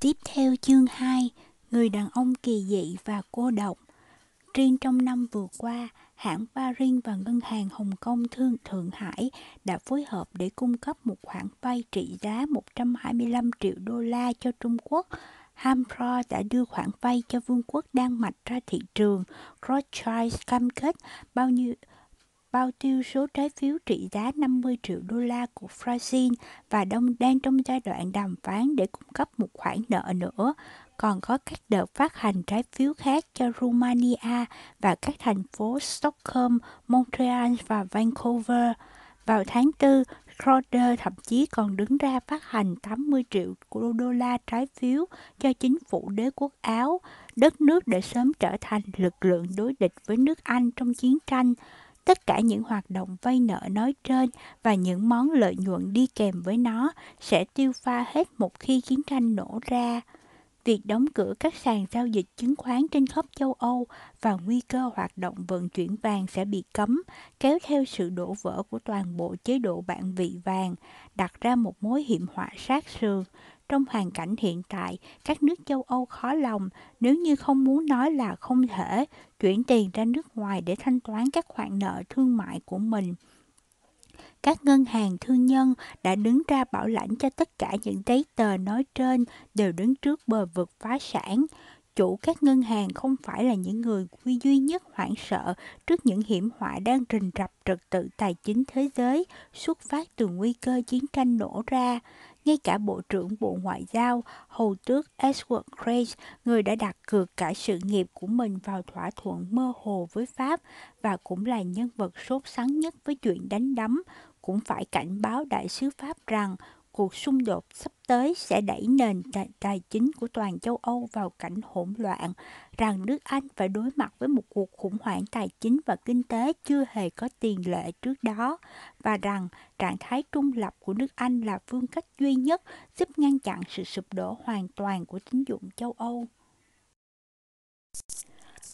Tiếp theo chương 2, người đàn ông kỳ dị và cô độc. Riêng trong năm vừa qua, hãng Paris và Ngân hàng Hồng Kông Thương Thượng Hải đã phối hợp để cung cấp một khoản vay trị giá 125 triệu đô la cho Trung Quốc. Hampro đã đưa khoản vay cho Vương quốc Đan Mạch ra thị trường. Rothschild cam kết bao nhiêu bao tiêu số trái phiếu trị giá 50 triệu đô la của Brazil và đông đang trong giai đoạn đàm phán để cung cấp một khoản nợ nữa. Còn có các đợt phát hành trái phiếu khác cho Romania và các thành phố Stockholm, Montreal và Vancouver. Vào tháng 4, Crowder thậm chí còn đứng ra phát hành 80 triệu đô la trái phiếu cho chính phủ đế quốc Áo, đất nước để sớm trở thành lực lượng đối địch với nước Anh trong chiến tranh. Tất cả những hoạt động vay nợ nói trên và những món lợi nhuận đi kèm với nó sẽ tiêu pha hết một khi chiến tranh nổ ra. Việc đóng cửa các sàn giao dịch chứng khoán trên khắp châu Âu và nguy cơ hoạt động vận chuyển vàng sẽ bị cấm, kéo theo sự đổ vỡ của toàn bộ chế độ bản vị vàng, đặt ra một mối hiểm họa sát sườn. Trong hoàn cảnh hiện tại, các nước châu Âu khó lòng nếu như không muốn nói là không thể chuyển tiền ra nước ngoài để thanh toán các khoản nợ thương mại của mình. Các ngân hàng thương nhân đã đứng ra bảo lãnh cho tất cả những giấy tờ nói trên đều đứng trước bờ vực phá sản. Chủ các ngân hàng không phải là những người quy duy nhất hoảng sợ trước những hiểm họa đang rình rập trật tự tài chính thế giới xuất phát từ nguy cơ chiến tranh nổ ra ngay cả Bộ trưởng Bộ Ngoại giao Hầu tước Edward Craig, người đã đặt cược cả sự nghiệp của mình vào thỏa thuận mơ hồ với Pháp và cũng là nhân vật sốt sắng nhất với chuyện đánh đấm, cũng phải cảnh báo đại sứ Pháp rằng cuộc xung đột sắp tới sẽ đẩy nền tài chính của toàn châu Âu vào cảnh hỗn loạn, rằng nước Anh phải đối mặt với một cuộc khủng hoảng tài chính và kinh tế chưa hề có tiền lệ trước đó, và rằng trạng thái trung lập của nước Anh là phương cách duy nhất giúp ngăn chặn sự sụp đổ hoàn toàn của tín dụng châu Âu.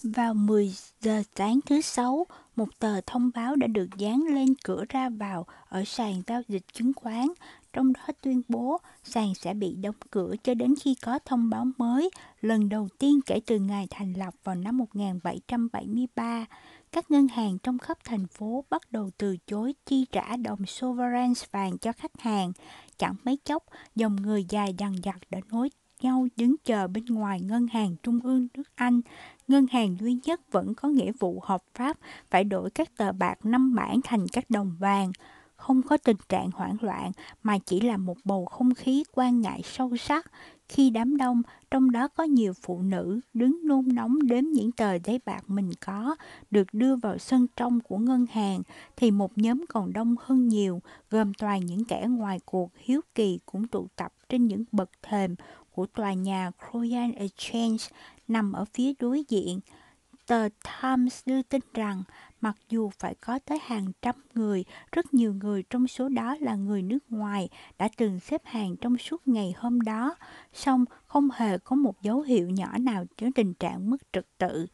Vào 10 giờ sáng thứ Sáu, một tờ thông báo đã được dán lên cửa ra vào ở sàn giao dịch chứng khoán, trong đó tuyên bố sàn sẽ bị đóng cửa cho đến khi có thông báo mới, lần đầu tiên kể từ ngày thành lập vào năm 1773. Các ngân hàng trong khắp thành phố bắt đầu từ chối chi trả đồng sovereign vàng cho khách hàng. Chẳng mấy chốc, dòng người dài dằng dặc đã nối nhau đứng chờ bên ngoài ngân hàng trung ương nước Anh. Ngân hàng duy nhất vẫn có nghĩa vụ hợp pháp phải đổi các tờ bạc năm bản thành các đồng vàng. Không có tình trạng hoảng loạn mà chỉ là một bầu không khí quan ngại sâu sắc khi đám đông, trong đó có nhiều phụ nữ đứng nôn nóng đếm những tờ giấy bạc mình có, được đưa vào sân trong của ngân hàng, thì một nhóm còn đông hơn nhiều, gồm toàn những kẻ ngoài cuộc hiếu kỳ cũng tụ tập trên những bậc thềm của tòa nhà Royal Exchange nằm ở phía đối diện. Tờ Times đưa tin rằng mặc dù phải có tới hàng trăm người, rất nhiều người trong số đó là người nước ngoài đã từng xếp hàng trong suốt ngày hôm đó, song không hề có một dấu hiệu nhỏ nào cho tình trạng mất trật tự.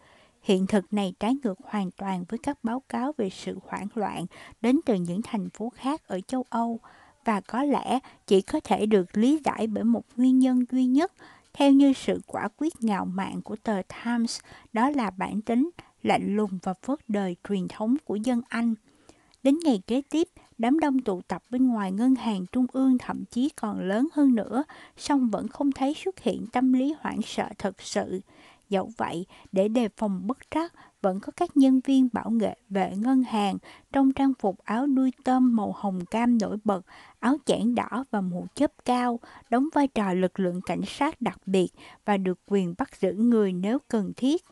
Hiện thực này trái ngược hoàn toàn với các báo cáo về sự hoảng loạn đến từ những thành phố khác ở châu Âu. Và có lẽ chỉ có thể được lý giải bởi một nguyên nhân duy nhất, theo như sự quả quyết ngạo mạn của tờ Times, đó là bản tính lạnh lùng và phớt đời truyền thống của dân Anh. Đến ngày kế tiếp, đám đông tụ tập bên ngoài ngân hàng trung ương thậm chí còn lớn hơn nữa, song vẫn không thấy xuất hiện tâm lý hoảng sợ thật sự. Dẫu vậy, để đề phòng bất trắc, vẫn có các nhân viên bảo nghệ vệ ngân hàng trong trang phục áo đuôi tôm màu hồng cam nổi bật, áo chẽn đỏ và mũ chớp cao, đóng vai trò lực lượng cảnh sát đặc biệt và được quyền bắt giữ người nếu cần thiết.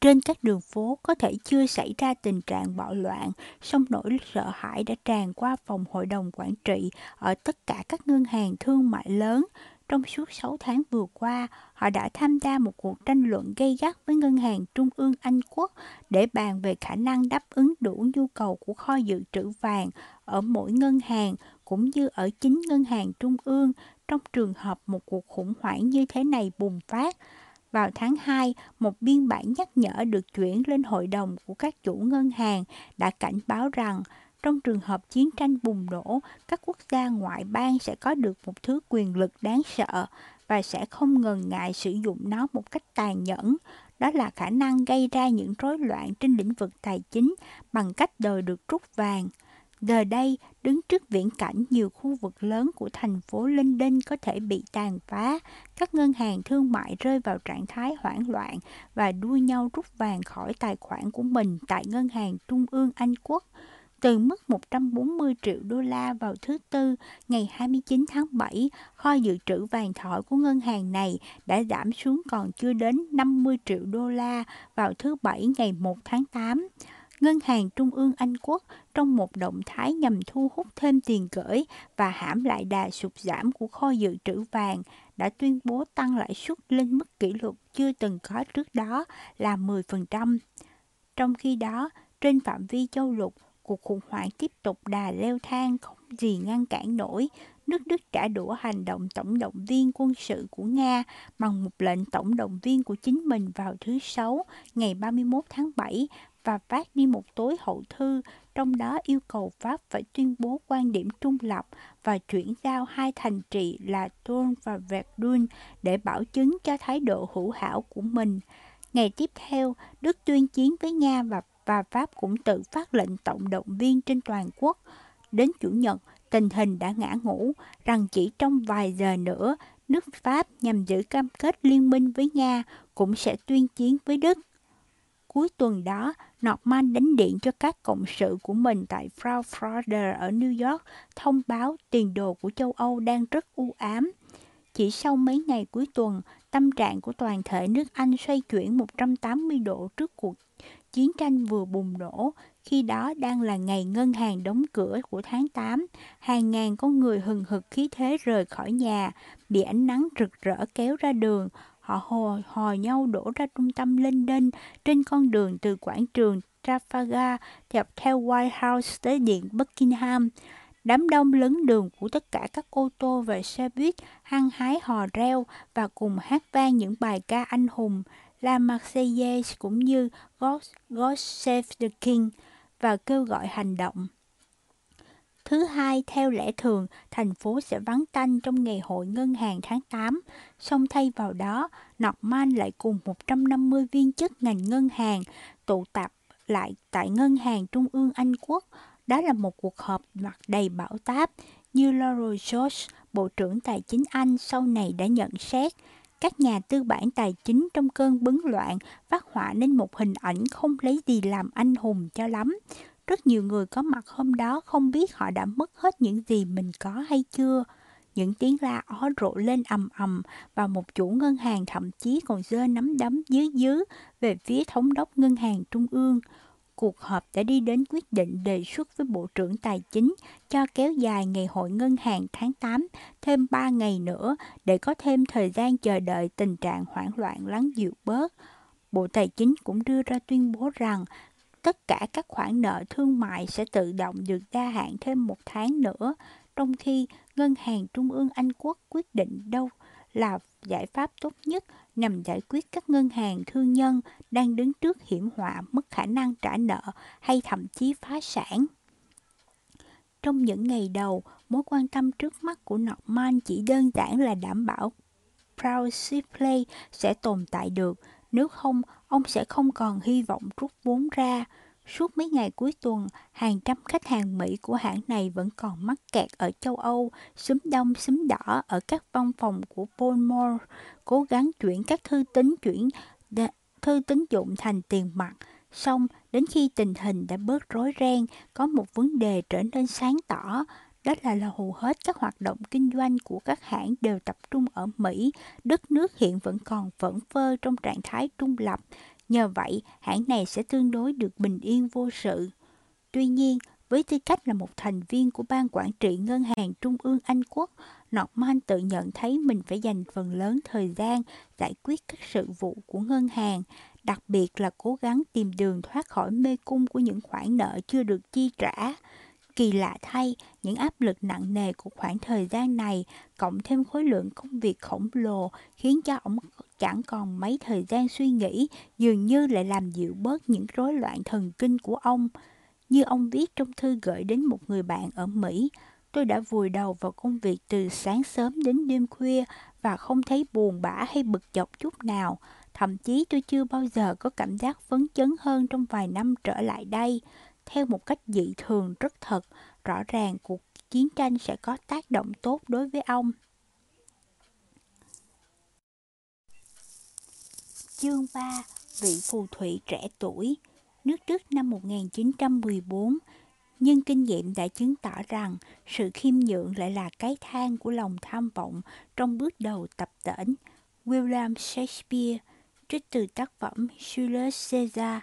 Trên các đường phố có thể chưa xảy ra tình trạng bạo loạn, song nỗi sợ hãi đã tràn qua phòng hội đồng quản trị ở tất cả các ngân hàng thương mại lớn, trong suốt 6 tháng vừa qua, họ đã tham gia một cuộc tranh luận gây gắt với Ngân hàng Trung ương Anh Quốc để bàn về khả năng đáp ứng đủ nhu cầu của kho dự trữ vàng ở mỗi ngân hàng cũng như ở chính ngân hàng trung ương trong trường hợp một cuộc khủng hoảng như thế này bùng phát. Vào tháng 2, một biên bản nhắc nhở được chuyển lên hội đồng của các chủ ngân hàng đã cảnh báo rằng trong trường hợp chiến tranh bùng nổ, các quốc gia ngoại bang sẽ có được một thứ quyền lực đáng sợ và sẽ không ngần ngại sử dụng nó một cách tàn nhẫn. Đó là khả năng gây ra những rối loạn trên lĩnh vực tài chính bằng cách đòi được rút vàng. Giờ đây, đứng trước viễn cảnh nhiều khu vực lớn của thành phố London có thể bị tàn phá, các ngân hàng thương mại rơi vào trạng thái hoảng loạn và đua nhau rút vàng khỏi tài khoản của mình tại Ngân hàng Trung ương Anh Quốc từ mức 140 triệu đô la vào thứ Tư ngày 29 tháng 7, kho dự trữ vàng thỏi của ngân hàng này đã giảm xuống còn chưa đến 50 triệu đô la vào thứ Bảy ngày 1 tháng 8. Ngân hàng Trung ương Anh Quốc trong một động thái nhằm thu hút thêm tiền gửi và hãm lại đà sụt giảm của kho dự trữ vàng đã tuyên bố tăng lãi suất lên mức kỷ lục chưa từng có trước đó là 10%. Trong khi đó, trên phạm vi châu lục, cuộc khủng hoảng tiếp tục đà leo thang không gì ngăn cản nổi. Nước Đức trả đũa hành động tổng động viên quân sự của Nga bằng một lệnh tổng động viên của chính mình vào thứ Sáu, ngày 31 tháng 7 và phát đi một tối hậu thư, trong đó yêu cầu Pháp phải tuyên bố quan điểm trung lập và chuyển giao hai thành trì là Tôn và Verdun để bảo chứng cho thái độ hữu hảo của mình. Ngày tiếp theo, Đức tuyên chiến với Nga và và Pháp cũng tự phát lệnh tổng động viên trên toàn quốc. Đến Chủ nhật, tình hình đã ngã ngủ rằng chỉ trong vài giờ nữa, nước Pháp nhằm giữ cam kết liên minh với Nga cũng sẽ tuyên chiến với Đức. Cuối tuần đó, Norman đánh điện cho các cộng sự của mình tại Frau Frauder ở New York thông báo tiền đồ của châu Âu đang rất u ám. Chỉ sau mấy ngày cuối tuần, tâm trạng của toàn thể nước Anh xoay chuyển 180 độ trước cuộc chiến tranh vừa bùng nổ, khi đó đang là ngày ngân hàng đóng cửa của tháng 8, hàng ngàn con người hừng hực khí thế rời khỏi nhà, bị ánh nắng rực rỡ kéo ra đường, họ hò, hò nhau đổ ra trung tâm London trên con đường từ quảng trường Trafalgar dọc theo White House tới điện Buckingham. Đám đông lớn đường của tất cả các ô tô và xe buýt hăng hái hò reo và cùng hát vang những bài ca anh hùng, La Marseillaise cũng như God, God Save the King và kêu gọi hành động. Thứ hai, theo lẽ thường, thành phố sẽ vắng tanh trong ngày hội ngân hàng tháng 8, song thay vào đó, Norman lại cùng 150 viên chức ngành ngân hàng tụ tập lại tại Ngân hàng Trung ương Anh Quốc. Đó là một cuộc họp mặt đầy bão táp, như Laurel George, Bộ trưởng Tài chính Anh sau này đã nhận xét. Các nhà tư bản tài chính trong cơn bấn loạn phát họa nên một hình ảnh không lấy gì làm anh hùng cho lắm. Rất nhiều người có mặt hôm đó không biết họ đã mất hết những gì mình có hay chưa. Những tiếng la ó rộ lên ầm ầm và một chủ ngân hàng thậm chí còn giơ nắm đấm dưới dưới về phía thống đốc ngân hàng trung ương cuộc họp đã đi đến quyết định đề xuất với Bộ trưởng Tài chính cho kéo dài ngày hội ngân hàng tháng 8 thêm 3 ngày nữa để có thêm thời gian chờ đợi tình trạng hoảng loạn lắng dịu bớt. Bộ Tài chính cũng đưa ra tuyên bố rằng tất cả các khoản nợ thương mại sẽ tự động được gia hạn thêm một tháng nữa, trong khi Ngân hàng Trung ương Anh Quốc quyết định đâu là giải pháp tốt nhất nhằm giải quyết các ngân hàng thương nhân đang đứng trước hiểm họa mất khả năng trả nợ hay thậm chí phá sản. Trong những ngày đầu, mối quan tâm trước mắt của Norman chỉ đơn giản là đảm bảo Proud Play sẽ tồn tại được, nếu không, ông sẽ không còn hy vọng rút vốn ra. Suốt mấy ngày cuối tuần, hàng trăm khách hàng Mỹ của hãng này vẫn còn mắc kẹt ở châu Âu, xúm đông xúm đỏ ở các văn phòng của Paulmore cố gắng chuyển các thư tín chuyển thư tín dụng thành tiền mặt. Xong, đến khi tình hình đã bớt rối ren, có một vấn đề trở nên sáng tỏ, đó là, là hầu hết các hoạt động kinh doanh của các hãng đều tập trung ở Mỹ, đất nước hiện vẫn còn vẫn phơ trong trạng thái trung lập, Nhờ vậy, hãng này sẽ tương đối được bình yên vô sự. Tuy nhiên, với tư cách là một thành viên của ban quản trị Ngân hàng Trung ương Anh Quốc, Norman tự nhận thấy mình phải dành phần lớn thời gian giải quyết các sự vụ của ngân hàng, đặc biệt là cố gắng tìm đường thoát khỏi mê cung của những khoản nợ chưa được chi trả. Kỳ lạ thay, những áp lực nặng nề của khoảng thời gian này, cộng thêm khối lượng công việc khổng lồ, khiến cho ông chẳng còn mấy thời gian suy nghĩ, dường như lại làm dịu bớt những rối loạn thần kinh của ông. Như ông viết trong thư gửi đến một người bạn ở Mỹ, tôi đã vùi đầu vào công việc từ sáng sớm đến đêm khuya và không thấy buồn bã hay bực dọc chút nào. Thậm chí tôi chưa bao giờ có cảm giác phấn chấn hơn trong vài năm trở lại đây. Theo một cách dị thường rất thật, rõ ràng cuộc chiến tranh sẽ có tác động tốt đối với ông. Chương 3 Vị phù thủy trẻ tuổi Nước Đức năm 1914 nhưng kinh nghiệm đã chứng tỏ rằng sự khiêm nhượng lại là cái thang của lòng tham vọng trong bước đầu tập tễnh. William Shakespeare, trích từ tác phẩm Julius Caesar.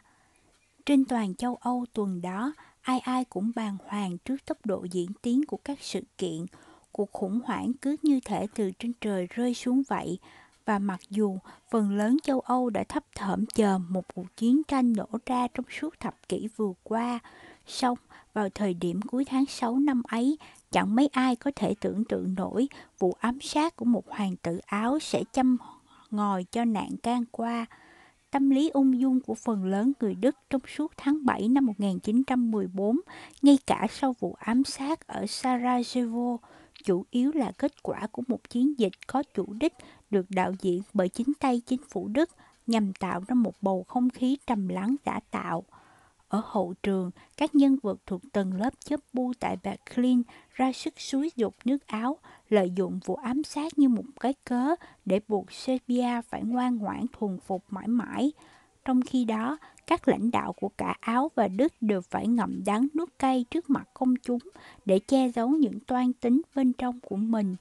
Trên toàn châu Âu tuần đó, ai ai cũng bàng hoàng trước tốc độ diễn tiến của các sự kiện. Cuộc khủng hoảng cứ như thể từ trên trời rơi xuống vậy, và mặc dù phần lớn châu Âu đã thấp thởm chờ một cuộc chiến tranh nổ ra trong suốt thập kỷ vừa qua, song vào thời điểm cuối tháng 6 năm ấy, chẳng mấy ai có thể tưởng tượng nổi vụ ám sát của một hoàng tử Áo sẽ châm ngòi cho nạn can qua. Tâm lý ung dung của phần lớn người Đức trong suốt tháng 7 năm 1914, ngay cả sau vụ ám sát ở Sarajevo, chủ yếu là kết quả của một chiến dịch có chủ đích được đạo diễn bởi chính tay chính phủ Đức nhằm tạo ra một bầu không khí trầm lắng giả tạo. Ở hậu trường, các nhân vật thuộc tầng lớp chấp bu tại Berlin ra sức xúi dục nước Áo, lợi dụng vụ ám sát như một cái cớ để buộc Serbia phải ngoan ngoãn thuần phục mãi mãi. Trong khi đó, các lãnh đạo của cả Áo và Đức đều phải ngậm đắng nuốt cay trước mặt công chúng để che giấu những toan tính bên trong của mình.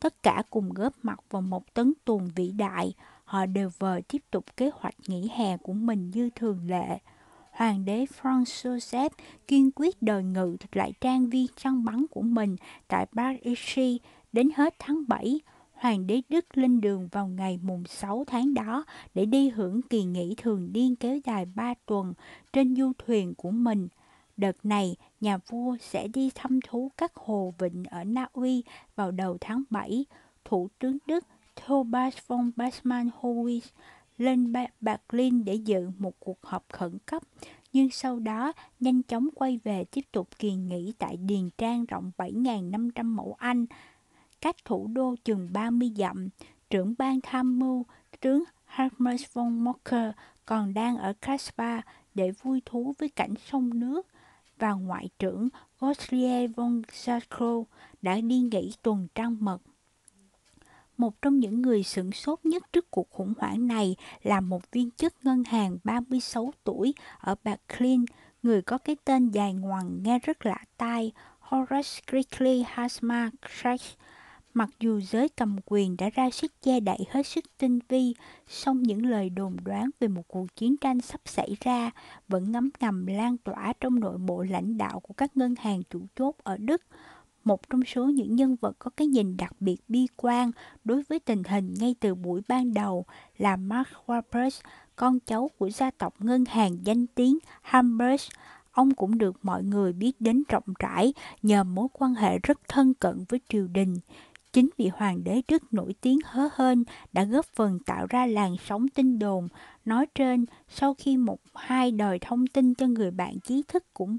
Tất cả cùng góp mặt vào một tấn tuồng vĩ đại, họ đều vờ tiếp tục kế hoạch nghỉ hè của mình như thường lệ hoàng đế Franz Joseph kiên quyết đòi ngự lại trang viên săn bắn của mình tại Paris đến hết tháng 7. Hoàng đế Đức lên đường vào ngày mùng 6 tháng đó để đi hưởng kỳ nghỉ thường niên kéo dài 3 tuần trên du thuyền của mình. Đợt này, nhà vua sẽ đi thăm thú các hồ vịnh ở Na Uy vào đầu tháng 7. Thủ tướng Đức Thomas von Basman-Howitz lên Berlin để dự một cuộc họp khẩn cấp, nhưng sau đó nhanh chóng quay về tiếp tục kỳ nghỉ tại Điền Trang rộng 7.500 mẫu Anh, cách thủ đô chừng 30 dặm. Trưởng ban tham mưu, tướng Hermes von Mocker còn đang ở Kaspar để vui thú với cảnh sông nước. Và ngoại trưởng Goslier von Sarko đã đi nghỉ tuần trăng mật một trong những người sửng sốt nhất trước cuộc khủng hoảng này là một viên chức ngân hàng 36 tuổi ở Berlin, người có cái tên dài ngoằng nghe rất lạ tai, Horace Greeley Hasma Crash. Mặc dù giới cầm quyền đã ra sức che đậy hết sức tinh vi, song những lời đồn đoán về một cuộc chiến tranh sắp xảy ra vẫn ngấm ngầm lan tỏa trong nội bộ lãnh đạo của các ngân hàng chủ chốt ở Đức một trong số những nhân vật có cái nhìn đặc biệt bi quan đối với tình hình ngay từ buổi ban đầu là Mark Wahlberg, con cháu của gia tộc ngân hàng danh tiếng Hamburg. Ông cũng được mọi người biết đến rộng rãi nhờ mối quan hệ rất thân cận với triều đình. Chính vị hoàng đế Đức nổi tiếng hớ hên đã góp phần tạo ra làn sóng tin đồn. Nói trên, sau khi một hai đời thông tin cho người bạn trí thức cũng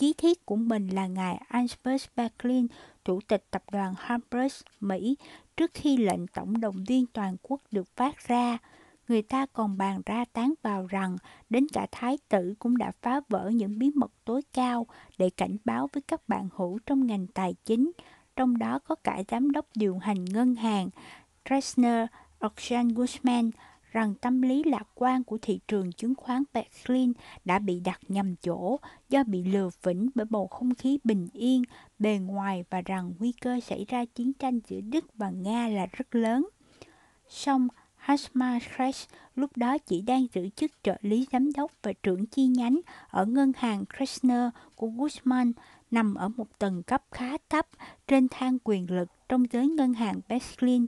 chí thiết của mình là ngài Albert Berklin, chủ tịch tập đoàn Harper's Mỹ, trước khi lệnh tổng động viên toàn quốc được phát ra. Người ta còn bàn ra tán vào rằng đến cả thái tử cũng đã phá vỡ những bí mật tối cao để cảnh báo với các bạn hữu trong ngành tài chính, trong đó có cả giám đốc điều hành ngân hàng Dresner Oxan Guzman, rằng tâm lý lạc quan của thị trường chứng khoán Berlin đã bị đặt nhầm chỗ do bị lừa phỉnh bởi bầu không khí bình yên bề ngoài và rằng nguy cơ xảy ra chiến tranh giữa Đức và Nga là rất lớn. Song Hasma Kreis lúc đó chỉ đang giữ chức trợ lý giám đốc và trưởng chi nhánh ở ngân hàng Kressner của Guzman, nằm ở một tầng cấp khá thấp trên thang quyền lực trong giới ngân hàng Berlin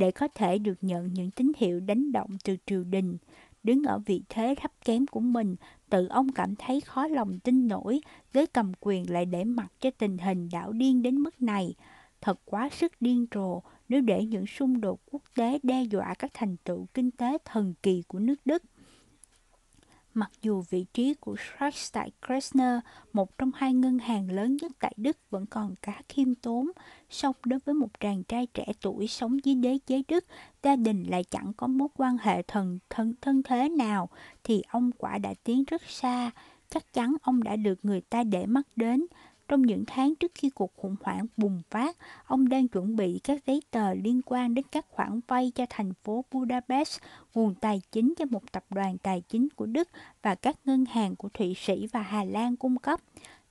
để có thể được nhận những tín hiệu đánh động từ triều đình. Đứng ở vị thế thấp kém của mình, tự ông cảm thấy khó lòng tin nổi, giới cầm quyền lại để mặc cho tình hình đảo điên đến mức này. Thật quá sức điên rồ nếu để những xung đột quốc tế đe dọa các thành tựu kinh tế thần kỳ của nước Đức. Mặc dù vị trí của Sachs tại Kressner, một trong hai ngân hàng lớn nhất tại Đức vẫn còn khá khiêm tốn, song đối với một chàng trai trẻ tuổi sống dưới đế chế Đức, gia đình lại chẳng có mối quan hệ thần thân thân thế nào, thì ông quả đã tiến rất xa. Chắc chắn ông đã được người ta để mắt đến, trong những tháng trước khi cuộc khủng hoảng bùng phát, ông đang chuẩn bị các giấy tờ liên quan đến các khoản vay cho thành phố Budapest, nguồn tài chính cho một tập đoàn tài chính của Đức và các ngân hàng của Thụy Sĩ và Hà Lan cung cấp.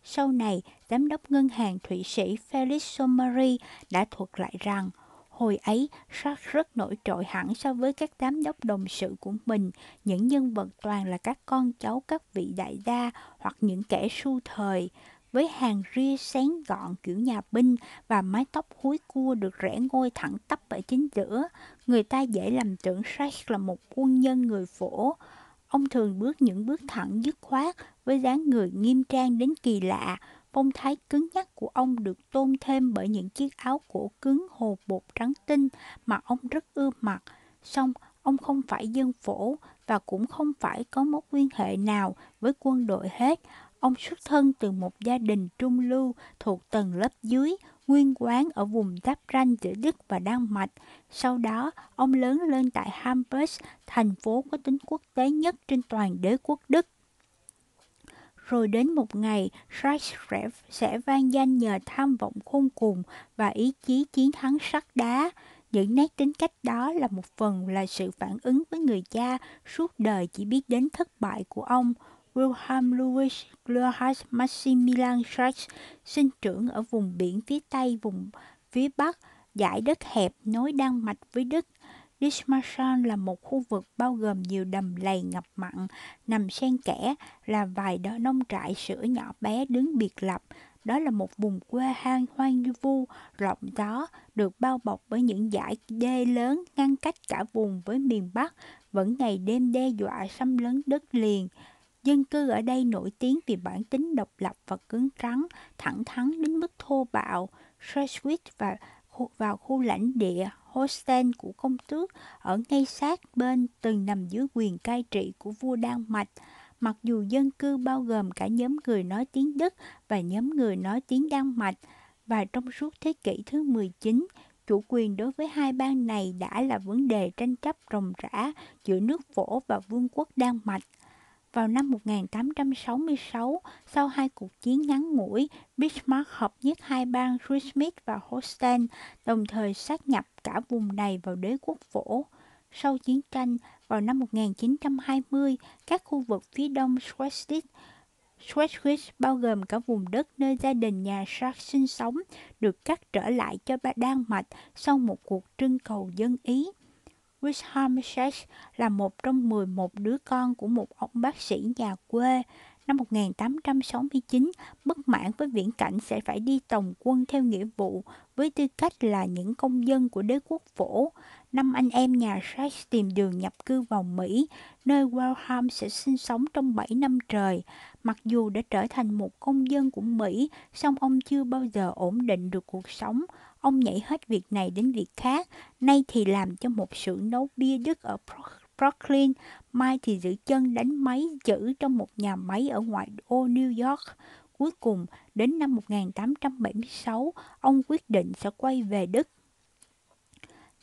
Sau này, giám đốc ngân hàng Thụy Sĩ Felix Somari đã thuật lại rằng, Hồi ấy, Sark rất nổi trội hẳn so với các giám đốc đồng sự của mình, những nhân vật toàn là các con cháu các vị đại gia hoặc những kẻ su thời với hàng ria sáng gọn kiểu nhà binh và mái tóc húi cua được rẽ ngôi thẳng tắp ở chính giữa. Người ta dễ làm tưởng Shrek là một quân nhân người phổ. Ông thường bước những bước thẳng dứt khoát với dáng người nghiêm trang đến kỳ lạ. Phong thái cứng nhắc của ông được tôn thêm bởi những chiếc áo cổ cứng, hồ bột trắng tinh mà ông rất ưa mặc. Song, ông không phải dân phổ và cũng không phải có mối liên hệ nào với quân đội hết. Ông xuất thân từ một gia đình trung lưu thuộc tầng lớp dưới, nguyên quán ở vùng giáp ranh giữa Đức và Đan Mạch. Sau đó, ông lớn lên tại Hamburg, thành phố có tính quốc tế nhất trên toàn đế quốc Đức. Rồi đến một ngày, Schreich sẽ vang danh nhờ tham vọng khôn cùng và ý chí chiến thắng sắt đá. Những nét tính cách đó là một phần là sự phản ứng với người cha suốt đời chỉ biết đến thất bại của ông. Wilhelm Louis Gerhard Maximilian Schreich sinh trưởng ở vùng biển phía Tây, vùng phía Bắc, dải đất hẹp nối Đan Mạch với Đức. Dithmarschen là một khu vực bao gồm nhiều đầm lầy ngập mặn, nằm xen kẽ là vài đó nông trại sữa nhỏ bé đứng biệt lập. Đó là một vùng quê hang hoang vu, rộng gió, được bao bọc bởi những dải đê lớn ngăn cách cả vùng với miền Bắc, vẫn ngày đêm đe dọa xâm lấn đất liền. Dân cư ở đây nổi tiếng vì bản tính độc lập và cứng rắn, thẳng thắn đến mức thô bạo. Schleswig và vào khu lãnh địa Holstein của công tước ở ngay sát bên từng nằm dưới quyền cai trị của vua Đan Mạch. Mặc dù dân cư bao gồm cả nhóm người nói tiếng Đức và nhóm người nói tiếng Đan Mạch, và trong suốt thế kỷ thứ 19, chủ quyền đối với hai bang này đã là vấn đề tranh chấp ròng rã giữa nước phổ và vương quốc Đan Mạch. Vào năm 1866, sau hai cuộc chiến ngắn ngủi, Bismarck hợp nhất hai bang Schleswig và Holstein, đồng thời sát nhập cả vùng này vào đế quốc phổ. Sau chiến tranh, vào năm 1920, các khu vực phía đông Schleswig Schleswig bao gồm cả vùng đất nơi gia đình nhà Sark sinh sống được cắt trở lại cho Ba Đan Mạch sau một cuộc trưng cầu dân Ý. Wilhelm Schach là một trong 11 đứa con của một ông bác sĩ nhà quê. Năm 1869, bất mãn với viễn cảnh sẽ phải đi tổng quân theo nghĩa vụ với tư cách là những công dân của đế quốc phổ. Năm anh em nhà Schach tìm đường nhập cư vào Mỹ, nơi Wilhelm sẽ sinh sống trong 7 năm trời. Mặc dù đã trở thành một công dân của Mỹ, song ông chưa bao giờ ổn định được cuộc sống. Ông nhảy hết việc này đến việc khác, nay thì làm cho một xưởng nấu bia Đức ở Brooklyn, mai thì giữ chân đánh máy chữ trong một nhà máy ở ngoại ô New York. Cuối cùng, đến năm 1876, ông quyết định sẽ quay về Đức.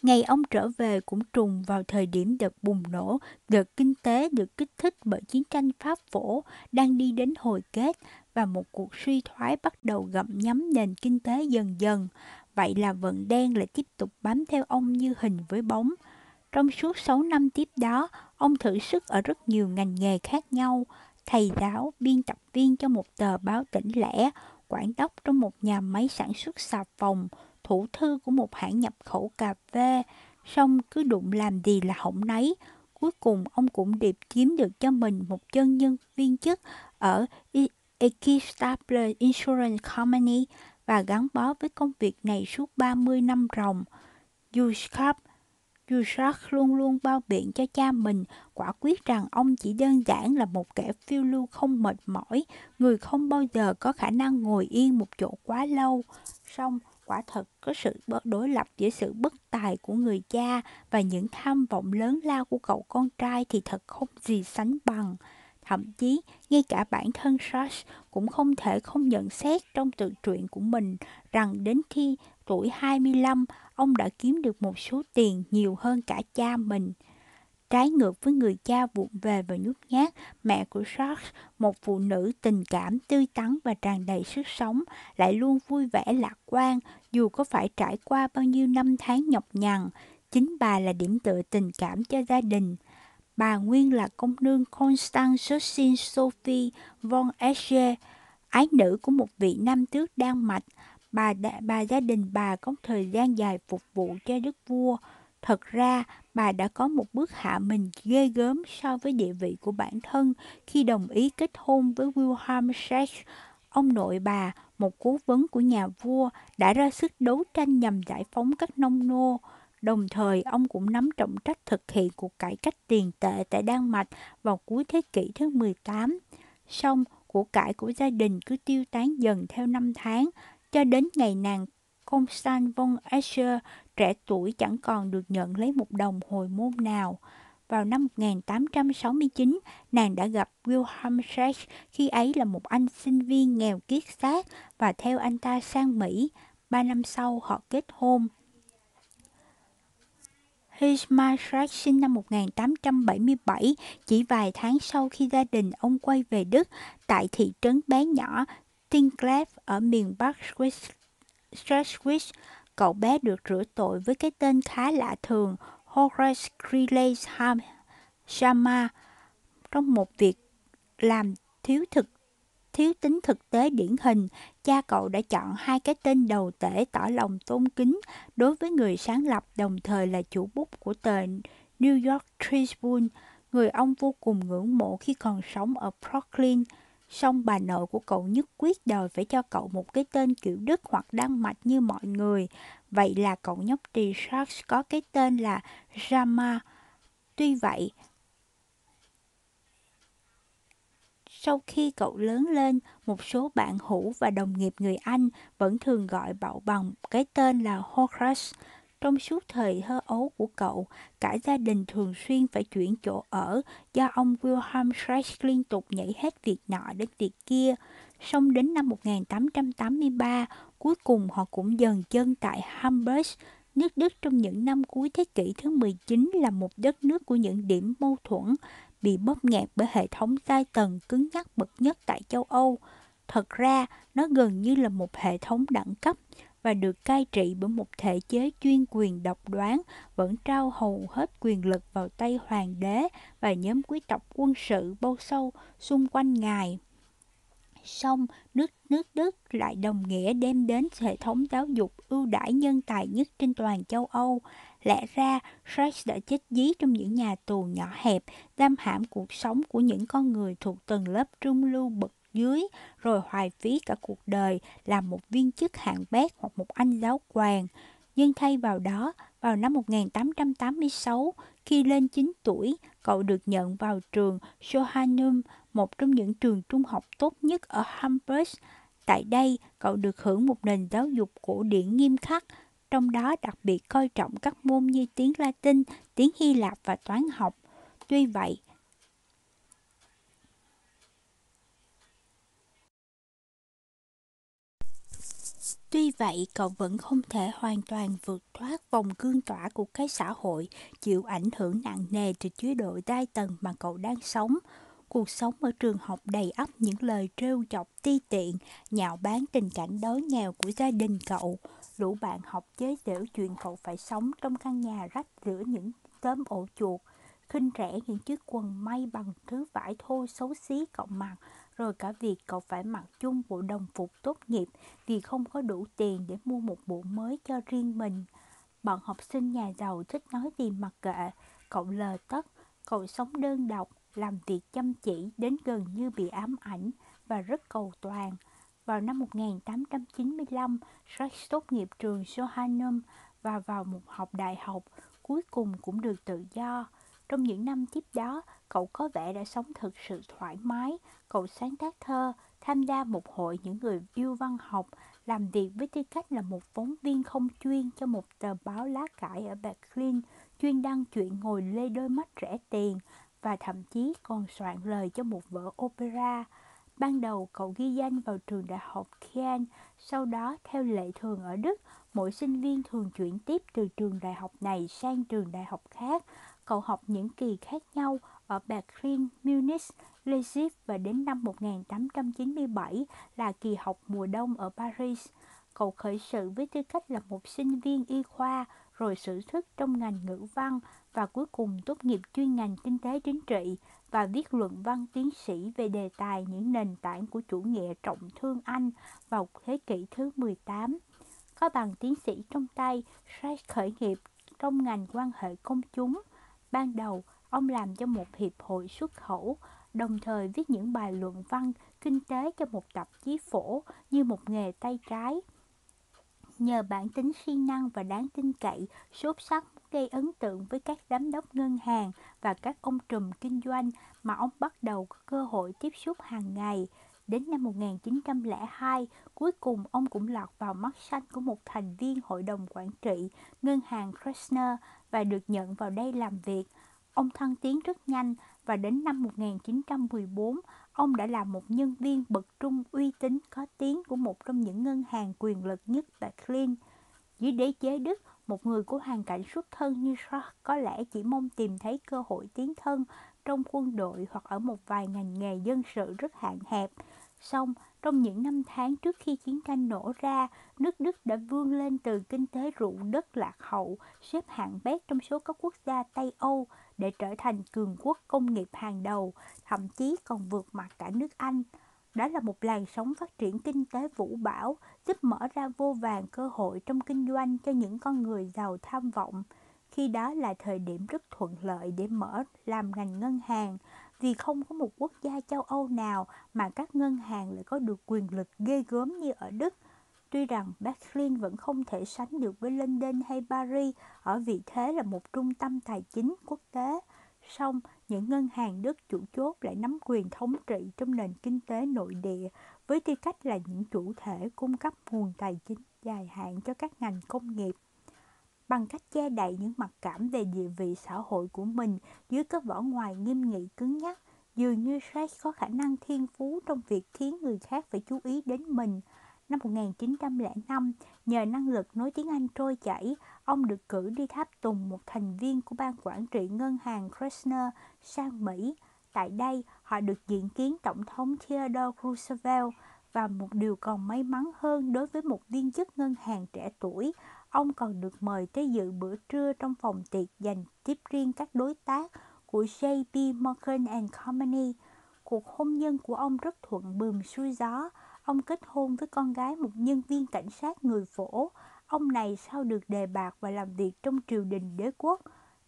Ngày ông trở về cũng trùng vào thời điểm đợt bùng nổ, đợt kinh tế được kích thích bởi chiến tranh Pháp phổ đang đi đến hồi kết và một cuộc suy thoái bắt đầu gặm nhấm nền kinh tế dần dần. Vậy là vận đen lại tiếp tục bám theo ông như hình với bóng. Trong suốt 6 năm tiếp đó, ông thử sức ở rất nhiều ngành nghề khác nhau. Thầy giáo, biên tập viên cho một tờ báo tỉnh lẻ, quản đốc trong một nhà máy sản xuất xà phòng, thủ thư của một hãng nhập khẩu cà phê. Xong cứ đụng làm gì là hỏng nấy. Cuối cùng ông cũng điệp kiếm được cho mình một chân nhân viên chức ở Equistable Insurance Company và gắn bó với công việc này suốt 30 năm ròng. Yushkap Yushak luôn luôn bao biện cho cha mình, quả quyết rằng ông chỉ đơn giản là một kẻ phiêu lưu không mệt mỏi, người không bao giờ có khả năng ngồi yên một chỗ quá lâu. Song, quả thật có sự đối lập giữa sự bất tài của người cha và những tham vọng lớn lao của cậu con trai thì thật không gì sánh bằng. Thậm chí, ngay cả bản thân Sash cũng không thể không nhận xét trong tự truyện của mình rằng đến khi tuổi 25, ông đã kiếm được một số tiền nhiều hơn cả cha mình. Trái ngược với người cha vụng về và nhút nhát, mẹ của Sharks, một phụ nữ tình cảm, tươi tắn và tràn đầy sức sống, lại luôn vui vẻ lạc quan, dù có phải trải qua bao nhiêu năm tháng nhọc nhằn. Chính bà là điểm tựa tình cảm cho gia đình. Bà nguyên là công nương Constance Josephine Sophie von Escher, ái nữ của một vị nam tước Đan Mạch. Bà, bà gia đình bà có thời gian dài phục vụ cho đức vua. Thật ra, bà đã có một bước hạ mình ghê gớm so với địa vị của bản thân khi đồng ý kết hôn với Wilhelm Sachs. Ông nội bà, một cố vấn của nhà vua, đã ra sức đấu tranh nhằm giải phóng các nông nô. Đồng thời, ông cũng nắm trọng trách thực hiện cuộc cải cách tiền tệ tại Đan Mạch vào cuối thế kỷ thứ 18. Song, của cải của gia đình cứ tiêu tán dần theo năm tháng, cho đến ngày nàng Constant von Escher trẻ tuổi chẳng còn được nhận lấy một đồng hồi môn nào. Vào năm 1869, nàng đã gặp Wilhelm Sachs khi ấy là một anh sinh viên nghèo kiết xác và theo anh ta sang Mỹ. Ba năm sau họ kết hôn. Hishma sinh năm 1877, chỉ vài tháng sau khi gia đình ông quay về Đức tại thị trấn bé nhỏ Tinclef ở miền Bắc Schleswig cậu bé được rửa tội với cái tên khá lạ thường Horace Greeley Shama. Trong một việc làm thiếu thực thiếu tính thực tế điển hình, cha cậu đã chọn hai cái tên đầu tể tỏ lòng tôn kính đối với người sáng lập đồng thời là chủ bút của tờ New York Tribune, người ông vô cùng ngưỡng mộ khi còn sống ở Brooklyn. Song bà nội của cậu nhất quyết đòi phải cho cậu một cái tên kiểu Đức hoặc Đan Mạch như mọi người. Vậy là cậu nhóc tỳ Sharks có cái tên là Rama. Tuy vậy, sau khi cậu lớn lên, một số bạn hữu và đồng nghiệp người Anh vẫn thường gọi cậu bằng cái tên là Horcrux. Trong suốt thời thơ ấu của cậu, cả gia đình thường xuyên phải chuyển chỗ ở do ông Wilhelm Schreich liên tục nhảy hết việc nọ đến việc kia. Xong đến năm 1883, cuối cùng họ cũng dần chân tại Hamburg. Nước Đức trong những năm cuối thế kỷ thứ 19 là một đất nước của những điểm mâu thuẫn, bị bóp nghẹt bởi hệ thống giai tầng cứng nhắc bậc nhất tại châu Âu. Thật ra, nó gần như là một hệ thống đẳng cấp và được cai trị bởi một thể chế chuyên quyền độc đoán vẫn trao hầu hết quyền lực vào tay hoàng đế và nhóm quý tộc quân sự bao sâu xung quanh ngài. Song, nước nước Đức lại đồng nghĩa đem đến hệ thống giáo dục ưu đãi nhân tài nhất trên toàn châu Âu. Lẽ ra, Sachs đã chết dí trong những nhà tù nhỏ hẹp, đam hãm cuộc sống của những con người thuộc tầng lớp trung lưu bậc dưới, rồi hoài phí cả cuộc đời làm một viên chức hạng bét hoặc một anh giáo quan. Nhưng thay vào đó, vào năm 1886, khi lên 9 tuổi, cậu được nhận vào trường Sohanum, một trong những trường trung học tốt nhất ở Hamburg. Tại đây, cậu được hưởng một nền giáo dục cổ điển nghiêm khắc, trong đó đặc biệt coi trọng các môn như tiếng Latin, tiếng Hy Lạp và toán học. Tuy vậy, Tuy vậy, cậu vẫn không thể hoàn toàn vượt thoát vòng cương tỏa của cái xã hội chịu ảnh hưởng nặng nề từ chế độ đai tầng mà cậu đang sống. Cuộc sống ở trường học đầy ắp những lời trêu chọc ti tiện, nhạo báng tình cảnh đói nghèo của gia đình cậu. Lũ bạn học chế giễu chuyện cậu phải sống trong căn nhà rách giữa những tóm ổ chuột, khinh rẻ những chiếc quần may bằng thứ vải thô xấu xí cậu mặc rồi cả việc cậu phải mặc chung bộ đồng phục tốt nghiệp vì không có đủ tiền để mua một bộ mới cho riêng mình. Bọn học sinh nhà giàu thích nói gì mặc kệ, cậu lờ tất, cậu sống đơn độc, làm việc chăm chỉ đến gần như bị ám ảnh và rất cầu toàn. Vào năm 1895, Sachs tốt nghiệp trường Johannum và vào một học đại học, cuối cùng cũng được tự do. Trong những năm tiếp đó, cậu có vẻ đã sống thực sự thoải mái. Cậu sáng tác thơ, tham gia một hội những người yêu văn học, làm việc với tư cách là một phóng viên không chuyên cho một tờ báo lá cải ở Berlin, chuyên đăng chuyện ngồi lê đôi mắt rẻ tiền và thậm chí còn soạn lời cho một vở opera. Ban đầu cậu ghi danh vào trường đại học Kiel, sau đó theo lệ thường ở Đức, mỗi sinh viên thường chuyển tiếp từ trường đại học này sang trường đại học khác. Cậu học những kỳ khác nhau ở Berlin, Munich, Leipzig và đến năm 1897 là kỳ học mùa đông ở Paris. Cậu khởi sự với tư cách là một sinh viên y khoa, rồi sử thức trong ngành ngữ văn và cuối cùng tốt nghiệp chuyên ngành kinh tế chính trị và viết luận văn tiến sĩ về đề tài những nền tảng của chủ nghĩa trọng thương Anh vào thế kỷ thứ 18. Có bằng tiến sĩ trong tay, Schreck khởi nghiệp trong ngành quan hệ công chúng. Ban đầu, ông làm cho một hiệp hội xuất khẩu, đồng thời viết những bài luận văn kinh tế cho một tạp chí phổ như một nghề tay trái. Nhờ bản tính siêng năng và đáng tin cậy, sốt sắc gây ấn tượng với các giám đốc ngân hàng và các ông trùm kinh doanh mà ông bắt đầu có cơ hội tiếp xúc hàng ngày. Đến năm 1902, cuối cùng ông cũng lọt vào mắt xanh của một thành viên hội đồng quản trị ngân hàng Kressner và được nhận vào đây làm việc. Ông thăng tiến rất nhanh và đến năm 1914, ông đã là một nhân viên bậc trung uy tín có tiếng của một trong những ngân hàng quyền lực nhất Berlin. Dưới đế chế Đức, một người của hoàn cảnh xuất thân như Shark có lẽ chỉ mong tìm thấy cơ hội tiến thân trong quân đội hoặc ở một vài ngành nghề dân sự rất hạn hẹp. Song, trong những năm tháng trước khi chiến tranh nổ ra, nước Đức đã vươn lên từ kinh tế ruộng đất lạc hậu, xếp hạng bét trong số các quốc gia Tây Âu để trở thành cường quốc công nghiệp hàng đầu, thậm chí còn vượt mặt cả nước Anh. Đó là một làn sóng phát triển kinh tế vũ bão, giúp mở ra vô vàng cơ hội trong kinh doanh cho những con người giàu tham vọng. Khi đó là thời điểm rất thuận lợi để mở làm ngành ngân hàng, vì không có một quốc gia châu Âu nào mà các ngân hàng lại có được quyền lực ghê gớm như ở Đức. Tuy rằng Berlin vẫn không thể sánh được với London hay Paris ở vị thế là một trung tâm tài chính quốc tế, song những ngân hàng Đức chủ chốt lại nắm quyền thống trị trong nền kinh tế nội địa với tư cách là những chủ thể cung cấp nguồn tài chính dài hạn cho các ngành công nghiệp. Bằng cách che đậy những mặc cảm về địa vị xã hội của mình dưới cái vỏ ngoài nghiêm nghị cứng nhắc, dường như Shrek có khả năng thiên phú trong việc khiến người khác phải chú ý đến mình. Năm 1905, nhờ năng lực nói tiếng Anh trôi chảy, ông được cử đi tháp tùng một thành viên của ban quản trị ngân hàng Kressner sang Mỹ. Tại đây, họ được diện kiến Tổng thống Theodore Roosevelt và một điều còn may mắn hơn đối với một viên chức ngân hàng trẻ tuổi, ông còn được mời tới dự bữa trưa trong phòng tiệc dành tiếp riêng các đối tác của JP Morgan and Company. Cuộc hôn nhân của ông rất thuận bừng xuôi gió. Ông kết hôn với con gái một nhân viên cảnh sát người phổ. Ông này sau được đề bạt và làm việc trong triều đình đế quốc.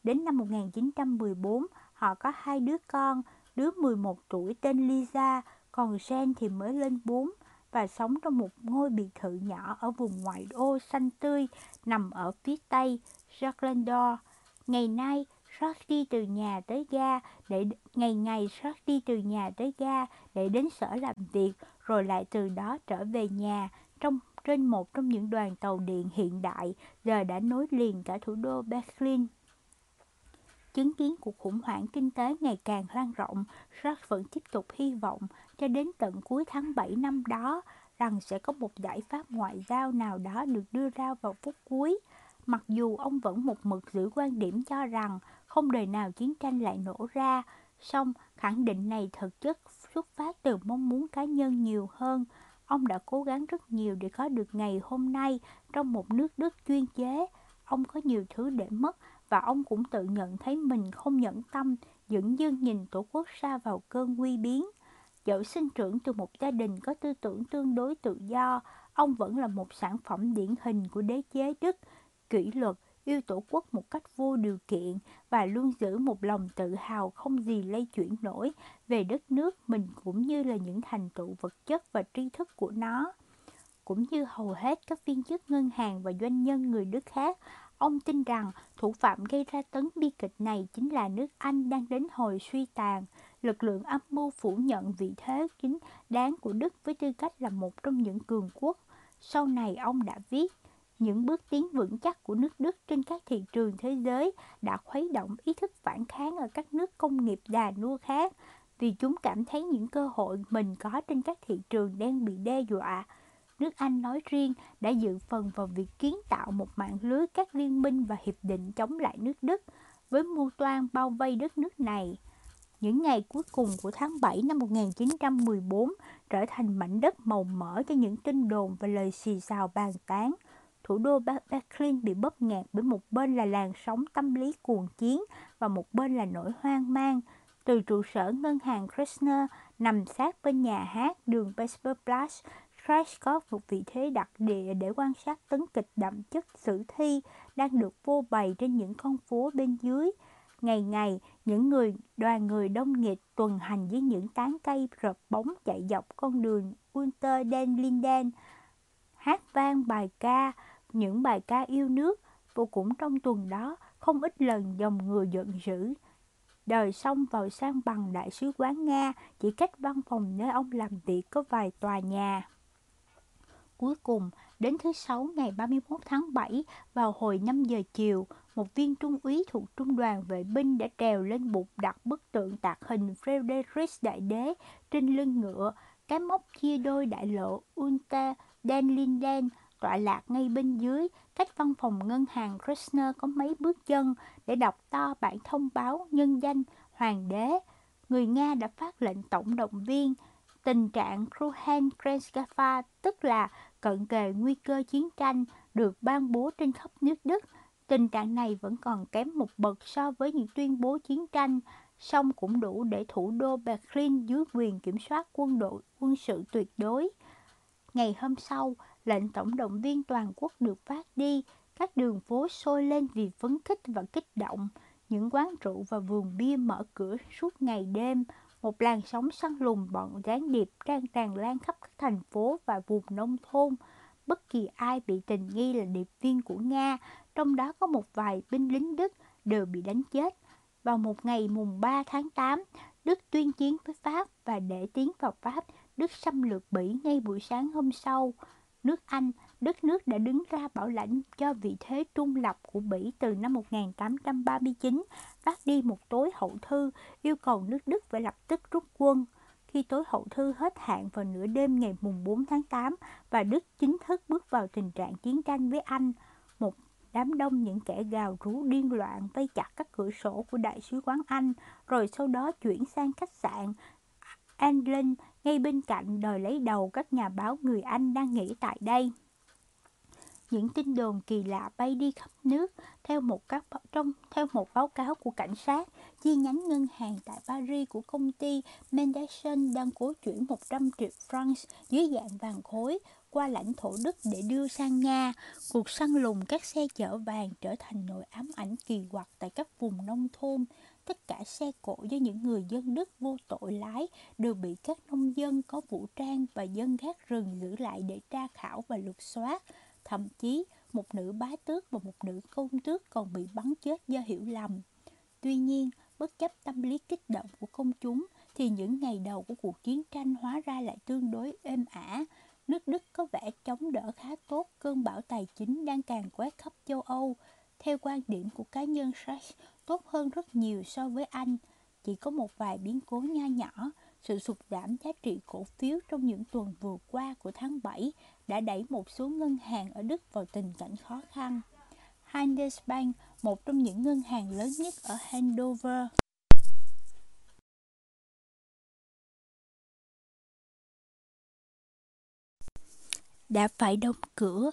Đến năm 1914, họ có hai đứa con, đứa 11 tuổi tên Lisa, còn Jen thì mới lên 4 và sống trong một ngôi biệt thự nhỏ ở vùng ngoại ô xanh tươi nằm ở phía tây Jacqueline Ngày nay, rót đi từ nhà tới ga để ngày ngày rót đi từ nhà tới ga để đến sở làm việc rồi lại từ đó trở về nhà trong trên một trong những đoàn tàu điện hiện đại giờ đã nối liền cả thủ đô Berlin. Chứng kiến cuộc khủng hoảng kinh tế ngày càng lan rộng, George vẫn tiếp tục hy vọng cho đến tận cuối tháng 7 năm đó rằng sẽ có một giải pháp ngoại giao nào đó được đưa ra vào phút cuối. Mặc dù ông vẫn một mực giữ quan điểm cho rằng không đời nào chiến tranh lại nổ ra, song khẳng định này thực chất xuất phát từ mong muốn cá nhân nhiều hơn. Ông đã cố gắng rất nhiều để có được ngày hôm nay trong một nước Đức chuyên chế. Ông có nhiều thứ để mất và ông cũng tự nhận thấy mình không nhẫn tâm dững dưng nhìn tổ quốc xa vào cơn nguy biến. Dẫu sinh trưởng từ một gia đình có tư tưởng tương đối tự do, ông vẫn là một sản phẩm điển hình của đế chế Đức, kỷ luật, yêu tổ quốc một cách vô điều kiện và luôn giữ một lòng tự hào không gì lay chuyển nổi về đất nước mình cũng như là những thành tựu vật chất và tri thức của nó. Cũng như hầu hết các viên chức ngân hàng và doanh nhân người Đức khác, ông tin rằng thủ phạm gây ra tấn bi kịch này chính là nước Anh đang đến hồi suy tàn. Lực lượng âm mưu phủ nhận vị thế chính đáng của Đức với tư cách là một trong những cường quốc. Sau này ông đã viết, những bước tiến vững chắc của nước Đức trên các thị trường thế giới đã khuấy động ý thức phản kháng ở các nước công nghiệp già nua khác vì chúng cảm thấy những cơ hội mình có trên các thị trường đang bị đe dọa. Nước Anh nói riêng đã dự phần vào việc kiến tạo một mạng lưới các liên minh và hiệp định chống lại nước Đức với mưu toan bao vây đất nước này. Những ngày cuối cùng của tháng 7 năm 1914 trở thành mảnh đất màu mỡ cho những tin đồn và lời xì xào bàn tán. Thủ đô Berlin bị bóp nghẹt bởi một bên là làn sóng tâm lý cuồng chiến và một bên là nỗi hoang mang. Từ trụ sở ngân hàng Krishna nằm sát bên nhà hát đường Weserplatz, Crash có một vị thế đặc địa để quan sát tấn kịch đậm chất sử thi đang được vô bày trên những con phố bên dưới. Ngày ngày, những người đoàn người đông nghịt tuần hành với những tán cây rợp bóng chạy dọc con đường Unter den Linden, hát vang bài ca, những bài ca yêu nước, vô cũng trong tuần đó không ít lần dòng người giận dữ. Đời xong vào sang bằng đại sứ quán Nga, chỉ cách văn phòng nơi ông làm việc có vài tòa nhà. Cuối cùng, đến thứ Sáu ngày 31 tháng 7 vào hồi 5 giờ chiều, một viên trung úy thuộc trung đoàn vệ binh đã trèo lên bục đặt bức tượng tạc hình Frederick Đại Đế trên lưng ngựa, cái mốc chia đôi đại lộ Unter den Linden tọa lạc ngay bên dưới, cách văn phòng ngân hàng Krishna có mấy bước chân để đọc to bản thông báo nhân danh Hoàng đế. Người Nga đã phát lệnh tổng động viên tình trạng Kruhen Krenskafa, tức là cận kề nguy cơ chiến tranh, được ban bố trên khắp nước Đức. Tình trạng này vẫn còn kém một bậc so với những tuyên bố chiến tranh, song cũng đủ để thủ đô Berlin dưới quyền kiểm soát quân đội quân sự tuyệt đối. Ngày hôm sau, lệnh tổng động viên toàn quốc được phát đi, các đường phố sôi lên vì phấn khích và kích động. Những quán rượu và vườn bia mở cửa suốt ngày đêm, một làn sóng săn lùng bọn gián điệp đang tràn lan khắp các thành phố và vùng nông thôn. Bất kỳ ai bị tình nghi là điệp viên của Nga, trong đó có một vài binh lính Đức, đều bị đánh chết. Vào một ngày mùng 3 tháng 8, Đức tuyên chiến với Pháp và để tiến vào Pháp, Đức xâm lược Bỉ ngay buổi sáng hôm sau. Nước Anh, đất nước đã đứng ra bảo lãnh cho vị thế trung lập của Bỉ từ năm 1839, phát đi một tối hậu thư yêu cầu nước Đức phải lập tức rút quân. Khi tối hậu thư hết hạn vào nửa đêm ngày mùng 4 tháng 8 và Đức chính thức bước vào tình trạng chiến tranh với Anh, một đám đông những kẻ gào rú điên loạn vây chặt các cửa sổ của đại sứ quán Anh, rồi sau đó chuyển sang khách sạn Anlin ngay bên cạnh đòi lấy đầu các nhà báo người Anh đang nghỉ tại đây. Những tin đồn kỳ lạ bay đi khắp nước theo một các trong theo một báo cáo của cảnh sát, chi nhánh ngân hàng tại Paris của công ty Mendelssohn đang cố chuyển 100 triệu franc dưới dạng vàng khối qua lãnh thổ Đức để đưa sang Nga. Cuộc săn lùng các xe chở vàng trở thành nỗi ám ảnh kỳ quặc tại các vùng nông thôn. Tất cả xe cộ do những người dân Đức vô tội lái đều bị các nông dân có vũ trang và dân gác rừng giữ lại để tra khảo và lục soát. Thậm chí, một nữ bá tước và một nữ công tước còn bị bắn chết do hiểu lầm. Tuy nhiên, bất chấp tâm lý kích động của công chúng, thì những ngày đầu của cuộc chiến tranh hóa ra lại tương đối êm ả. Nước Đức có vẻ chống đỡ khá tốt cơn bão tài chính đang càng quét khắp châu Âu. Theo quan điểm của cá nhân Sachs, tốt hơn rất nhiều so với Anh. Chỉ có một vài biến cố nho nhỏ, sự sụt giảm giá trị cổ phiếu trong những tuần vừa qua của tháng 7 đã đẩy một số ngân hàng ở Đức vào tình cảnh khó khăn. Handelsbank, một trong những ngân hàng lớn nhất ở Hanover, đã phải đóng cửa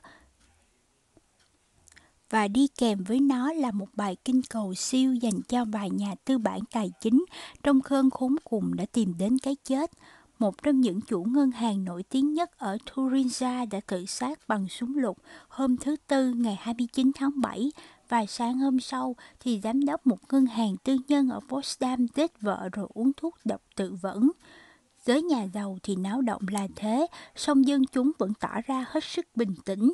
và đi kèm với nó là một bài kinh cầu siêu dành cho vài nhà tư bản tài chính trong cơn khốn cùng đã tìm đến cái chết. Một trong những chủ ngân hàng nổi tiếng nhất ở Thuringia đã tự sát bằng súng lục hôm thứ Tư ngày 29 tháng 7 và sáng hôm sau thì giám đốc một ngân hàng tư nhân ở Potsdam giết vợ rồi uống thuốc độc tự vẫn. Giới nhà giàu thì náo động là thế, song dân chúng vẫn tỏ ra hết sức bình tĩnh.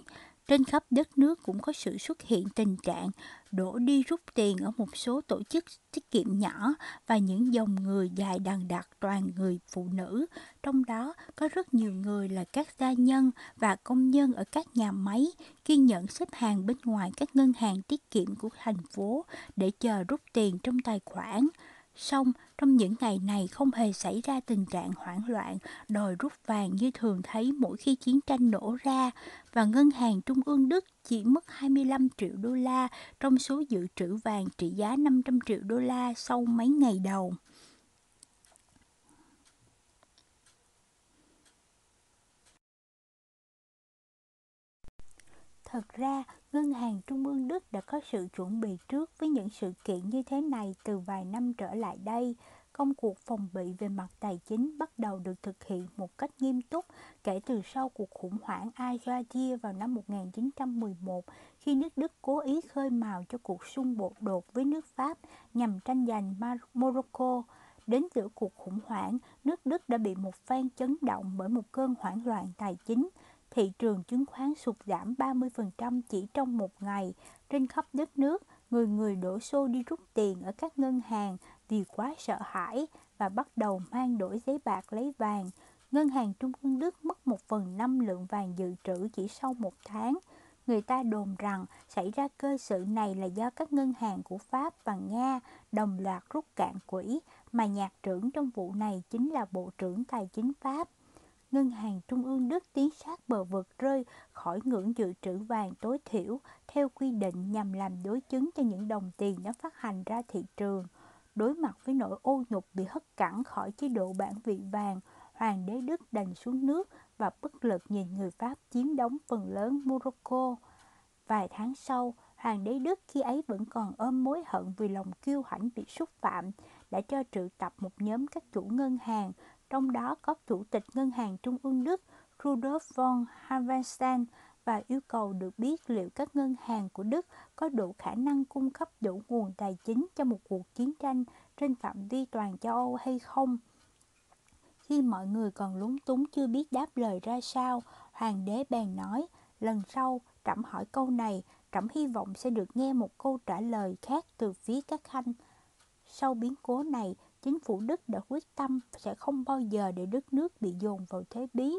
Trên khắp đất nước cũng có sự xuất hiện tình trạng đổ đi rút tiền ở một số tổ chức tiết kiệm nhỏ và những dòng người dài đằng đặc toàn người phụ nữ, trong đó có rất nhiều người là các gia nhân và công nhân ở các nhà máy, kiên nhẫn xếp hàng bên ngoài các ngân hàng tiết kiệm của thành phố để chờ rút tiền trong tài khoản. xong trong những ngày này không hề xảy ra tình trạng hoảng loạn đòi rút vàng như thường thấy mỗi khi chiến tranh nổ ra, và Ngân hàng Trung ương Đức chỉ mất 25 triệu đô la trong số dự trữ vàng trị giá 500 triệu đô la sau mấy ngày đầu. Thật ra, Ngân hàng Trung ương Đức đã có sự chuẩn bị trước với những sự kiện như thế này từ vài năm trở lại đây. Công cuộc phòng bị về mặt tài chính bắt đầu được thực hiện một cách nghiêm túc kể từ sau cuộc khủng hoảng Agadir vào năm 1911 khi nước Đức cố ý khơi mào cho cuộc xung đột với nước Pháp nhằm tranh giành Morocco. Đến giữa cuộc khủng hoảng, nước Đức đã bị một phen chấn động bởi một cơn hoảng loạn tài chính – thị trường chứng khoán sụt giảm 30% chỉ trong một ngày. Trên khắp đất nước, người người đổ xô đi rút tiền ở các ngân hàng vì quá sợ hãi và bắt đầu mang đổi giấy bạc lấy vàng. Ngân hàng Trung ương Đức mất một phần năm lượng vàng dự trữ chỉ sau một tháng. Người ta đồn rằng xảy ra cơ sự này là do các ngân hàng của Pháp và Nga đồng loạt rút cạn quỹ, mà nhạc trưởng trong vụ này chính là Bộ trưởng Tài chính Pháp. Ngân hàng Trung ương Đức tiến sát bờ vực rơi khỏi ngưỡng dự trữ vàng tối thiểu theo quy định nhằm làm đối chứng cho những đồng tiền nó phát hành ra thị trường. Đối mặt với nỗi ô nhục bị hất cẳng khỏi chế độ bản vị vàng, Hoàng đế Đức đành xuống nước và bất lực nhìn người Pháp chiếm đóng phần lớn Morocco. Vài tháng sau, Hoàng đế Đức khi ấy vẫn còn ôm mối hận vì lòng kiêu hãnh bị xúc phạm, đã cho triệu tập một nhóm các chủ ngân hàng trong đó có Chủ tịch Ngân hàng Trung ương Đức Rudolf von Havenstein và yêu cầu được biết liệu các ngân hàng của Đức có đủ khả năng cung cấp đủ nguồn tài chính cho một cuộc chiến tranh trên phạm vi toàn châu Âu hay không. Khi mọi người còn lúng túng chưa biết đáp lời ra sao, hoàng đế bèn nói, lần sau trẫm hỏi câu này, trẫm hy vọng sẽ được nghe một câu trả lời khác từ phía các khanh. Sau biến cố này, chính phủ Đức đã quyết tâm sẽ không bao giờ để đất nước bị dồn vào thế bí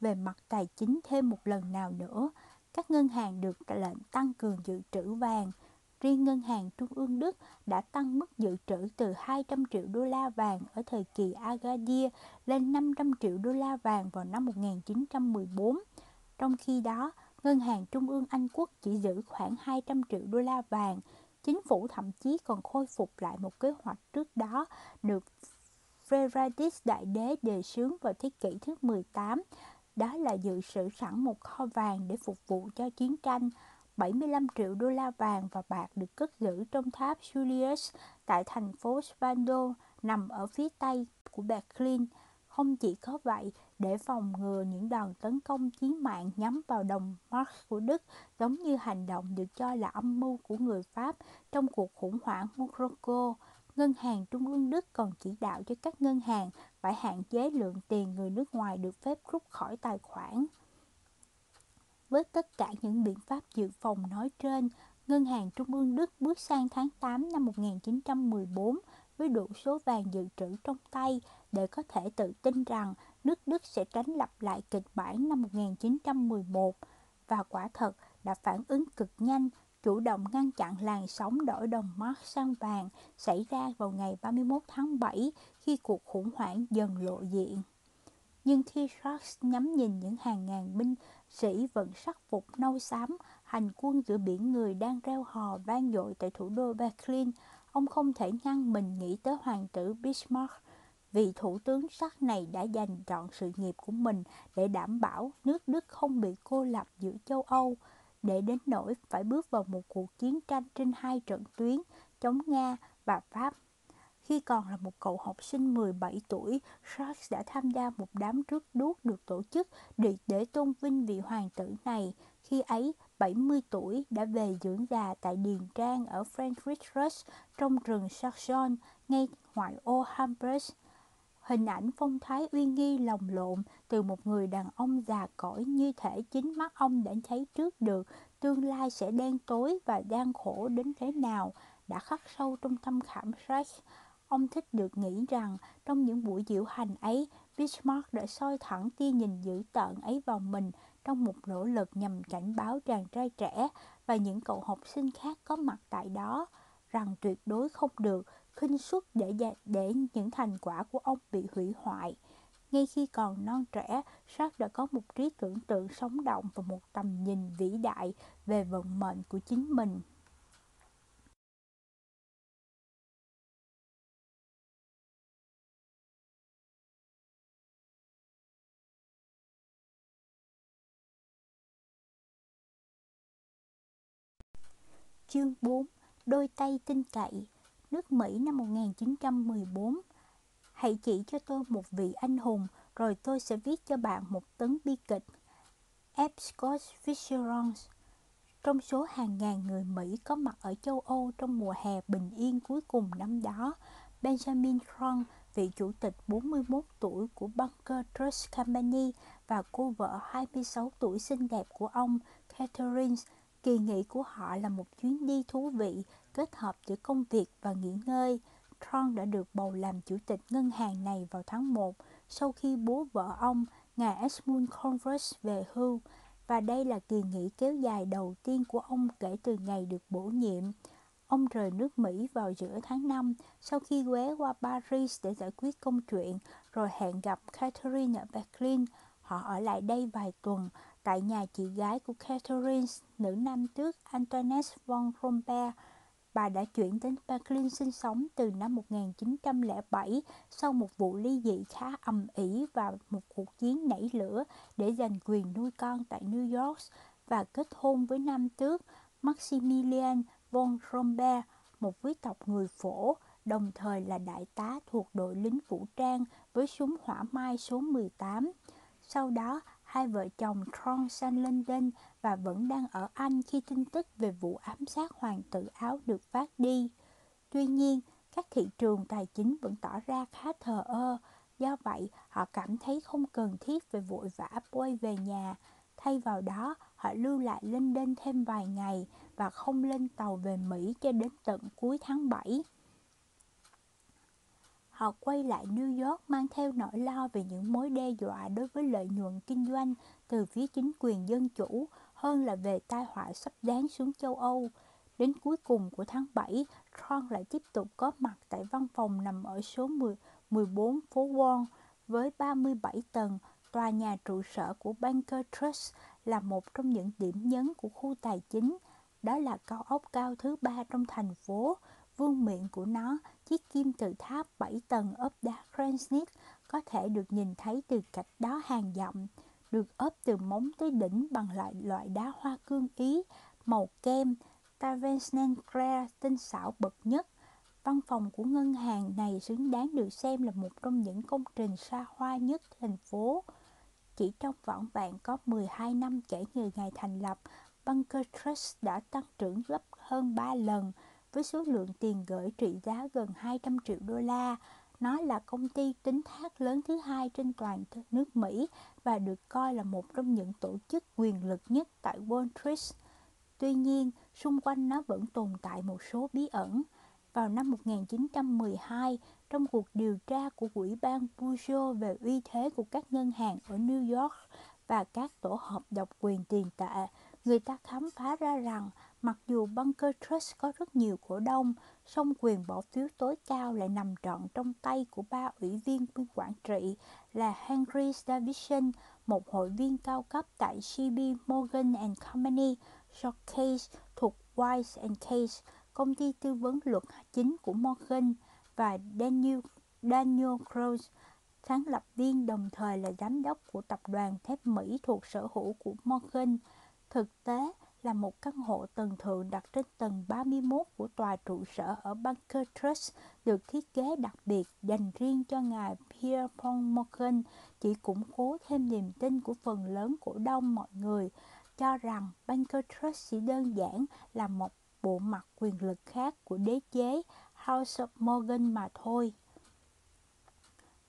về mặt tài chính thêm một lần nào nữa. Các ngân hàng được lệnh tăng cường dự trữ vàng. Riêng ngân hàng Trung ương Đức đã tăng mức dự trữ từ 200 triệu đô la vàng ở thời kỳ Agadir lên 500 triệu đô la vàng vào năm 1914. Trong khi đó, Ngân hàng Trung ương Anh Quốc chỉ giữ khoảng 200 triệu đô la vàng, Chính phủ thậm chí còn khôi phục lại một kế hoạch trước đó được Ferradis Đại Đế đề xướng vào thế kỷ thứ 18. Đó là dự trữ sẵn một kho vàng để phục vụ cho chiến tranh. 75 triệu đô la vàng và bạc được cất giữ trong tháp Julius tại thành phố Spandau nằm ở phía tây của Berlin. Không chỉ có vậy, để phòng ngừa những đòn tấn công chí mạng nhắm vào đồng Mark của Đức, giống như hành động được cho là âm mưu của người Pháp trong cuộc khủng hoảng Morocco. Ngân hàng Trung ương Đức còn chỉ đạo cho các ngân hàng phải hạn chế lượng tiền người nước ngoài được phép rút khỏi tài khoản. Với tất cả những biện pháp dự phòng nói trên, Ngân hàng Trung ương Đức bước sang tháng 8 năm 1914 với đủ số vàng dự trữ trong tay để có thể tự tin rằng nước Đức sẽ tránh lặp lại kịch bản năm 1911 và quả thật đã phản ứng cực nhanh, chủ động ngăn chặn làn sóng đổi đồng mark sang vàng xảy ra vào ngày 31 tháng 7 khi cuộc khủng hoảng dần lộ diện. Nhưng khi Sharks nhắm nhìn những hàng ngàn binh sĩ vận sắc phục nâu xám hành quân giữa biển người đang reo hò vang dội tại thủ đô Berlin, ông không thể ngăn mình nghĩ tới hoàng tử Bismarck vì thủ tướng sắc này đã dành trọn sự nghiệp của mình để đảm bảo nước Đức không bị cô lập giữa châu Âu, để đến nỗi phải bước vào một cuộc chiến tranh trên hai trận tuyến chống Nga và Pháp. Khi còn là một cậu học sinh 17 tuổi, Sharks đã tham gia một đám rước đuốc được tổ chức để, để tôn vinh vị hoàng tử này. Khi ấy, 70 tuổi đã về dưỡng già tại Điền Trang ở Friedrichsruh trong rừng Saxon, ngay ngoại ô Hamburg. Hình ảnh phong thái uy nghi lồng lộn từ một người đàn ông già cỗi như thể chính mắt ông đã thấy trước được tương lai sẽ đen tối và gian khổ đến thế nào đã khắc sâu trong tâm khảm Reich. Ông thích được nghĩ rằng trong những buổi diễu hành ấy, Bismarck đã soi thẳng tia nhìn dữ tợn ấy vào mình trong một nỗ lực nhằm cảnh báo chàng trai trẻ và những cậu học sinh khác có mặt tại đó rằng tuyệt đối không được khinh suất để để những thành quả của ông bị hủy hoại. Ngay khi còn non trẻ, Sartre đã có một trí tưởng tượng sống động và một tầm nhìn vĩ đại về vận mệnh của chính mình. Chương 4 Đôi tay tin cậy Nước Mỹ năm 1914 Hãy chỉ cho tôi một vị anh hùng rồi tôi sẽ viết cho bạn một tấn bi kịch. F. Scott Fitzgerald Trong số hàng ngàn người Mỹ có mặt ở châu Âu trong mùa hè bình yên cuối cùng năm đó, Benjamin Franklin, vị chủ tịch 41 tuổi của Bunker Trust Company và cô vợ 26 tuổi xinh đẹp của ông, Catherine, Kỳ nghỉ của họ là một chuyến đi thú vị, kết hợp giữa công việc và nghỉ ngơi. Tron đã được bầu làm chủ tịch ngân hàng này vào tháng 1 sau khi bố vợ ông, ngài Edmund Converse về hưu và đây là kỳ nghỉ kéo dài đầu tiên của ông kể từ ngày được bổ nhiệm. Ông rời nước Mỹ vào giữa tháng 5 sau khi ghé qua Paris để giải quyết công chuyện rồi hẹn gặp Catherine ở Berlin. Họ ở lại đây vài tuần tại nhà chị gái của Catherine, nữ nam tước Antoinette von Rombert. Bà đã chuyển đến Berlin sinh sống từ năm 1907 sau một vụ ly dị khá ầm ĩ và một cuộc chiến nảy lửa để giành quyền nuôi con tại New York và kết hôn với nam tước Maximilian von Rombert, một quý tộc người phổ, đồng thời là đại tá thuộc đội lính vũ trang với súng hỏa mai số 18. Sau đó, hai vợ chồng Tron sang London và vẫn đang ở Anh khi tin tức về vụ ám sát hoàng tử Áo được phát đi. Tuy nhiên, các thị trường tài chính vẫn tỏ ra khá thờ ơ, do vậy họ cảm thấy không cần thiết về vội vã quay về nhà. Thay vào đó, họ lưu lại London thêm vài ngày và không lên tàu về Mỹ cho đến tận cuối tháng 7. Họ quay lại New York mang theo nỗi lo về những mối đe dọa đối với lợi nhuận kinh doanh từ phía chính quyền dân chủ hơn là về tai họa sắp đáng xuống châu Âu. Đến cuối cùng của tháng 7, Trump lại tiếp tục có mặt tại văn phòng nằm ở số 10, 14 phố Wall với 37 tầng. Tòa nhà trụ sở của Banker Trust là một trong những điểm nhấn của khu tài chính. Đó là cao ốc cao thứ ba trong thành phố. Vương miệng của nó chiếc kim tự tháp 7 tầng ốp đá granite có thể được nhìn thấy từ cách đó hàng dặm, được ốp từ móng tới đỉnh bằng loại loại đá hoa cương Ý, màu kem, Tavenstein-Clare tinh xảo bậc nhất. Văn phòng của ngân hàng này xứng đáng được xem là một trong những công trình xa hoa nhất thành phố. Chỉ trong vỏn vẹn có 12 năm kể từ ngày thành lập, Bunker Trust đã tăng trưởng gấp hơn 3 lần, với số lượng tiền gửi trị giá gần 200 triệu đô la. Nó là công ty tính thác lớn thứ hai trên toàn nước Mỹ và được coi là một trong những tổ chức quyền lực nhất tại Wall Street. Tuy nhiên, xung quanh nó vẫn tồn tại một số bí ẩn. Vào năm 1912, trong cuộc điều tra của Ủy ban Peugeot về uy thế của các ngân hàng ở New York và các tổ hợp độc quyền tiền tệ, người ta khám phá ra rằng Mặc dù Bunker Trust có rất nhiều cổ đông, song quyền bỏ phiếu tối cao lại nằm trọn trong tay của ba ủy viên viên quản trị là Henry Davison, một hội viên cao cấp tại CB Morgan and Company, George Case thuộc Wise and Case, công ty tư vấn luật chính của Morgan, và Daniel, Daniel Gross, sáng lập viên đồng thời là giám đốc của tập đoàn thép Mỹ thuộc sở hữu của Morgan. Thực tế, là một căn hộ tầng thượng đặt trên tầng 31 của tòa trụ sở ở Bunker Trust được thiết kế đặc biệt dành riêng cho ngài Pierre Morgan chỉ củng cố thêm niềm tin của phần lớn cổ đông mọi người cho rằng Bunker Trust chỉ đơn giản là một bộ mặt quyền lực khác của đế chế House of Morgan mà thôi.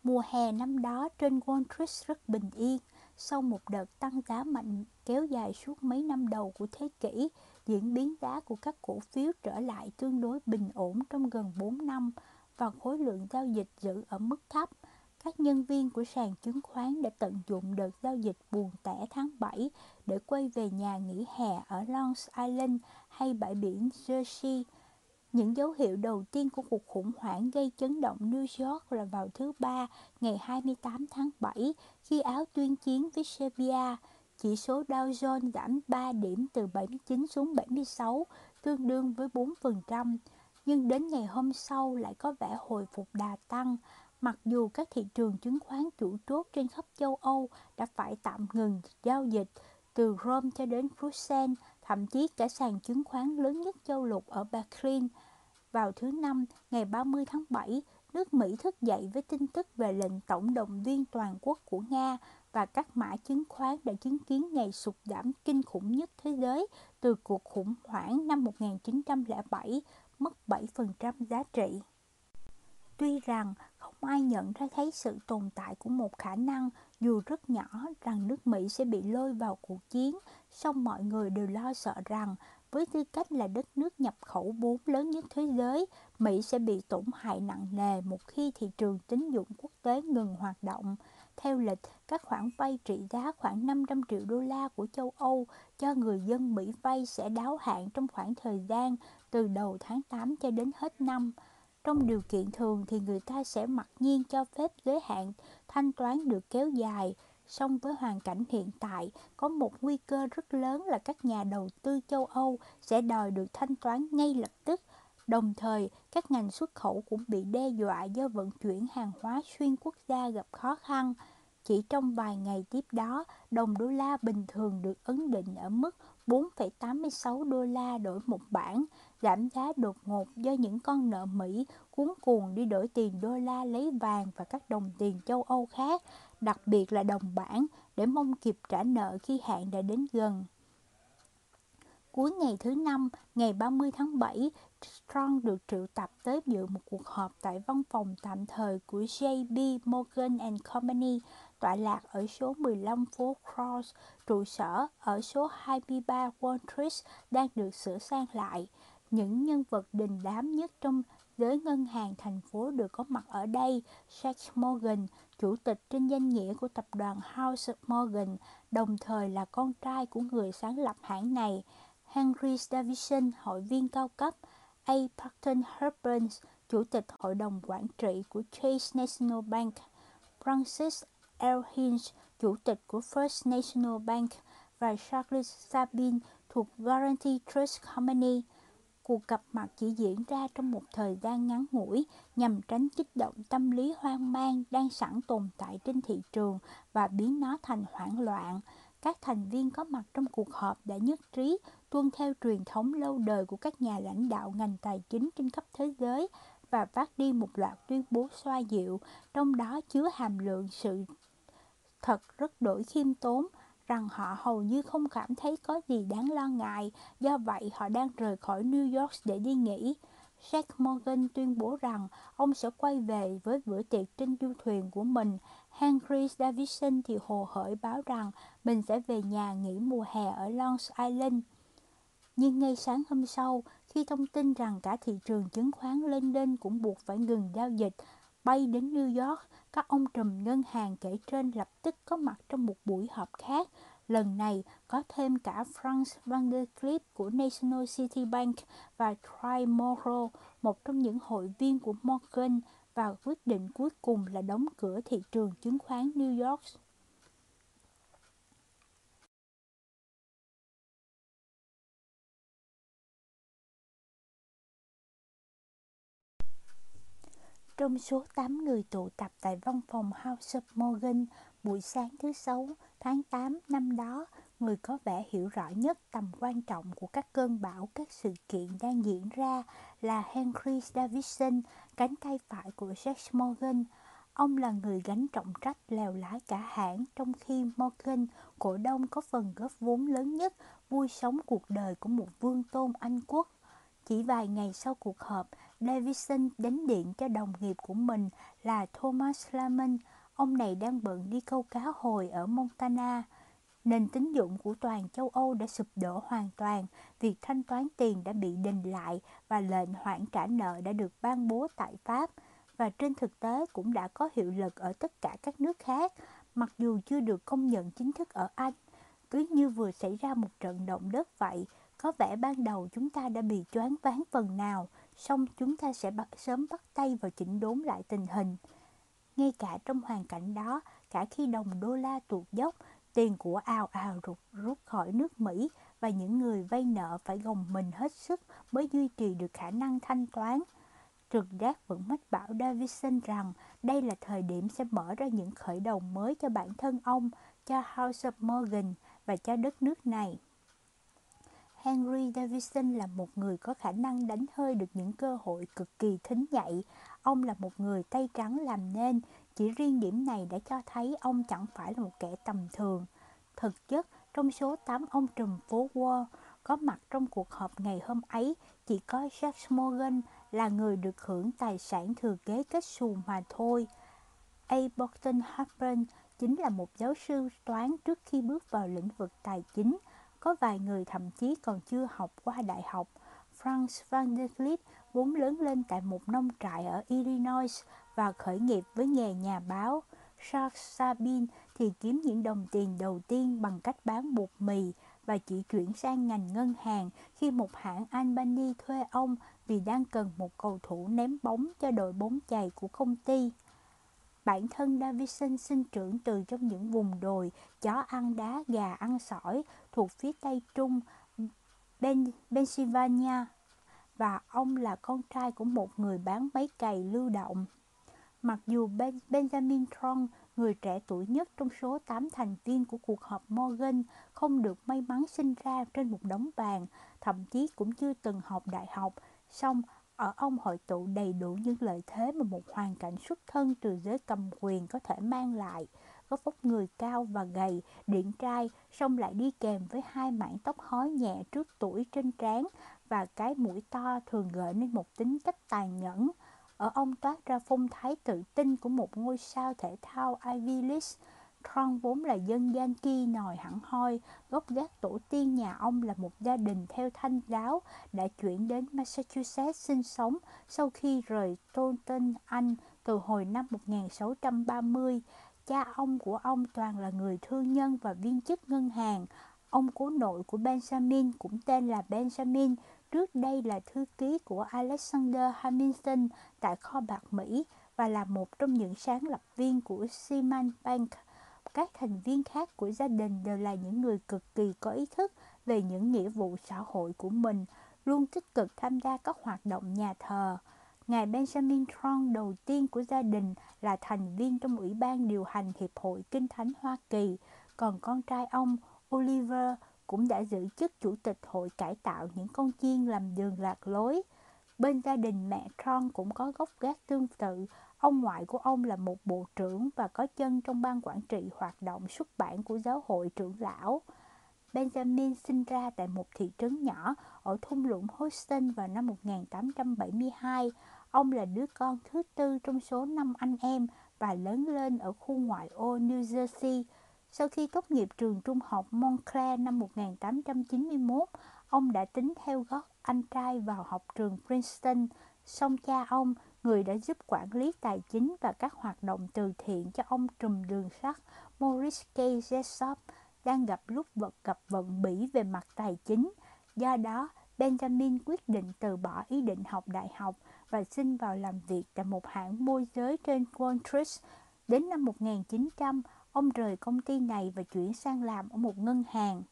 Mùa hè năm đó trên Wall Street rất bình yên, sau một đợt tăng giá mạnh kéo dài suốt mấy năm đầu của thế kỷ, diễn biến giá của các cổ phiếu trở lại tương đối bình ổn trong gần 4 năm và khối lượng giao dịch giữ ở mức thấp. Các nhân viên của sàn chứng khoán đã tận dụng đợt giao dịch buồn tẻ tháng 7 để quay về nhà nghỉ hè ở Long Island hay bãi biển Jersey. Những dấu hiệu đầu tiên của cuộc khủng hoảng gây chấn động New York là vào thứ Ba, ngày 28 tháng 7, khi Áo tuyên chiến với Serbia. Chỉ số Dow Jones giảm 3 điểm từ 79 xuống 76, tương đương với 4%. Nhưng đến ngày hôm sau lại có vẻ hồi phục đà tăng. Mặc dù các thị trường chứng khoán chủ chốt trên khắp châu Âu đã phải tạm ngừng giao dịch từ Rome cho đến Bruxelles, thậm chí cả sàn chứng khoán lớn nhất châu lục ở Berlin. Vào thứ Năm, ngày 30 tháng 7, nước Mỹ thức dậy với tin tức về lệnh tổng động viên toàn quốc của Nga và các mã chứng khoán đã chứng kiến ngày sụt giảm kinh khủng nhất thế giới từ cuộc khủng hoảng năm 1907, mất 7% giá trị. Tuy rằng không ai nhận ra thấy sự tồn tại của một khả năng dù rất nhỏ rằng nước Mỹ sẽ bị lôi vào cuộc chiến, song mọi người đều lo sợ rằng với tư cách là đất nước nhập khẩu vốn lớn nhất thế giới, Mỹ sẽ bị tổn hại nặng nề một khi thị trường tín dụng quốc tế ngừng hoạt động. Theo lịch, các khoản vay trị giá khoảng 500 triệu đô la của châu Âu cho người dân Mỹ vay sẽ đáo hạn trong khoảng thời gian từ đầu tháng 8 cho đến hết năm. Trong điều kiện thường thì người ta sẽ mặc nhiên cho phép giới hạn thanh toán được kéo dài, song với hoàn cảnh hiện tại, có một nguy cơ rất lớn là các nhà đầu tư châu Âu sẽ đòi được thanh toán ngay lập tức. Đồng thời, các ngành xuất khẩu cũng bị đe dọa do vận chuyển hàng hóa xuyên quốc gia gặp khó khăn. Chỉ trong vài ngày tiếp đó, đồng đô la bình thường được ấn định ở mức 4,86 đô la đổi một bảng, giảm giá đột ngột do những con nợ Mỹ cuốn cuồng đi đổi tiền đô la lấy vàng và các đồng tiền châu Âu khác, đặc biệt là đồng bảng, để mong kịp trả nợ khi hạn đã đến gần. Cuối ngày thứ năm, ngày 30 tháng 7, Strong được triệu tập tới dự một cuộc họp tại văn phòng tạm thời của JB Morgan and Company, tọa lạc ở số 15 phố Cross, trụ sở ở số 23 Wall Street đang được sửa sang lại. Những nhân vật đình đám nhất trong giới ngân hàng thành phố được có mặt ở đây. Jack Morgan, chủ tịch trên danh nghĩa của tập đoàn House Morgan, đồng thời là con trai của người sáng lập hãng này. Henry Davison, hội viên cao cấp, A. Parton Hepburn, chủ tịch hội đồng quản trị của Chase National Bank, Francis L. Hinch, chủ tịch của First National Bank và Charles Sabin thuộc Guarantee Trust Company. Cuộc gặp mặt chỉ diễn ra trong một thời gian ngắn ngủi nhằm tránh kích động tâm lý hoang mang đang sẵn tồn tại trên thị trường và biến nó thành hoảng loạn. Các thành viên có mặt trong cuộc họp đã nhất trí tuân theo truyền thống lâu đời của các nhà lãnh đạo ngành tài chính trên khắp thế giới và phát đi một loạt tuyên bố xoa dịu, trong đó chứa hàm lượng sự thật rất đổi khiêm tốn rằng họ hầu như không cảm thấy có gì đáng lo ngại, do vậy họ đang rời khỏi New York để đi nghỉ. Jack Morgan tuyên bố rằng ông sẽ quay về với bữa tiệc trên du thuyền của mình. Henry Davidson thì hồ hởi báo rằng mình sẽ về nhà nghỉ mùa hè ở Long Island. Nhưng ngay sáng hôm sau, khi thông tin rằng cả thị trường chứng khoán London cũng buộc phải ngừng giao dịch, bay đến New York, các ông trùm ngân hàng kể trên lập tức có mặt trong một buổi họp khác. Lần này có thêm cả Franz van der Klip của National City Bank và Troy Morrow, một trong những hội viên của Morgan, và quyết định cuối cùng là đóng cửa thị trường chứng khoán New York. Trong số 8 người tụ tập tại văn phòng House of Morgan buổi sáng thứ Sáu tháng 8 năm đó, người có vẻ hiểu rõ nhất tầm quan trọng của các cơn bão các sự kiện đang diễn ra là Henry Davidson, cánh tay phải của Jack Morgan. Ông là người gánh trọng trách lèo lái cả hãng trong khi Morgan, cổ đông có phần góp vốn lớn nhất, vui sống cuộc đời của một vương tôn Anh quốc. Chỉ vài ngày sau cuộc họp, Davidson đánh điện cho đồng nghiệp của mình là Thomas Lamont. Ông này đang bận đi câu cá hồi ở Montana. Nền tín dụng của toàn châu Âu đã sụp đổ hoàn toàn, việc thanh toán tiền đã bị đình lại và lệnh hoãn trả nợ đã được ban bố tại Pháp và trên thực tế cũng đã có hiệu lực ở tất cả các nước khác, mặc dù chưa được công nhận chính thức ở Anh. Cứ như vừa xảy ra một trận động đất vậy, có vẻ ban đầu chúng ta đã bị choáng váng phần nào, song chúng ta sẽ bắt, sớm bắt tay vào chỉnh đốn lại tình hình. Ngay cả trong hoàn cảnh đó, cả khi đồng đô la tuột dốc, tiền của ào ào rụt rút khỏi nước Mỹ và những người vay nợ phải gồng mình hết sức mới duy trì được khả năng thanh toán. Trực giác vẫn mách bảo Davidson rằng đây là thời điểm sẽ mở ra những khởi đầu mới cho bản thân ông, cho House of Morgan và cho đất nước này. Henry Davidson là một người có khả năng đánh hơi được những cơ hội cực kỳ thính nhạy. Ông là một người tay trắng làm nên, chỉ riêng điểm này đã cho thấy ông chẳng phải là một kẻ tầm thường. Thực chất, trong số 8 ông trùm phố Wall có mặt trong cuộc họp ngày hôm ấy, chỉ có Jack Morgan là người được hưởng tài sản thừa kế kết xù mà thôi. A. Burton Harper chính là một giáo sư toán trước khi bước vào lĩnh vực tài chính. Có vài người thậm chí còn chưa học qua đại học. Franz van der Klief vốn lớn lên tại một nông trại ở Illinois và khởi nghiệp với nghề nhà báo. Charles Sabin thì kiếm những đồng tiền đầu tiên bằng cách bán bột mì và chỉ chuyển sang ngành ngân hàng khi một hãng Albany thuê ông vì đang cần một cầu thủ ném bóng cho đội bóng chày của công ty. Bản thân Davison sinh trưởng từ trong những vùng đồi chó ăn đá, gà ăn sỏi thuộc phía tây trung Ben, Pennsylvania và ông là con trai của một người bán máy cày lưu động. Mặc dù ben, Benjamin Tron, người trẻ tuổi nhất trong số 8 thành viên của cuộc họp Morgan, không được may mắn sinh ra trên một đống vàng, thậm chí cũng chưa từng học đại học, song ở ông hội tụ đầy đủ những lợi thế mà một hoàn cảnh xuất thân từ giới cầm quyền có thể mang lại. Có vóc người cao và gầy, điển trai, song lại đi kèm với hai mảng tóc hói nhẹ trước tuổi trên trán và cái mũi to thường gợi nên một tính cách tàn nhẫn. Ở ông toát ra phong thái tự tin của một ngôi sao thể thao Ivy League, Tron vốn là dân gian kia nòi hẳn hoi, gốc gác tổ tiên nhà ông là một gia đình theo thanh giáo đã chuyển đến Massachusetts sinh sống sau khi rời Taunton, Anh từ hồi năm 1630. Cha ông của ông toàn là người thương nhân và viên chức ngân hàng. Ông cố nội của Benjamin cũng tên là Benjamin, trước đây là thư ký của Alexander Hamilton tại kho bạc Mỹ và là một trong những sáng lập viên của Siman Bank các thành viên khác của gia đình đều là những người cực kỳ có ý thức về những nghĩa vụ xã hội của mình, luôn tích cực tham gia các hoạt động nhà thờ. Ngài Benjamin Tron đầu tiên của gia đình là thành viên trong Ủy ban điều hành Hiệp hội Kinh Thánh Hoa Kỳ, còn con trai ông Oliver cũng đã giữ chức chủ tịch hội cải tạo những con chiên làm đường lạc lối. Bên gia đình mẹ Tron cũng có gốc gác tương tự, Ông ngoại của ông là một bộ trưởng và có chân trong ban quản trị hoạt động xuất bản của giáo hội trưởng lão. Benjamin sinh ra tại một thị trấn nhỏ ở thung lũng Houston vào năm 1872. Ông là đứa con thứ tư trong số năm anh em và lớn lên ở khu ngoại ô New Jersey. Sau khi tốt nghiệp trường trung học Montclair năm 1891, ông đã tính theo gót anh trai vào học trường Princeton, song cha ông người đã giúp quản lý tài chính và các hoạt động từ thiện cho ông trùm đường sắt Morris K. Jessop đang gặp lúc vật gặp vận bỉ về mặt tài chính. Do đó, Benjamin quyết định từ bỏ ý định học đại học và xin vào làm việc tại một hãng môi giới trên Wall Street. Đến năm 1900, ông rời công ty này và chuyển sang làm ở một ngân hàng.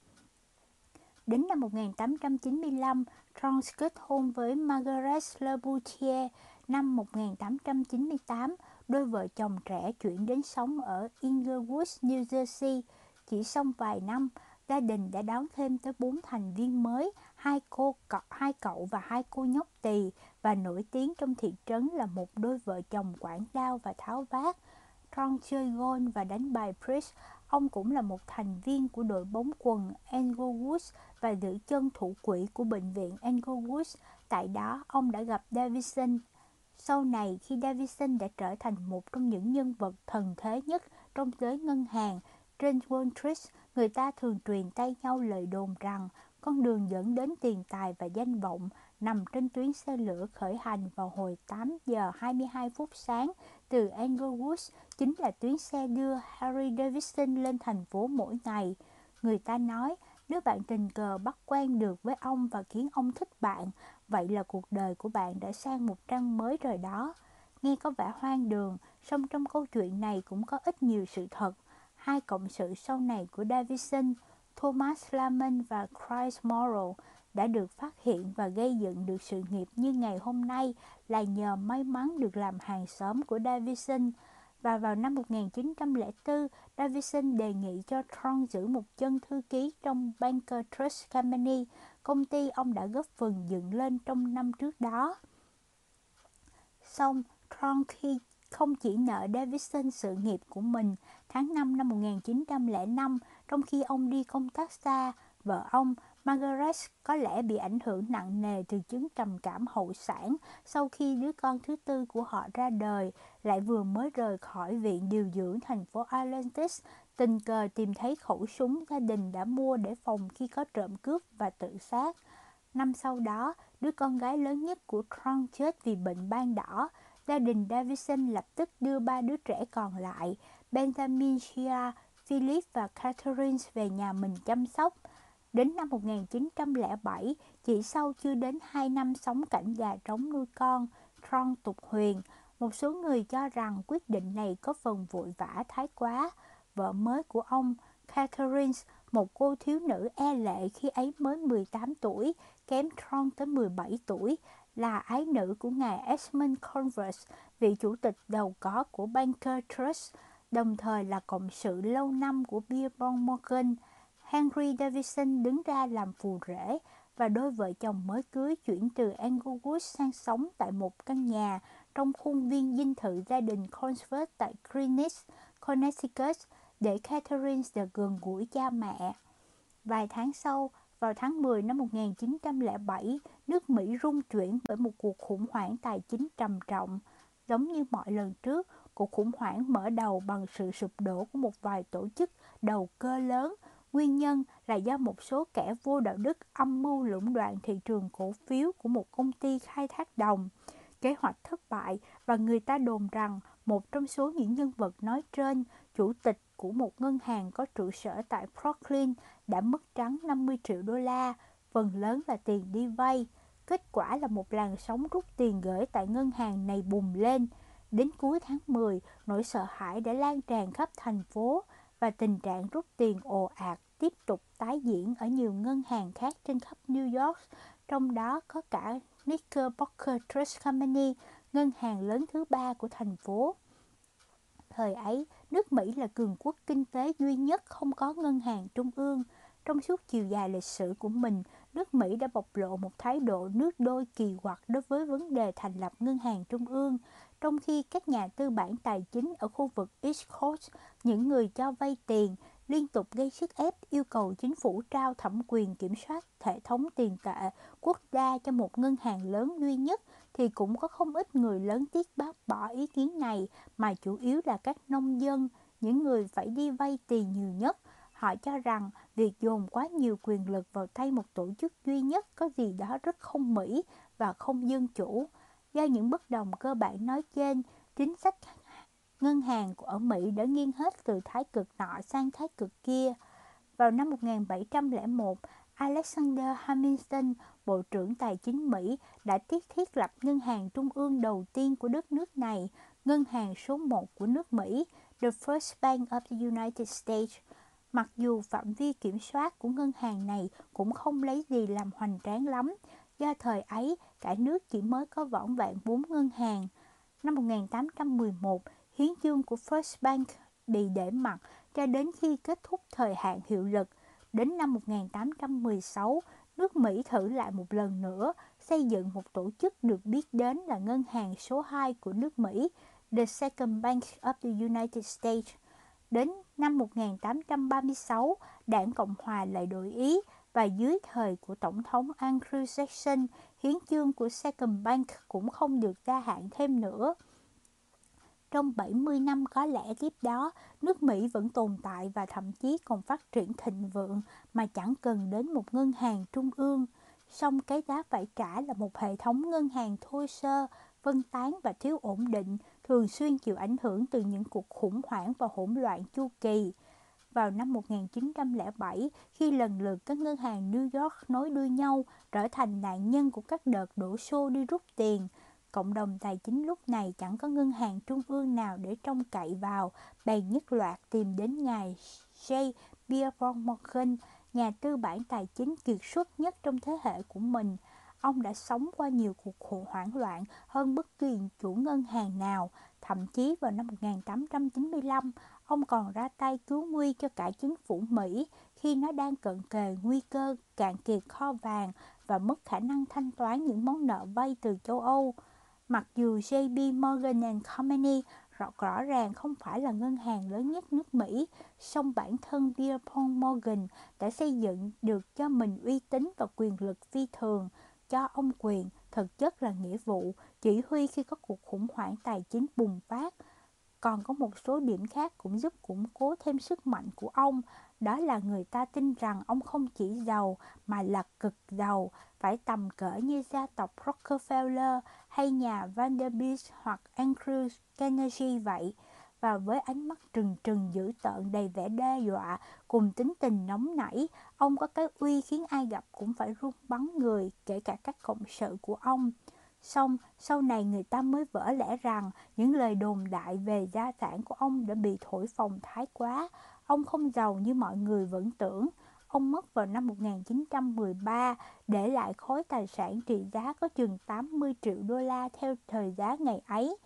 Đến năm 1895, Trons kết hôn với Margaret Leboutier, Năm 1898, đôi vợ chồng trẻ chuyển đến sống ở Inglewood, New Jersey. Chỉ sau vài năm, gia đình đã đón thêm tới bốn thành viên mới, hai cô cậu, hai cậu và hai cô nhóc tỳ và nổi tiếng trong thị trấn là một đôi vợ chồng quản đao và tháo vát. Ron chơi golf và đánh bài bridge. Ông cũng là một thành viên của đội bóng quần Englewood và giữ chân thủ quỹ của bệnh viện Englewood. Tại đó, ông đã gặp Davidson, Sau này, khi Davidson đã trở thành một trong những nhân vật thần thế nhất trong giới ngân hàng, trên Wall Street, người ta thường truyền tay nhau lời đồn rằng con đường dẫn đến tiền tài và danh vọng nằm trên tuyến xe lửa khởi hành vào hồi 8 giờ 22 phút sáng từ Englewood chính là tuyến xe đưa Harry Davidson lên thành phố mỗi ngày. Người ta nói nếu bạn tình cờ bắt quen được với ông và khiến ông thích bạn, vậy là cuộc đời của bạn đã sang một trang mới rồi đó. Nghe có vẻ hoang đường, song trong câu chuyện này cũng có ít nhiều sự thật. Hai cộng sự sau này của Davidson, Thomas Lamont và Chris Morrow, đã được phát hiện và gây dựng được sự nghiệp như ngày hôm nay là nhờ may mắn được làm hàng xóm của Davidson. Và vào năm 1904, Davidson đề nghị cho Tron giữ một chân thư ký trong Banker Trust Company, công ty ông đã góp phần dựng lên trong năm trước đó. Xong, Tron khi không chỉ nợ Davidson sự nghiệp của mình, tháng 5 năm 1905, trong khi ông đi công tác xa, vợ ông Margaret có lẽ bị ảnh hưởng nặng nề từ chứng trầm cảm hậu sản sau khi đứa con thứ tư của họ ra đời, lại vừa mới rời khỏi viện điều dưỡng thành phố Atlantis, tình cờ tìm thấy khẩu súng gia đình đã mua để phòng khi có trộm cướp và tự sát. Năm sau đó, đứa con gái lớn nhất của Tron chết vì bệnh ban đỏ. Gia đình Davison lập tức đưa ba đứa trẻ còn lại, Benjamin Shia, Philip và Catherine về nhà mình chăm sóc. Đến năm 1907, chỉ sau chưa đến 2 năm sống cảnh gà trống nuôi con, Tron tục huyền, một số người cho rằng quyết định này có phần vội vã thái quá. Vợ mới của ông, Catherine, một cô thiếu nữ e lệ khi ấy mới 18 tuổi, kém Tron tới 17 tuổi, là ái nữ của ngài Esmond Converse, vị chủ tịch đầu có của Banker Trust, đồng thời là cộng sự lâu năm của Beerbohm Morgan. Henry Davison đứng ra làm phù rể và đôi vợ chồng mới cưới chuyển từ Englewood sang sống tại một căn nhà trong khuôn viên dinh thự gia đình Consford tại Greenwich, Connecticut để Catherine được gần gũi cha mẹ. Vài tháng sau, vào tháng 10 năm 1907, nước Mỹ rung chuyển bởi một cuộc khủng hoảng tài chính trầm trọng. Giống như mọi lần trước, cuộc khủng hoảng mở đầu bằng sự sụp đổ của một vài tổ chức đầu cơ lớn Nguyên nhân là do một số kẻ vô đạo đức âm mưu lũng đoạn thị trường cổ phiếu của một công ty khai thác đồng. Kế hoạch thất bại và người ta đồn rằng một trong số những nhân vật nói trên, chủ tịch của một ngân hàng có trụ sở tại Brooklyn đã mất trắng 50 triệu đô la, phần lớn là tiền đi vay. Kết quả là một làn sóng rút tiền gửi tại ngân hàng này bùng lên. Đến cuối tháng 10, nỗi sợ hãi đã lan tràn khắp thành phố và tình trạng rút tiền ồ ạt tiếp tục tái diễn ở nhiều ngân hàng khác trên khắp New York, trong đó có cả Knickerbocker Trust Company, ngân hàng lớn thứ ba của thành phố. Thời ấy, nước Mỹ là cường quốc kinh tế duy nhất không có ngân hàng trung ương. Trong suốt chiều dài lịch sử của mình, nước Mỹ đã bộc lộ một thái độ nước đôi kỳ quặc đối với vấn đề thành lập ngân hàng trung ương, trong khi các nhà tư bản tài chính ở khu vực East Coast, những người cho vay tiền, liên tục gây sức ép yêu cầu chính phủ trao thẩm quyền kiểm soát hệ thống tiền tệ quốc gia cho một ngân hàng lớn duy nhất thì cũng có không ít người lớn tiếc bác bỏ ý kiến này mà chủ yếu là các nông dân, những người phải đi vay tiền nhiều nhất. Họ cho rằng việc dồn quá nhiều quyền lực vào tay một tổ chức duy nhất có gì đó rất không mỹ và không dân chủ. Do những bất đồng cơ bản nói trên, chính sách ngân hàng của ở Mỹ đã nghiêng hết từ thái cực nọ sang thái cực kia. Vào năm 1701, Alexander Hamilton, Bộ trưởng Tài chính Mỹ, đã thiết thiết lập ngân hàng trung ương đầu tiên của đất nước này, ngân hàng số 1 của nước Mỹ, The First Bank of the United States. Mặc dù phạm vi kiểm soát của ngân hàng này cũng không lấy gì làm hoành tráng lắm, do thời ấy cả nước chỉ mới có vỏn vẹn bốn ngân hàng. Năm 1811, hiến chương của First Bank bị để mặt cho đến khi kết thúc thời hạn hiệu lực. Đến năm 1816, nước Mỹ thử lại một lần nữa xây dựng một tổ chức được biết đến là ngân hàng số 2 của nước Mỹ, The Second Bank of the United States. Đến năm 1836, đảng Cộng Hòa lại đổi ý và dưới thời của Tổng thống Andrew Jackson, hiến chương của Second Bank cũng không được gia hạn thêm nữa. Trong 70 năm có lẽ tiếp đó, nước Mỹ vẫn tồn tại và thậm chí còn phát triển thịnh vượng mà chẳng cần đến một ngân hàng trung ương. Song cái giá phải trả là một hệ thống ngân hàng thô sơ, phân tán và thiếu ổn định, thường xuyên chịu ảnh hưởng từ những cuộc khủng hoảng và hỗn loạn chu kỳ. Vào năm 1907, khi lần lượt các ngân hàng New York nối đuôi nhau trở thành nạn nhân của các đợt đổ xô đi rút tiền, cộng đồng tài chính lúc này chẳng có ngân hàng trung ương nào để trông cậy vào, bèn nhất loạt tìm đến ngài J. Pierpont Morgan, nhà tư bản tài chính kiệt xuất nhất trong thế hệ của mình. Ông đã sống qua nhiều cuộc khủng hoảng loạn hơn bất kỳ chủ ngân hàng nào, thậm chí vào năm 1895, ông còn ra tay cứu nguy cho cả chính phủ Mỹ khi nó đang cận kề nguy cơ cạn kiệt kho vàng và mất khả năng thanh toán những món nợ vay từ châu Âu. Mặc dù JP Morgan and Company rõ, rõ ràng không phải là ngân hàng lớn nhất nước Mỹ, song bản thân Pierpont Morgan đã xây dựng được cho mình uy tín và quyền lực phi thường, cho ông quyền, thực chất là nghĩa vụ, chỉ huy khi có cuộc khủng hoảng tài chính bùng phát. Còn có một số điểm khác cũng giúp củng cố thêm sức mạnh của ông, đó là người ta tin rằng ông không chỉ giàu mà là cực giàu, phải tầm cỡ như gia tộc Rockefeller hay nhà Vanderbilt hoặc Andrew Carnegie vậy. Và với ánh mắt trừng trừng dữ tợn đầy vẻ đe dọa cùng tính tình nóng nảy, ông có cái uy khiến ai gặp cũng phải run bắn người, kể cả các cộng sự của ông. Xong, sau này người ta mới vỡ lẽ rằng những lời đồn đại về gia sản của ông đã bị thổi phồng thái quá. Ông không giàu như mọi người vẫn tưởng. Ông mất vào năm 1913, để lại khối tài sản trị giá có chừng 80 triệu đô la theo thời giá ngày ấy.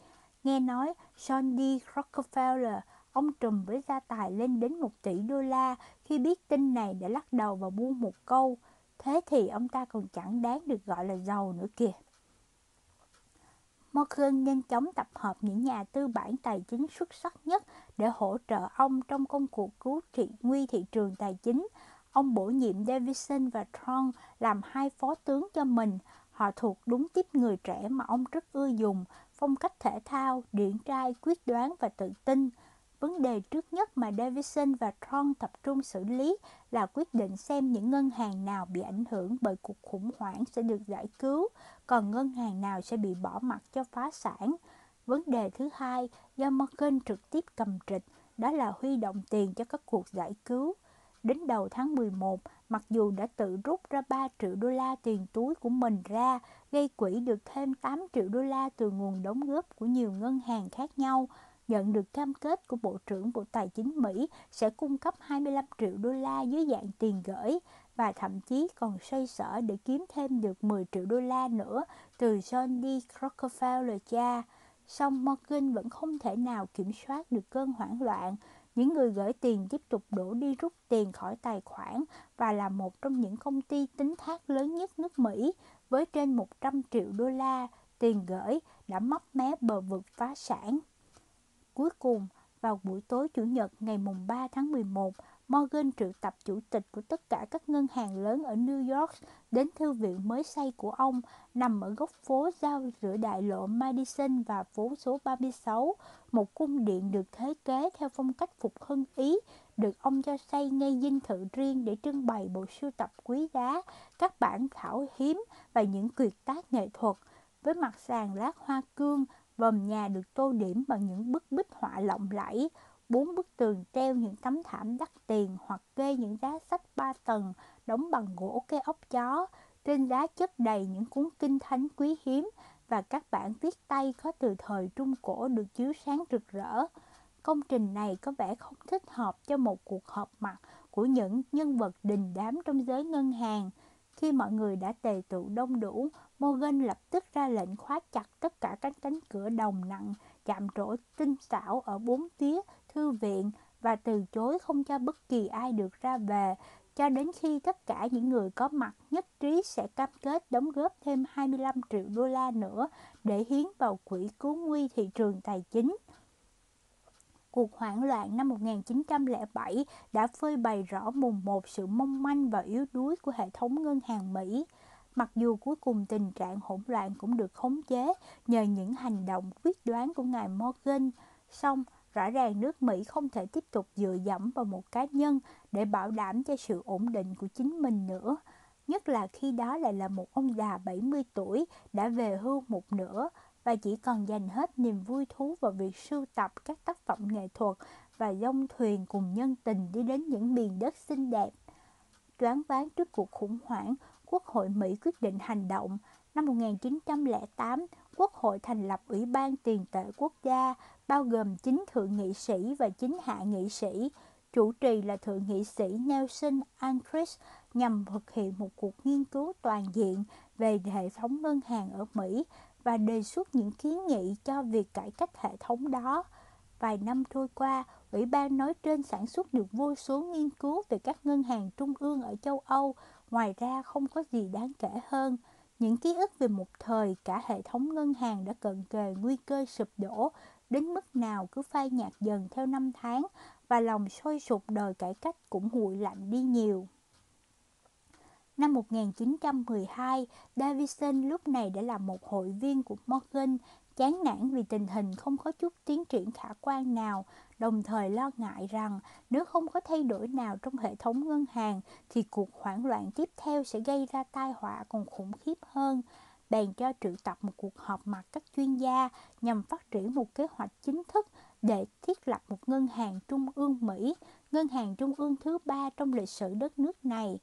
Nghe nói John D. Rockefeller, ông trùm với gia tài lên đến 1 tỷ đô la, khi biết tin này đã lắc đầu và buông một câu. Thế thì ông ta còn chẳng đáng được gọi là giàu nữa kìa. Morgan nhanh chóng tập hợp những nhà tư bản tài chính xuất sắc nhất để hỗ trợ ông trong công cuộc cứu trị nguy thị trường tài chính. Ông bổ nhiệm Davidson và Tron làm hai phó tướng cho mình. Họ thuộc đúng tiếp người trẻ mà ông rất ưa dùng, phong cách thể thao, điển trai, quyết đoán và tự tin. Vấn đề trước nhất mà Davidson và Tron tập trung xử lý là quyết định xem những ngân hàng nào bị ảnh hưởng bởi cuộc khủng hoảng sẽ được giải cứu, còn ngân hàng nào sẽ bị bỏ mặt cho phá sản. Vấn đề thứ hai do Morgan trực tiếp cầm trịch, đó là huy động tiền cho các cuộc giải cứu. Đến đầu tháng 11, mặc dù đã tự rút ra 3 triệu đô la tiền túi của mình ra, gây quỹ được thêm 8 triệu đô la từ nguồn đóng góp của nhiều ngân hàng khác nhau, nhận được cam kết của Bộ trưởng Bộ Tài chính Mỹ sẽ cung cấp 25 triệu đô la dưới dạng tiền gửi và thậm chí còn xoay sở để kiếm thêm được 10 triệu đô la nữa từ John D. Rockefeller cha. Song Morgan vẫn không thể nào kiểm soát được cơn hoảng loạn. Những người gửi tiền tiếp tục đổ đi rút tiền khỏi tài khoản và là một trong những công ty tính thác lớn nhất nước Mỹ với trên 100 triệu đô la tiền gửi đã móc mé bờ vực phá sản. Cuối cùng, vào buổi tối Chủ nhật ngày mùng 3 tháng 11, Morgan triệu tập chủ tịch của tất cả các ngân hàng lớn ở New York đến thư viện mới xây của ông nằm ở góc phố giao giữa đại lộ Madison và phố số 36, một cung điện được thiết kế theo phong cách phục hưng Ý, được ông cho xây ngay dinh thự riêng để trưng bày bộ sưu tập quý giá, các bản thảo hiếm và những tuyệt tác nghệ thuật. Với mặt sàn lát hoa cương, vòm nhà được tô điểm bằng những bức bích họa lộng lẫy, bốn bức tường treo những tấm thảm đắt tiền hoặc kê những giá sách ba tầng đóng bằng gỗ cây ốc chó. Trên giá chất đầy những cuốn kinh thánh quý hiếm và các bản viết tay có từ thời Trung Cổ được chiếu sáng rực rỡ. Công trình này có vẻ không thích hợp cho một cuộc họp mặt của những nhân vật đình đám trong giới ngân hàng. Khi mọi người đã tề tụ đông đủ, Morgan lập tức ra lệnh khóa chặt tất cả các cánh cửa đồng nặng, chạm trổ tinh xảo ở bốn phía thư viện và từ chối không cho bất kỳ ai được ra về cho đến khi tất cả những người có mặt nhất trí sẽ cam kết đóng góp thêm 25 triệu đô la nữa để hiến vào quỹ cứu nguy thị trường tài chính. Cuộc hoảng loạn năm 1907 đã phơi bày rõ mùng một sự mong manh và yếu đuối của hệ thống ngân hàng Mỹ. Mặc dù cuối cùng tình trạng hỗn loạn cũng được khống chế nhờ những hành động quyết đoán của ngài Morgan, song rõ ràng nước Mỹ không thể tiếp tục dựa dẫm vào một cá nhân để bảo đảm cho sự ổn định của chính mình nữa. Nhất là khi đó lại là một ông già 70 tuổi đã về hưu một nửa và chỉ còn dành hết niềm vui thú vào việc sưu tập các tác phẩm nghệ thuật và dông thuyền cùng nhân tình đi đến những miền đất xinh đẹp. Choáng váng trước cuộc khủng hoảng, Quốc hội Mỹ quyết định hành động. Năm 1908, Quốc hội thành lập Ủy ban Tiền tệ Quốc gia, bao gồm chính thượng nghị sĩ và chính hạ nghị sĩ. Chủ trì là thượng nghị sĩ Nelson Anchorage nhằm thực hiện một cuộc nghiên cứu toàn diện về hệ thống ngân hàng ở Mỹ và đề xuất những kiến nghị cho việc cải cách hệ thống đó. Vài năm trôi qua, Ủy ban nói trên sản xuất được vô số nghiên cứu về các ngân hàng trung ương ở châu Âu, ngoài ra không có gì đáng kể hơn. Những ký ức về một thời cả hệ thống ngân hàng đã cận kề nguy cơ sụp đổ đến mức nào cứ phai nhạt dần theo năm tháng và lòng sôi sục đời cải cách cũng nguội lạnh đi nhiều. Năm 1912, Davison lúc này đã là một hội viên của Morgan, chán nản vì tình hình không có chút tiến triển khả quan nào, đồng thời lo ngại rằng nếu không có thay đổi nào trong hệ thống ngân hàng thì cuộc hoảng loạn tiếp theo sẽ gây ra tai họa còn khủng khiếp hơn. Bèn cho triệu tập một cuộc họp mặt các chuyên gia nhằm phát triển một kế hoạch chính thức để thiết lập một ngân hàng trung ương Mỹ, ngân hàng trung ương thứ ba trong lịch sử đất nước này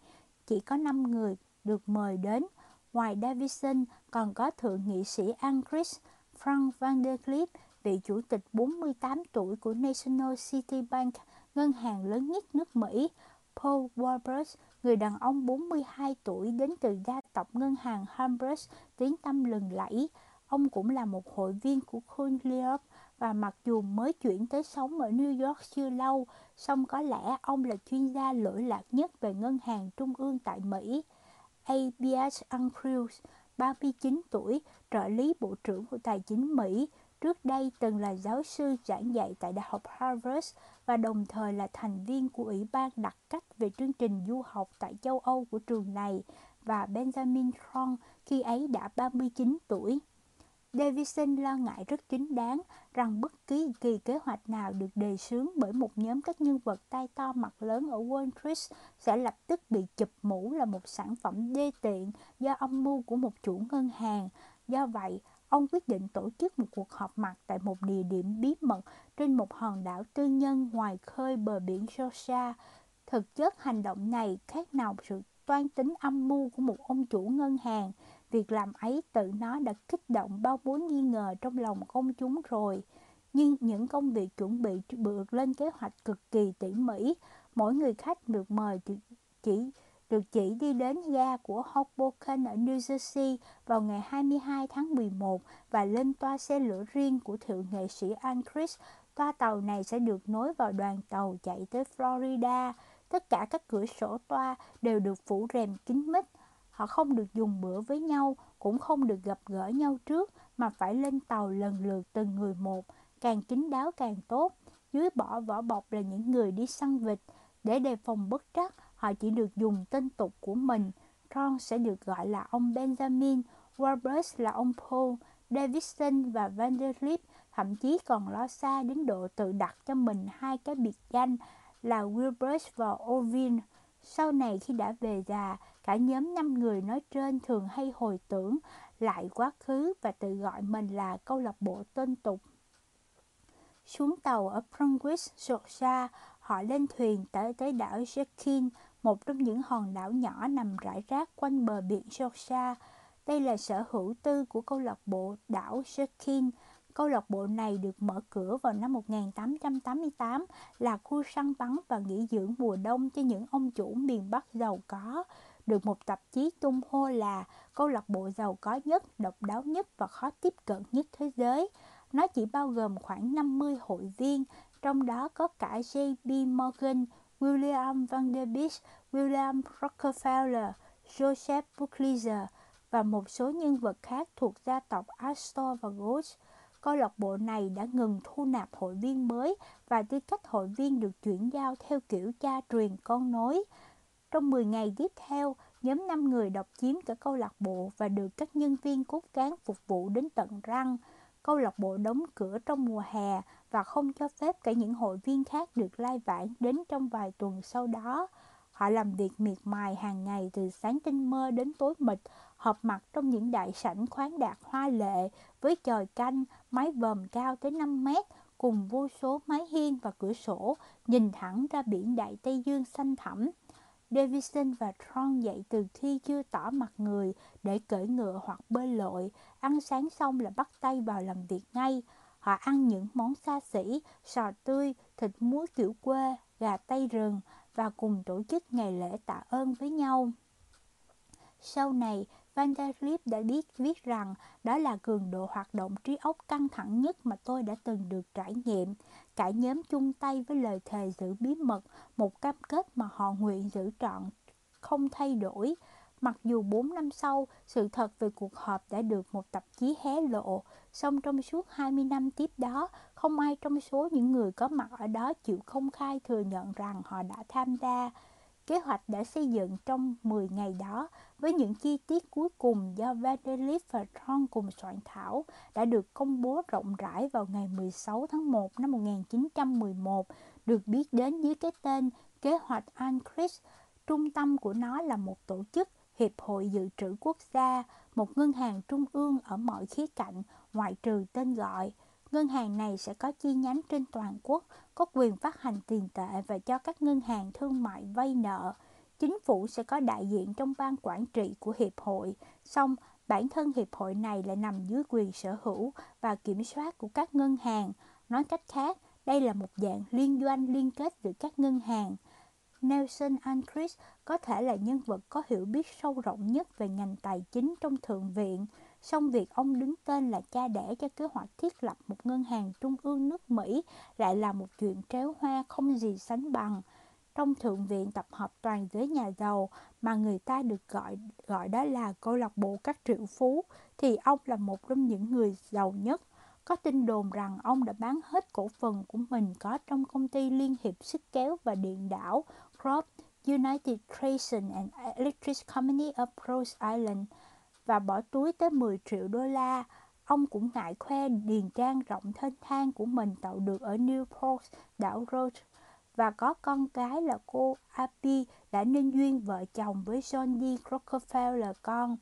chỉ có 5 người được mời đến. Ngoài Davison còn có thượng nghị sĩ Angris Frank van der klip vị chủ tịch 48 tuổi của National City Bank, ngân hàng lớn nhất nước Mỹ, Paul Warburg, người đàn ông 42 tuổi đến từ gia tộc ngân hàng Hambridge tiếng tâm lừng lẫy. Ông cũng là một hội viên của Collier và mặc dù mới chuyển tới sống ở New York chưa lâu, song có lẽ ông là chuyên gia lỗi lạc nhất về ngân hàng trung ương tại Mỹ. A.B.S. Andrews, 39 tuổi, trợ lý Bộ trưởng của Tài chính Mỹ, trước đây từng là giáo sư giảng dạy tại Đại học Harvard và đồng thời là thành viên của Ủy ban đặc cách về chương trình du học tại châu Âu của trường này, và Benjamin Tron khi ấy đã 39 tuổi. Davison lo ngại rất chính đáng rằng bất kỳ kỳ kế hoạch nào được đề xướng bởi một nhóm các nhân vật tay to mặt lớn ở Wall Street sẽ lập tức bị chụp mũ là một sản phẩm đê tiện do âm mưu của một chủ ngân hàng. Do vậy, ông quyết định tổ chức một cuộc họp mặt tại một địa điểm bí mật trên một hòn đảo tư nhân ngoài khơi bờ biển Georgia. Thực chất hành động này khác nào sự toan tính âm mưu của một ông chủ ngân hàng Việc làm ấy tự nó đã kích động bao bốn nghi ngờ trong lòng công chúng rồi. Nhưng những công việc chuẩn bị được lên kế hoạch cực kỳ tỉ mỉ. Mỗi người khách được mời chỉ, được chỉ đi đến ga của Hoboken ở New Jersey vào ngày 22 tháng 11 và lên toa xe lửa riêng của thượng nghệ sĩ Anchorage. Toa tàu này sẽ được nối vào đoàn tàu chạy tới Florida. Tất cả các cửa sổ toa đều được phủ rèm kín mít. Họ không được dùng bữa với nhau, cũng không được gặp gỡ nhau trước, mà phải lên tàu lần lượt từng người một, càng kín đáo càng tốt. Dưới bỏ vỏ bọc là những người đi săn vịt. Để đề phòng bất trắc, họ chỉ được dùng tên tục của mình. Ron sẽ được gọi là ông Benjamin, Warburg là ông Paul, Davidson và Vanderlip thậm chí còn lo xa đến độ tự đặt cho mình hai cái biệt danh là Wilbur và Orville. Sau này khi đã về già, cả nhóm năm người nói trên thường hay hồi tưởng lại quá khứ và tự gọi mình là câu lạc bộ tên tục. Xuống tàu ở Brunswick, Georgia, họ lên thuyền tới tới đảo Jekyll, một trong những hòn đảo nhỏ nằm rải rác quanh bờ biển Georgia. Đây là sở hữu tư của câu lạc bộ đảo Jekyll, Câu lạc bộ này được mở cửa vào năm 1888 là khu săn bắn và nghỉ dưỡng mùa đông cho những ông chủ miền Bắc giàu có. Được một tạp chí tung hô là câu lạc bộ giàu có nhất, độc đáo nhất và khó tiếp cận nhất thế giới. Nó chỉ bao gồm khoảng 50 hội viên, trong đó có cả J.B. Morgan, William Vanderbilt, William Rockefeller, Joseph Pulitzer và một số nhân vật khác thuộc gia tộc Astor và Ghost câu lạc bộ này đã ngừng thu nạp hội viên mới và tư cách hội viên được chuyển giao theo kiểu cha truyền con nối. Trong 10 ngày tiếp theo, Nhóm 5 người độc chiếm cả câu lạc bộ và được các nhân viên cốt cán phục vụ đến tận răng. Câu lạc bộ đóng cửa trong mùa hè và không cho phép cả những hội viên khác được lai vãng đến trong vài tuần sau đó. Họ làm việc miệt mài hàng ngày từ sáng tinh mơ đến tối mịt, họp mặt trong những đại sảnh khoáng đạt hoa lệ với trời canh, mái vòm cao tới 5 mét, cùng vô số mái hiên và cửa sổ, nhìn thẳng ra biển Đại Tây Dương xanh thẳm. Davison và Tron dậy từ khi chưa tỏ mặt người để cởi ngựa hoặc bơi lội, ăn sáng xong là bắt tay vào làm việc ngay. Họ ăn những món xa xỉ, sò tươi, thịt muối kiểu quê, gà tây rừng và cùng tổ chức ngày lễ tạ ơn với nhau. Sau này, Van der Lip đã biết viết rằng đó là cường độ hoạt động trí óc căng thẳng nhất mà tôi đã từng được trải nghiệm. Cả nhóm chung tay với lời thề giữ bí mật, một cam kết mà họ nguyện giữ trọn, không thay đổi. Mặc dù 4 năm sau, sự thật về cuộc họp đã được một tạp chí hé lộ, song trong suốt 20 năm tiếp đó, không ai trong số những người có mặt ở đó chịu công khai thừa nhận rằng họ đã tham gia. Kế hoạch đã xây dựng trong 10 ngày đó với những chi tiết cuối cùng do Vanderlip và Tron cùng soạn thảo đã được công bố rộng rãi vào ngày 16 tháng 1 năm 1911, được biết đến dưới cái tên Kế hoạch Anchorage. Trung tâm của nó là một tổ chức Hiệp hội Dự trữ Quốc gia, một ngân hàng trung ương ở mọi khía cạnh, ngoại trừ tên gọi. Ngân hàng này sẽ có chi nhánh trên toàn quốc, có quyền phát hành tiền tệ và cho các ngân hàng thương mại vay nợ. Chính phủ sẽ có đại diện trong ban quản trị của hiệp hội, song bản thân hiệp hội này lại nằm dưới quyền sở hữu và kiểm soát của các ngân hàng. Nói cách khác, đây là một dạng liên doanh liên kết giữa các ngân hàng. Nelson Anchorage có thể là nhân vật có hiểu biết sâu rộng nhất về ngành tài chính trong Thượng viện, song việc ông đứng tên là cha đẻ cho kế hoạch thiết lập một ngân hàng trung ương nước Mỹ lại là một chuyện tréo hoa không gì sánh bằng. Trong Thượng viện tập hợp toàn giới nhà giàu mà người ta được gọi gọi đó là câu lạc bộ các triệu phú, thì ông là một trong những người giàu nhất. Có tin đồn rằng ông đã bán hết cổ phần của mình có trong công ty liên hiệp sức kéo và điện đảo Crop United Creation and Electric Company of Rhode Island và bỏ túi tới 10 triệu đô la. Ông cũng ngại khoe điền trang rộng thênh thang của mình tạo được ở Newport, đảo Rhode và có con gái là cô Abby đã nên duyên vợ chồng với John D. Rockefeller con.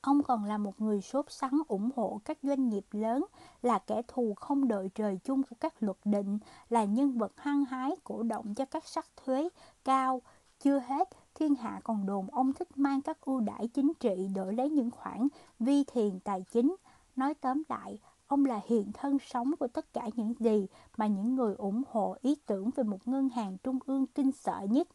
Ông còn là một người sốt sắng ủng hộ các doanh nghiệp lớn, là kẻ thù không đợi trời chung của các luật định, là nhân vật hăng hái cổ động cho các sắc thuế cao. Chưa hết, thiên hạ còn đồn ông thích mang các ưu đãi chính trị đổi lấy những khoản vi thiền tài chính. Nói tóm lại, ông là hiện thân sống của tất cả những gì mà những người ủng hộ ý tưởng về một ngân hàng trung ương kinh sợ nhất.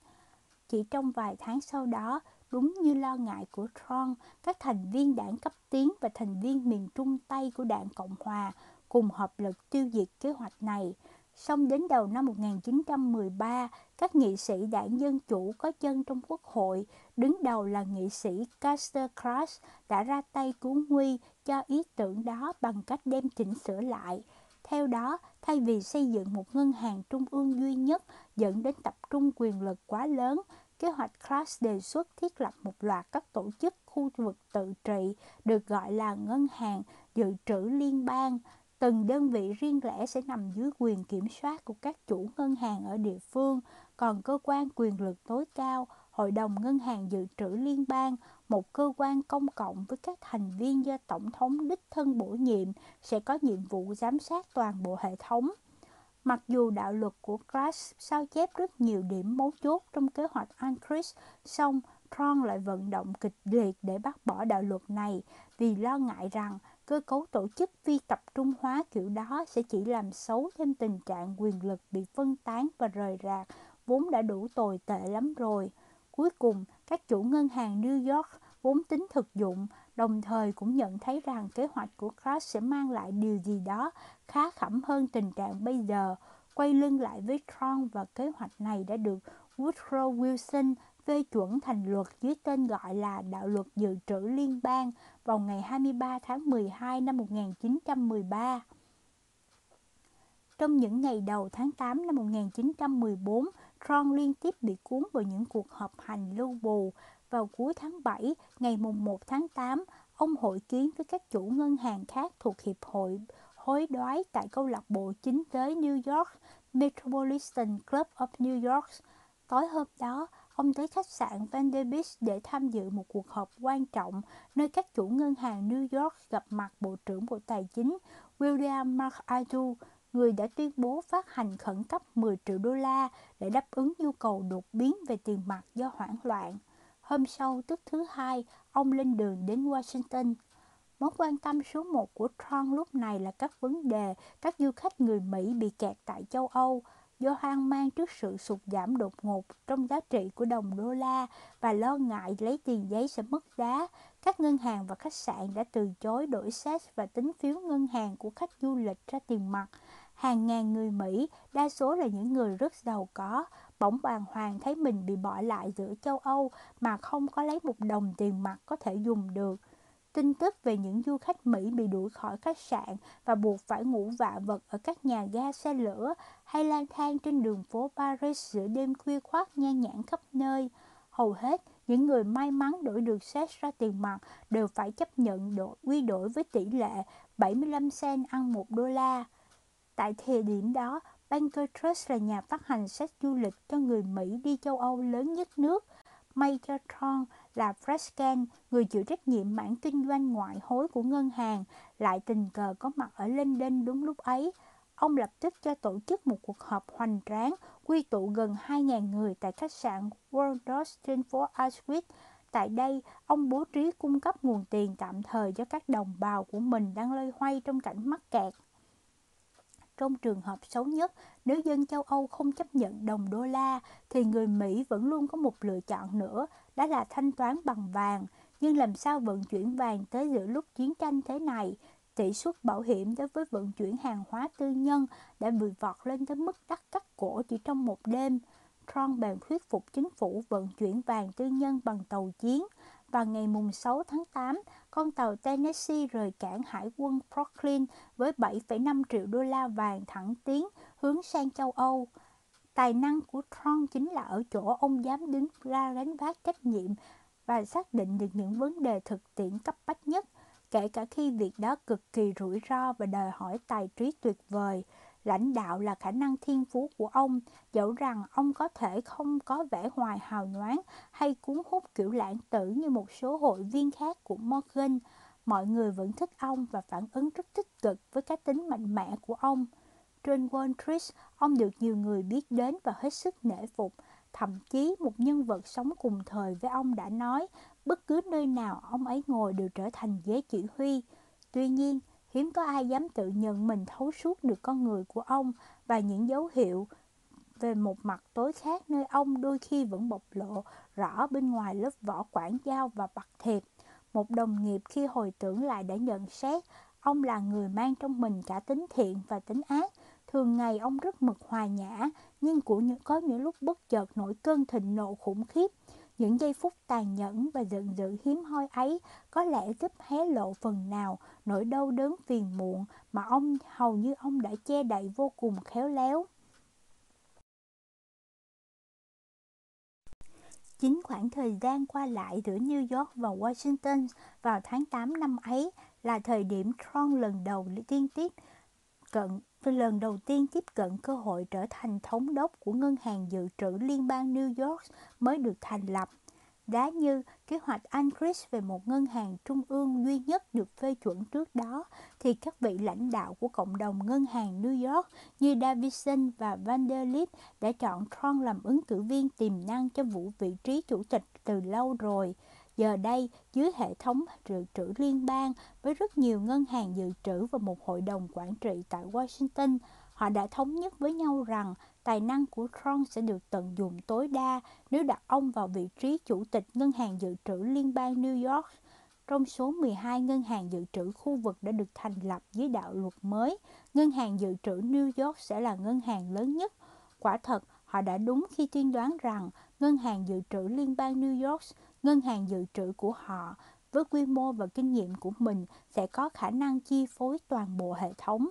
Chỉ trong vài tháng sau đó, đúng như lo ngại của Tron, các thành viên đảng cấp tiến và thành viên miền Trung Tây của đảng Cộng Hòa cùng hợp lực tiêu diệt kế hoạch này. Song đến đầu năm 1913, các nghị sĩ đảng Dân Chủ có chân trong quốc hội, đứng đầu là nghị sĩ Caster Cross, đã ra tay cứu nguy cho ý tưởng đó bằng cách đem chỉnh sửa lại. Theo đó, thay vì xây dựng một ngân hàng trung ương duy nhất dẫn đến tập trung quyền lực quá lớn, kế hoạch Cross đề xuất thiết lập một loạt các tổ chức khu vực tự trị được gọi là ngân hàng dự trữ liên bang Từng đơn vị riêng lẻ sẽ nằm dưới quyền kiểm soát của các chủ ngân hàng ở địa phương, còn cơ quan quyền lực tối cao, Hội đồng Ngân hàng Dự trữ Liên bang, một cơ quan công cộng với các thành viên do Tổng thống đích thân bổ nhiệm, sẽ có nhiệm vụ giám sát toàn bộ hệ thống. Mặc dù đạo luật của Crash sao chép rất nhiều điểm mấu chốt trong kế hoạch Anchorage, song Tron lại vận động kịch liệt để bác bỏ đạo luật này vì lo ngại rằng cơ cấu tổ chức phi tập trung hóa kiểu đó sẽ chỉ làm xấu thêm tình trạng quyền lực bị phân tán và rời rạc vốn đã đủ tồi tệ lắm rồi. Cuối cùng, các chủ ngân hàng New York vốn tính thực dụng, đồng thời cũng nhận thấy rằng kế hoạch của Crash sẽ mang lại điều gì đó khá khẩm hơn tình trạng bây giờ. Quay lưng lại với Tron và kế hoạch này đã được Woodrow Wilson phê chuẩn thành luật dưới tên gọi là Đạo luật Dự trữ Liên bang vào ngày 23 tháng 12 năm 1913. Trong những ngày đầu tháng 8 năm 1914, Tron liên tiếp bị cuốn vào những cuộc họp hành lưu bù vào cuối tháng 7, ngày mùng 1 tháng 8, ông hội kiến với các chủ ngân hàng khác thuộc Hiệp hội hối đoái tại câu lạc bộ chính tế New York Metropolitan Club of New York. Tối hôm đó, ông tới khách sạn Vanderbilt để tham dự một cuộc họp quan trọng nơi các chủ ngân hàng New York gặp mặt Bộ trưởng Bộ Tài chính William McAdoo, người đã tuyên bố phát hành khẩn cấp 10 triệu đô la để đáp ứng nhu cầu đột biến về tiền mặt do hoảng loạn. Hôm sau, tức thứ hai, ông lên đường đến Washington. Mối quan tâm số một của Trump lúc này là các vấn đề các du khách người Mỹ bị kẹt tại châu Âu do hoang mang trước sự sụt giảm đột ngột trong giá trị của đồng đô la và lo ngại lấy tiền giấy sẽ mất giá. Các ngân hàng và khách sạn đã từ chối đổi xét và tính phiếu ngân hàng của khách du lịch ra tiền mặt. Hàng ngàn người Mỹ, đa số là những người rất giàu có, bỗng bàng hoàng thấy mình bị bỏ lại giữa châu Âu mà không có lấy một đồng tiền mặt có thể dùng được. Tin tức về những du khách Mỹ bị đuổi khỏi khách sạn và buộc phải ngủ vạ vật ở các nhà ga xe lửa hay lang thang trên đường phố Paris giữa đêm khuya khoát nhan nhản khắp nơi. Hầu hết, những người may mắn đổi được xét ra tiền mặt đều phải chấp nhận đổi, quy đổi với tỷ lệ 75 cent ăn 1 đô la. Tại thời điểm đó, Banker Trust là nhà phát hành sách du lịch cho người Mỹ đi châu Âu lớn nhất nước. Megatron là Frescan, người chịu trách nhiệm mảng kinh doanh ngoại hối của ngân hàng, lại tình cờ có mặt ở London đúng lúc ấy. Ông lập tức cho tổ chức một cuộc họp hoành tráng, quy tụ gần 2.000 người tại khách sạn Waldorf trên phố Auschwitz. Tại đây, ông bố trí cung cấp nguồn tiền tạm thời cho các đồng bào của mình đang loay hoay trong cảnh mắc kẹt. Trong trường hợp xấu nhất, nếu dân châu Âu không chấp nhận đồng đô la, thì người Mỹ vẫn luôn có một lựa chọn nữa, đó là thanh toán bằng vàng. Nhưng làm sao vận chuyển vàng tới giữa lúc chiến tranh thế này? Tỷ suất bảo hiểm đối với vận chuyển hàng hóa tư nhân đã bị vọt lên tới mức đắt cắt cổ chỉ trong một đêm. Trump bèn thuyết phục chính phủ vận chuyển vàng tư nhân bằng tàu chiến. Và ngày mùng 6 tháng 8, con tàu Tennessee rời cảng hải quân Brooklyn với 7,5 triệu đô la vàng thẳng tiến hướng sang châu Âu. Tài năng của Tron chính là ở chỗ ông dám đứng ra gánh vác trách nhiệm và xác định được những vấn đề thực tiễn cấp bách nhất, kể cả khi việc đó cực kỳ rủi ro và đòi hỏi tài trí tuyệt vời. Lãnh đạo là khả năng thiên phú của ông, dẫu rằng ông có thể không có vẻ hoài hào nhoáng hay cuốn hút kiểu lãng tử như một số hội viên khác của Morgan. Mọi người vẫn thích ông và phản ứng rất tích cực với cá tính mạnh mẽ của ông. Trên Wall Street, ông được nhiều người biết đến và hết sức nể phục. Thậm chí một nhân vật sống cùng thời với ông đã nói bất cứ nơi nào ông ấy ngồi đều trở thành ghế chỉ huy. Tuy nhiên, hiếm có ai dám tự nhận mình thấu suốt được con người của ông và những dấu hiệu về một mặt tối khác nơi ông đôi khi vẫn bộc lộ rõ bên ngoài lớp vỏ quảng giao và bạc thiệp. Một đồng nghiệp khi hồi tưởng lại đã nhận xét ông là người mang trong mình cả tính thiện và tính ác. Thường ngày ông rất mực hòa nhã, nhưng cũng có những lúc bất chợt nổi cơn thịnh nộ khủng khiếp. Những giây phút tàn nhẫn và giận dữ hiếm hoi ấy có lẽ giúp hé lộ phần nào nỗi đau đớn phiền muộn mà ông hầu như ông đã che đậy vô cùng khéo léo. Chính khoảng thời gian qua lại giữa New York và Washington vào tháng 8 năm ấy là thời điểm Tron lần đầu tiên tiếp cận lần đầu tiên tiếp cận cơ hội trở thành thống đốc của Ngân hàng Dự trữ Liên bang New York mới được thành lập. Giá như kế hoạch Anchorage về một ngân hàng trung ương duy nhất được phê chuẩn trước đó, thì các vị lãnh đạo của cộng đồng ngân hàng New York như Davidson và Vanderlip đã chọn Tron làm ứng cử viên tiềm năng cho vụ vị trí chủ tịch từ lâu rồi. Giờ đây, dưới hệ thống dự trữ liên bang với rất nhiều ngân hàng dự trữ và một hội đồng quản trị tại Washington, họ đã thống nhất với nhau rằng tài năng của Trump sẽ được tận dụng tối đa nếu đặt ông vào vị trí chủ tịch ngân hàng dự trữ liên bang New York. Trong số 12 ngân hàng dự trữ khu vực đã được thành lập dưới đạo luật mới, ngân hàng dự trữ New York sẽ là ngân hàng lớn nhất. Quả thật, họ đã đúng khi tiên đoán rằng ngân hàng dự trữ liên bang New York ngân hàng dự trữ của họ với quy mô và kinh nghiệm của mình sẽ có khả năng chi phối toàn bộ hệ thống.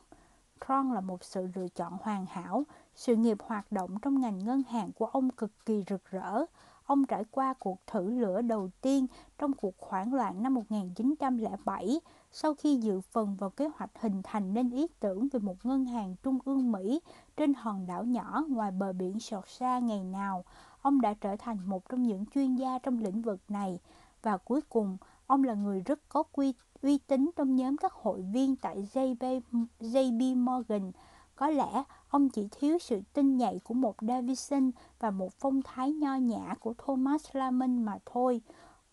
Tron là một sự lựa chọn hoàn hảo, sự nghiệp hoạt động trong ngành ngân hàng của ông cực kỳ rực rỡ. ông trải qua cuộc thử lửa đầu tiên trong cuộc hoảng loạn năm 1907 sau khi dự phần vào kế hoạch hình thành nên ý tưởng về một ngân hàng trung ương Mỹ trên hòn đảo nhỏ ngoài bờ biển sọt xa ngày nào. Ông đã trở thành một trong những chuyên gia trong lĩnh vực này và cuối cùng ông là người rất có quy, uy tín trong nhóm các hội viên tại JP, JP Morgan. Có lẽ ông chỉ thiếu sự tinh nhạy của một Davidson và một phong thái nho nhã của Thomas Lamont mà thôi.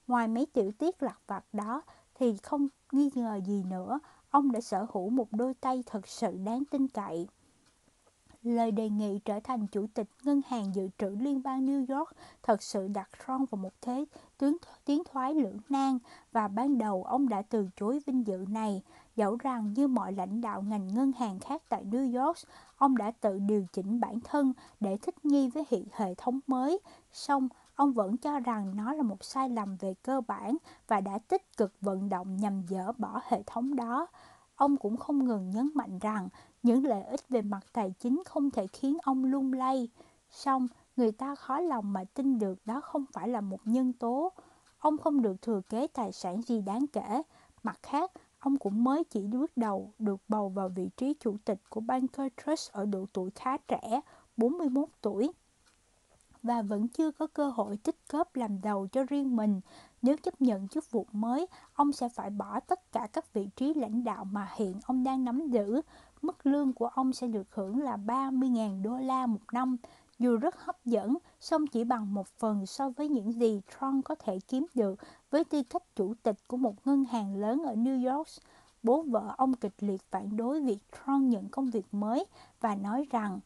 Ngoài mấy tiểu tiết lặt vặt đó thì không nghi ngờ gì nữa, ông đã sở hữu một đôi tay thật sự đáng tin cậy. Lời đề nghị trở thành chủ tịch Ngân hàng Dự trữ Liên bang New York thật sự đặt Trump vào một thế tướng tiến thoái lưỡng nan và ban đầu ông đã từ chối vinh dự này. Dẫu rằng như mọi lãnh đạo ngành ngân hàng khác tại New York, ông đã tự điều chỉnh bản thân để thích nghi với hiện hệ thống mới. Song, ông vẫn cho rằng nó là một sai lầm về cơ bản và đã tích cực vận động nhằm dỡ bỏ hệ thống đó. Ông cũng không ngừng nhấn mạnh rằng những lợi ích về mặt tài chính không thể khiến ông lung lay. Song, người ta khó lòng mà tin được đó không phải là một nhân tố. Ông không được thừa kế tài sản gì đáng kể. Mặt khác, ông cũng mới chỉ bước đầu được bầu vào vị trí chủ tịch của Banker Trust ở độ tuổi khá trẻ, 41 tuổi và vẫn chưa có cơ hội tích góp làm đầu cho riêng mình. Nếu chấp nhận chức vụ mới, ông sẽ phải bỏ tất cả các vị trí lãnh đạo mà hiện ông đang nắm giữ. Mức lương của ông sẽ được hưởng là 30.000 đô la một năm, dù rất hấp dẫn, song chỉ bằng một phần so với những gì Trump có thể kiếm được với tư cách chủ tịch của một ngân hàng lớn ở New York. Bố vợ ông kịch liệt phản đối việc Trump nhận công việc mới và nói rằng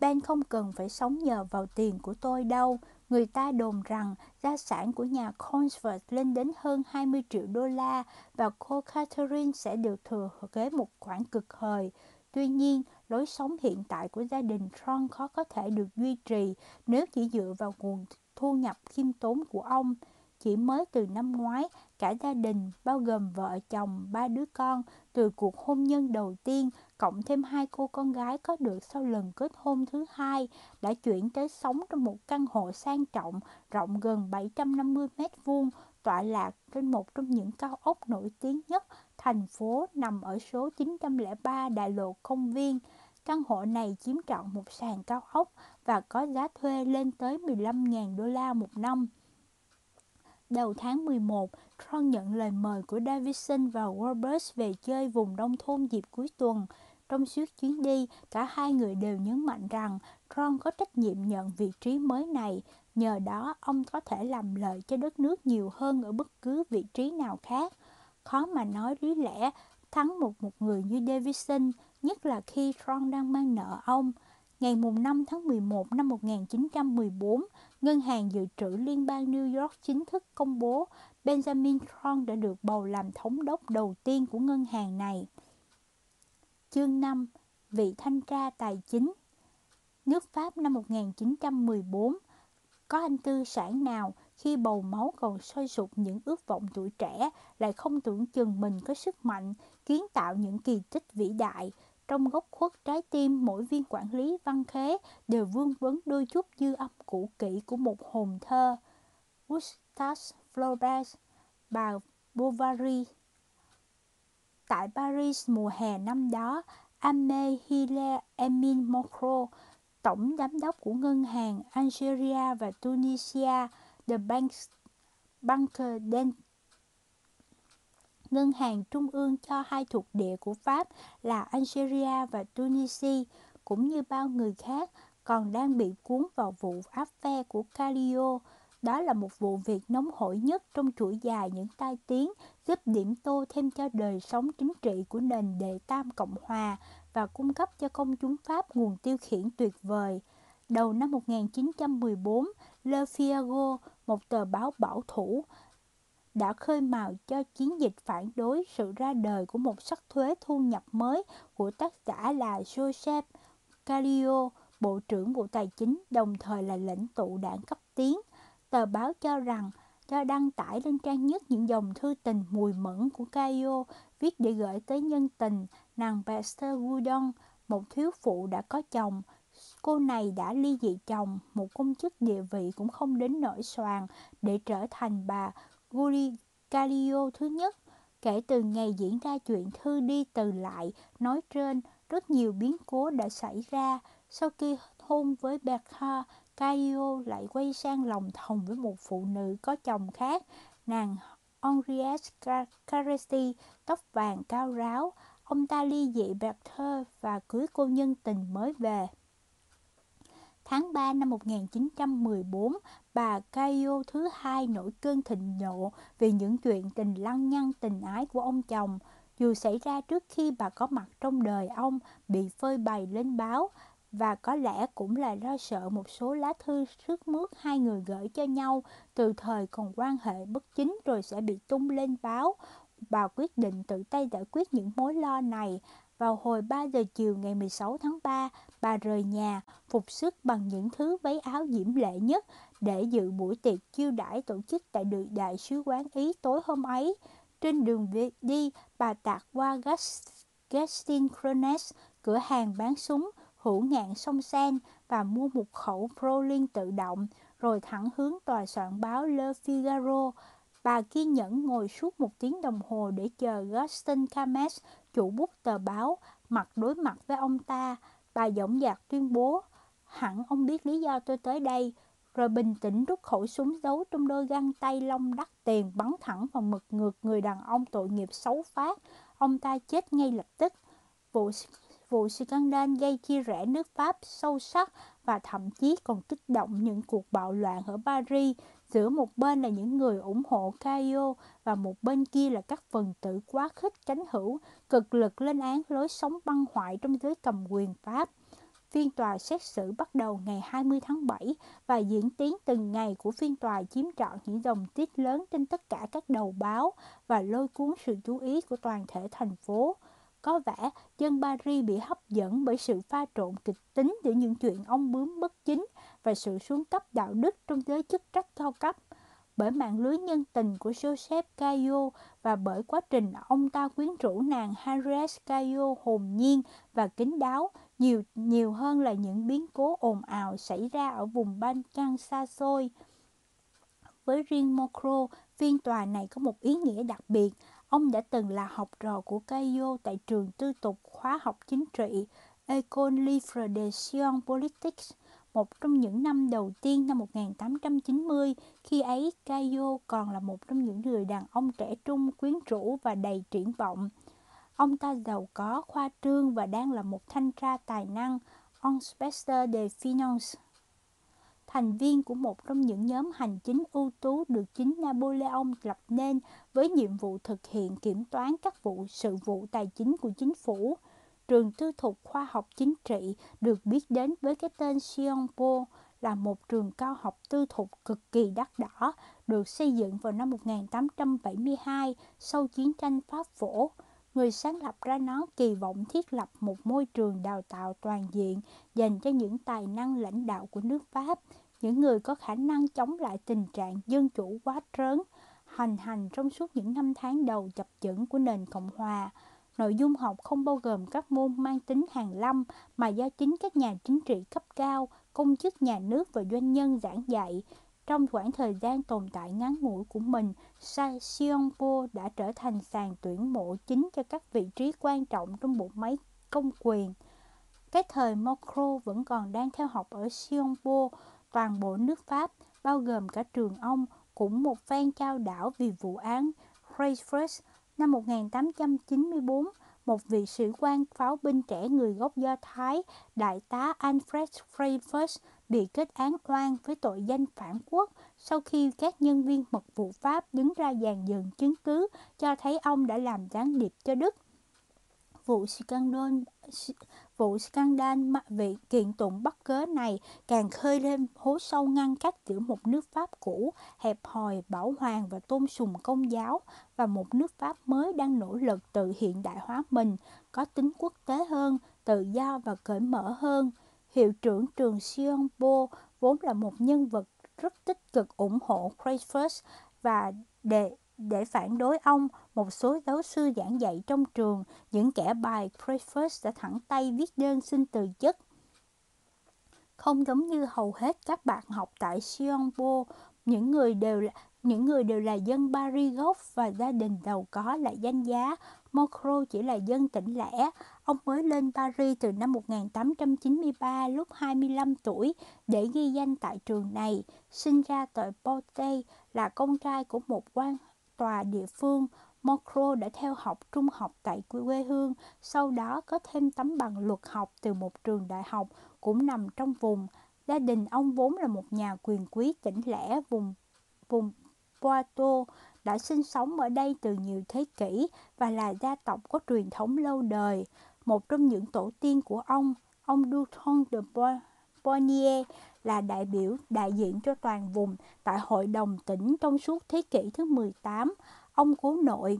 Ben không cần phải sống nhờ vào tiền của tôi đâu. Người ta đồn rằng gia sản của nhà Consford lên đến hơn 20 triệu đô la và cô Catherine sẽ được thừa kế một khoản cực hời. Tuy nhiên, lối sống hiện tại của gia đình Tron khó có thể được duy trì nếu chỉ dựa vào nguồn thu nhập khiêm tốn của ông. Chỉ mới từ năm ngoái, cả gia đình, bao gồm vợ chồng, ba đứa con, từ cuộc hôn nhân đầu tiên, cộng thêm hai cô con gái có được sau lần kết hôn thứ hai, đã chuyển tới sống trong một căn hộ sang trọng, rộng gần 750 mét vuông, tọa lạc trên một trong những cao ốc nổi tiếng nhất thành phố nằm ở số 903 đại lộ công viên. Căn hộ này chiếm trọn một sàn cao ốc và có giá thuê lên tới 15.000 đô la một năm. Đầu tháng 11, tron nhận lời mời của Davidson và Roberts về chơi vùng nông thôn dịp cuối tuần. Trong suốt chuyến đi, cả hai người đều nhấn mạnh rằng Ron có trách nhiệm nhận vị trí mới này. Nhờ đó, ông có thể làm lợi cho đất nước nhiều hơn ở bất cứ vị trí nào khác. Khó mà nói lý lẽ, thắng một một người như Davidson, nhất là khi Ron đang mang nợ ông. Ngày 5 tháng 11 năm 1914, Ngân hàng Dự trữ Liên bang New York chính thức công bố Benjamin Tron đã được bầu làm thống đốc đầu tiên của ngân hàng này. Chương 5 Vị thanh tra tài chính Nước Pháp năm 1914 Có anh tư sản nào khi bầu máu còn sôi sục những ước vọng tuổi trẻ lại không tưởng chừng mình có sức mạnh kiến tạo những kỳ tích vĩ đại trong góc khuất trái tim mỗi viên quản lý văn khế đều vương vấn đôi chút dư âm cũ kỹ của một hồn thơ. Gustave Flaubert, bà Bovary Tại Paris mùa hè năm đó, Amé Hila Emin Mokro, tổng giám đốc của ngân hàng Algeria và Tunisia, The Bank, Banque ngân hàng trung ương cho hai thuộc địa của Pháp là Algeria và Tunisia, cũng như bao người khác, còn đang bị cuốn vào vụ áp phe của Calio. Đó là một vụ việc nóng hổi nhất trong chuỗi dài những tai tiếng giúp điểm tô thêm cho đời sống chính trị của nền đệ tam Cộng Hòa và cung cấp cho công chúng Pháp nguồn tiêu khiển tuyệt vời. Đầu năm 1914, Le Figaro, một tờ báo bảo thủ, đã khơi mào cho chiến dịch phản đối sự ra đời của một sắc thuế thu nhập mới của tác giả là Joseph Calio, Bộ trưởng Bộ Tài chính, đồng thời là lãnh tụ đảng cấp tiến. Tờ báo cho rằng cho đăng tải lên trang nhất những dòng thư tình mùi mẫn của Caio viết để gửi tới nhân tình nàng Bester Woodon, một thiếu phụ đã có chồng, cô này đã ly dị chồng, một công chức địa vị cũng không đến nỗi soàn để trở thành bà Guri Calio thứ nhất. Kể từ ngày diễn ra chuyện thư đi từ lại nói trên, rất nhiều biến cố đã xảy ra. Sau khi hôn với Bertha, Caio lại quay sang lòng thòng với một phụ nữ có chồng khác, nàng Henriette Caresti, tóc vàng cao ráo. Ông ta ly dị Bertha và cưới cô nhân tình mới về. Tháng 3 năm 1914, bà Caio thứ hai nổi cơn thịnh nộ vì những chuyện tình lăng nhăng tình ái của ông chồng. Dù xảy ra trước khi bà có mặt trong đời ông bị phơi bày lên báo, và có lẽ cũng là lo sợ một số lá thư sức mướt hai người gửi cho nhau từ thời còn quan hệ bất chính rồi sẽ bị tung lên báo. Bà quyết định tự tay giải quyết những mối lo này. Vào hồi 3 giờ chiều ngày 16 tháng 3, bà rời nhà, phục sức bằng những thứ váy áo diễm lệ nhất để dự buổi tiệc chiêu đãi tổ chức tại được đại sứ quán Ý tối hôm ấy. Trên đường đi, bà tạt qua Gastin Crones, cửa hàng bán súng, hữu ngạn sông Sen và mua một khẩu Prolin tự động, rồi thẳng hướng tòa soạn báo Le Figaro. Bà kiên nhẫn ngồi suốt một tiếng đồng hồ để chờ Gaston Cames, chủ bút tờ báo, mặt đối mặt với ông ta. Bà dõng dạc tuyên bố, hẳn ông biết lý do tôi tới đây, rồi bình tĩnh rút khẩu súng giấu trong đôi găng tay lông đắt tiền bắn thẳng vào mực ngược người đàn ông tội nghiệp xấu phát. Ông ta chết ngay lập tức. Vụ vụ scandal gây chia rẽ nước Pháp sâu sắc và thậm chí còn kích động những cuộc bạo loạn ở Paris giữa một bên là những người ủng hộ Caio và một bên kia là các phần tử quá khích cánh hữu, cực lực lên án lối sống băng hoại trong giới cầm quyền Pháp. Phiên tòa xét xử bắt đầu ngày 20 tháng 7 và diễn tiến từng ngày của phiên tòa chiếm trọn những dòng tiết lớn trên tất cả các đầu báo và lôi cuốn sự chú ý của toàn thể thành phố. Có vẻ dân Paris bị hấp dẫn bởi sự pha trộn kịch tính giữa những chuyện ông bướm bất chính và sự xuống cấp đạo đức trong giới chức trách cao cấp bởi mạng lưới nhân tình của Joseph Cayo và bởi quá trình ông ta quyến rũ nàng Harriet Cayo hồn nhiên và kín đáo nhiều nhiều hơn là những biến cố ồn ào xảy ra ở vùng Ban Căng xa xôi. Với riêng Mocro, phiên tòa này có một ý nghĩa đặc biệt. Ông đã từng là học trò của Cayo tại trường tư tục khóa học chính trị École Livre de Sciences Politiques, một trong những năm đầu tiên năm 1890, khi ấy Cayo còn là một trong những người đàn ông trẻ trung, quyến rũ và đầy triển vọng. Ông ta giàu có, khoa trương và đang là một thanh tra tài năng, Inspecteur de Finance thành viên của một trong những nhóm hành chính ưu tú được chính Napoleon lập nên với nhiệm vụ thực hiện kiểm toán các vụ sự vụ tài chính của chính phủ. Trường tư thục khoa học chính trị được biết đến với cái tên Sion Po là một trường cao học tư thục cực kỳ đắt đỏ, được xây dựng vào năm 1872 sau chiến tranh Pháp phổ. Người sáng lập ra nó kỳ vọng thiết lập một môi trường đào tạo toàn diện dành cho những tài năng lãnh đạo của nước Pháp, những người có khả năng chống lại tình trạng dân chủ quá trớn, hành hành trong suốt những năm tháng đầu chập chững của nền Cộng hòa. Nội dung học không bao gồm các môn mang tính hàng lâm mà do chính các nhà chính trị cấp cao, công chức nhà nước và doanh nhân giảng dạy. Trong khoảng thời gian tồn tại ngắn ngủi của mình, Sionpo đã trở thành sàn tuyển mộ chính cho các vị trí quan trọng trong bộ máy công quyền. Cái thời mokro vẫn còn đang theo học ở Sionpo, toàn bộ nước Pháp, bao gồm cả trường ông, cũng một phen trao đảo vì vụ án Dreyfus năm 1894, một vị sĩ quan pháo binh trẻ người gốc Do Thái, đại tá Alfred Dreyfus, bị kết án oan với tội danh phản quốc sau khi các nhân viên mật vụ Pháp đứng ra dàn dựng chứng cứ cho thấy ông đã làm gián điệp cho Đức. Vụ scandal Vụ scandal vị kiện tụng bất cớ này càng khơi lên hố sâu ngăn cách giữa một nước Pháp cũ, hẹp hòi, bảo hoàng và tôn sùng công giáo và một nước Pháp mới đang nỗ lực tự hiện đại hóa mình, có tính quốc tế hơn, tự do và cởi mở hơn. Hiệu trưởng trường Sion Bo vốn là một nhân vật rất tích cực ủng hộ Christopher và để để phản đối ông, một số giáo sư giảng dạy trong trường, những kẻ bài preface đã thẳng tay viết đơn xin từ chức. Không giống như hầu hết các bạn học tại Sionbo, những người đều là những người đều là dân Paris gốc và gia đình giàu có lại danh giá. Mocro chỉ là dân tỉnh lẻ. Ông mới lên Paris từ năm 1893 lúc 25 tuổi để ghi danh tại trường này. Sinh ra tại Porte là con trai của một quan tòa địa phương. Mokro đã theo học trung học tại quê hương, sau đó có thêm tấm bằng luật học từ một trường đại học cũng nằm trong vùng. Gia đình ông vốn là một nhà quyền quý tỉnh lẻ vùng vùng Poitou đã sinh sống ở đây từ nhiều thế kỷ và là gia tộc có truyền thống lâu đời. Một trong những tổ tiên của ông, ông Dutton de Bonnier, là đại biểu đại diện cho toàn vùng tại Hội đồng tỉnh trong suốt thế kỷ thứ 18. Ông cố nội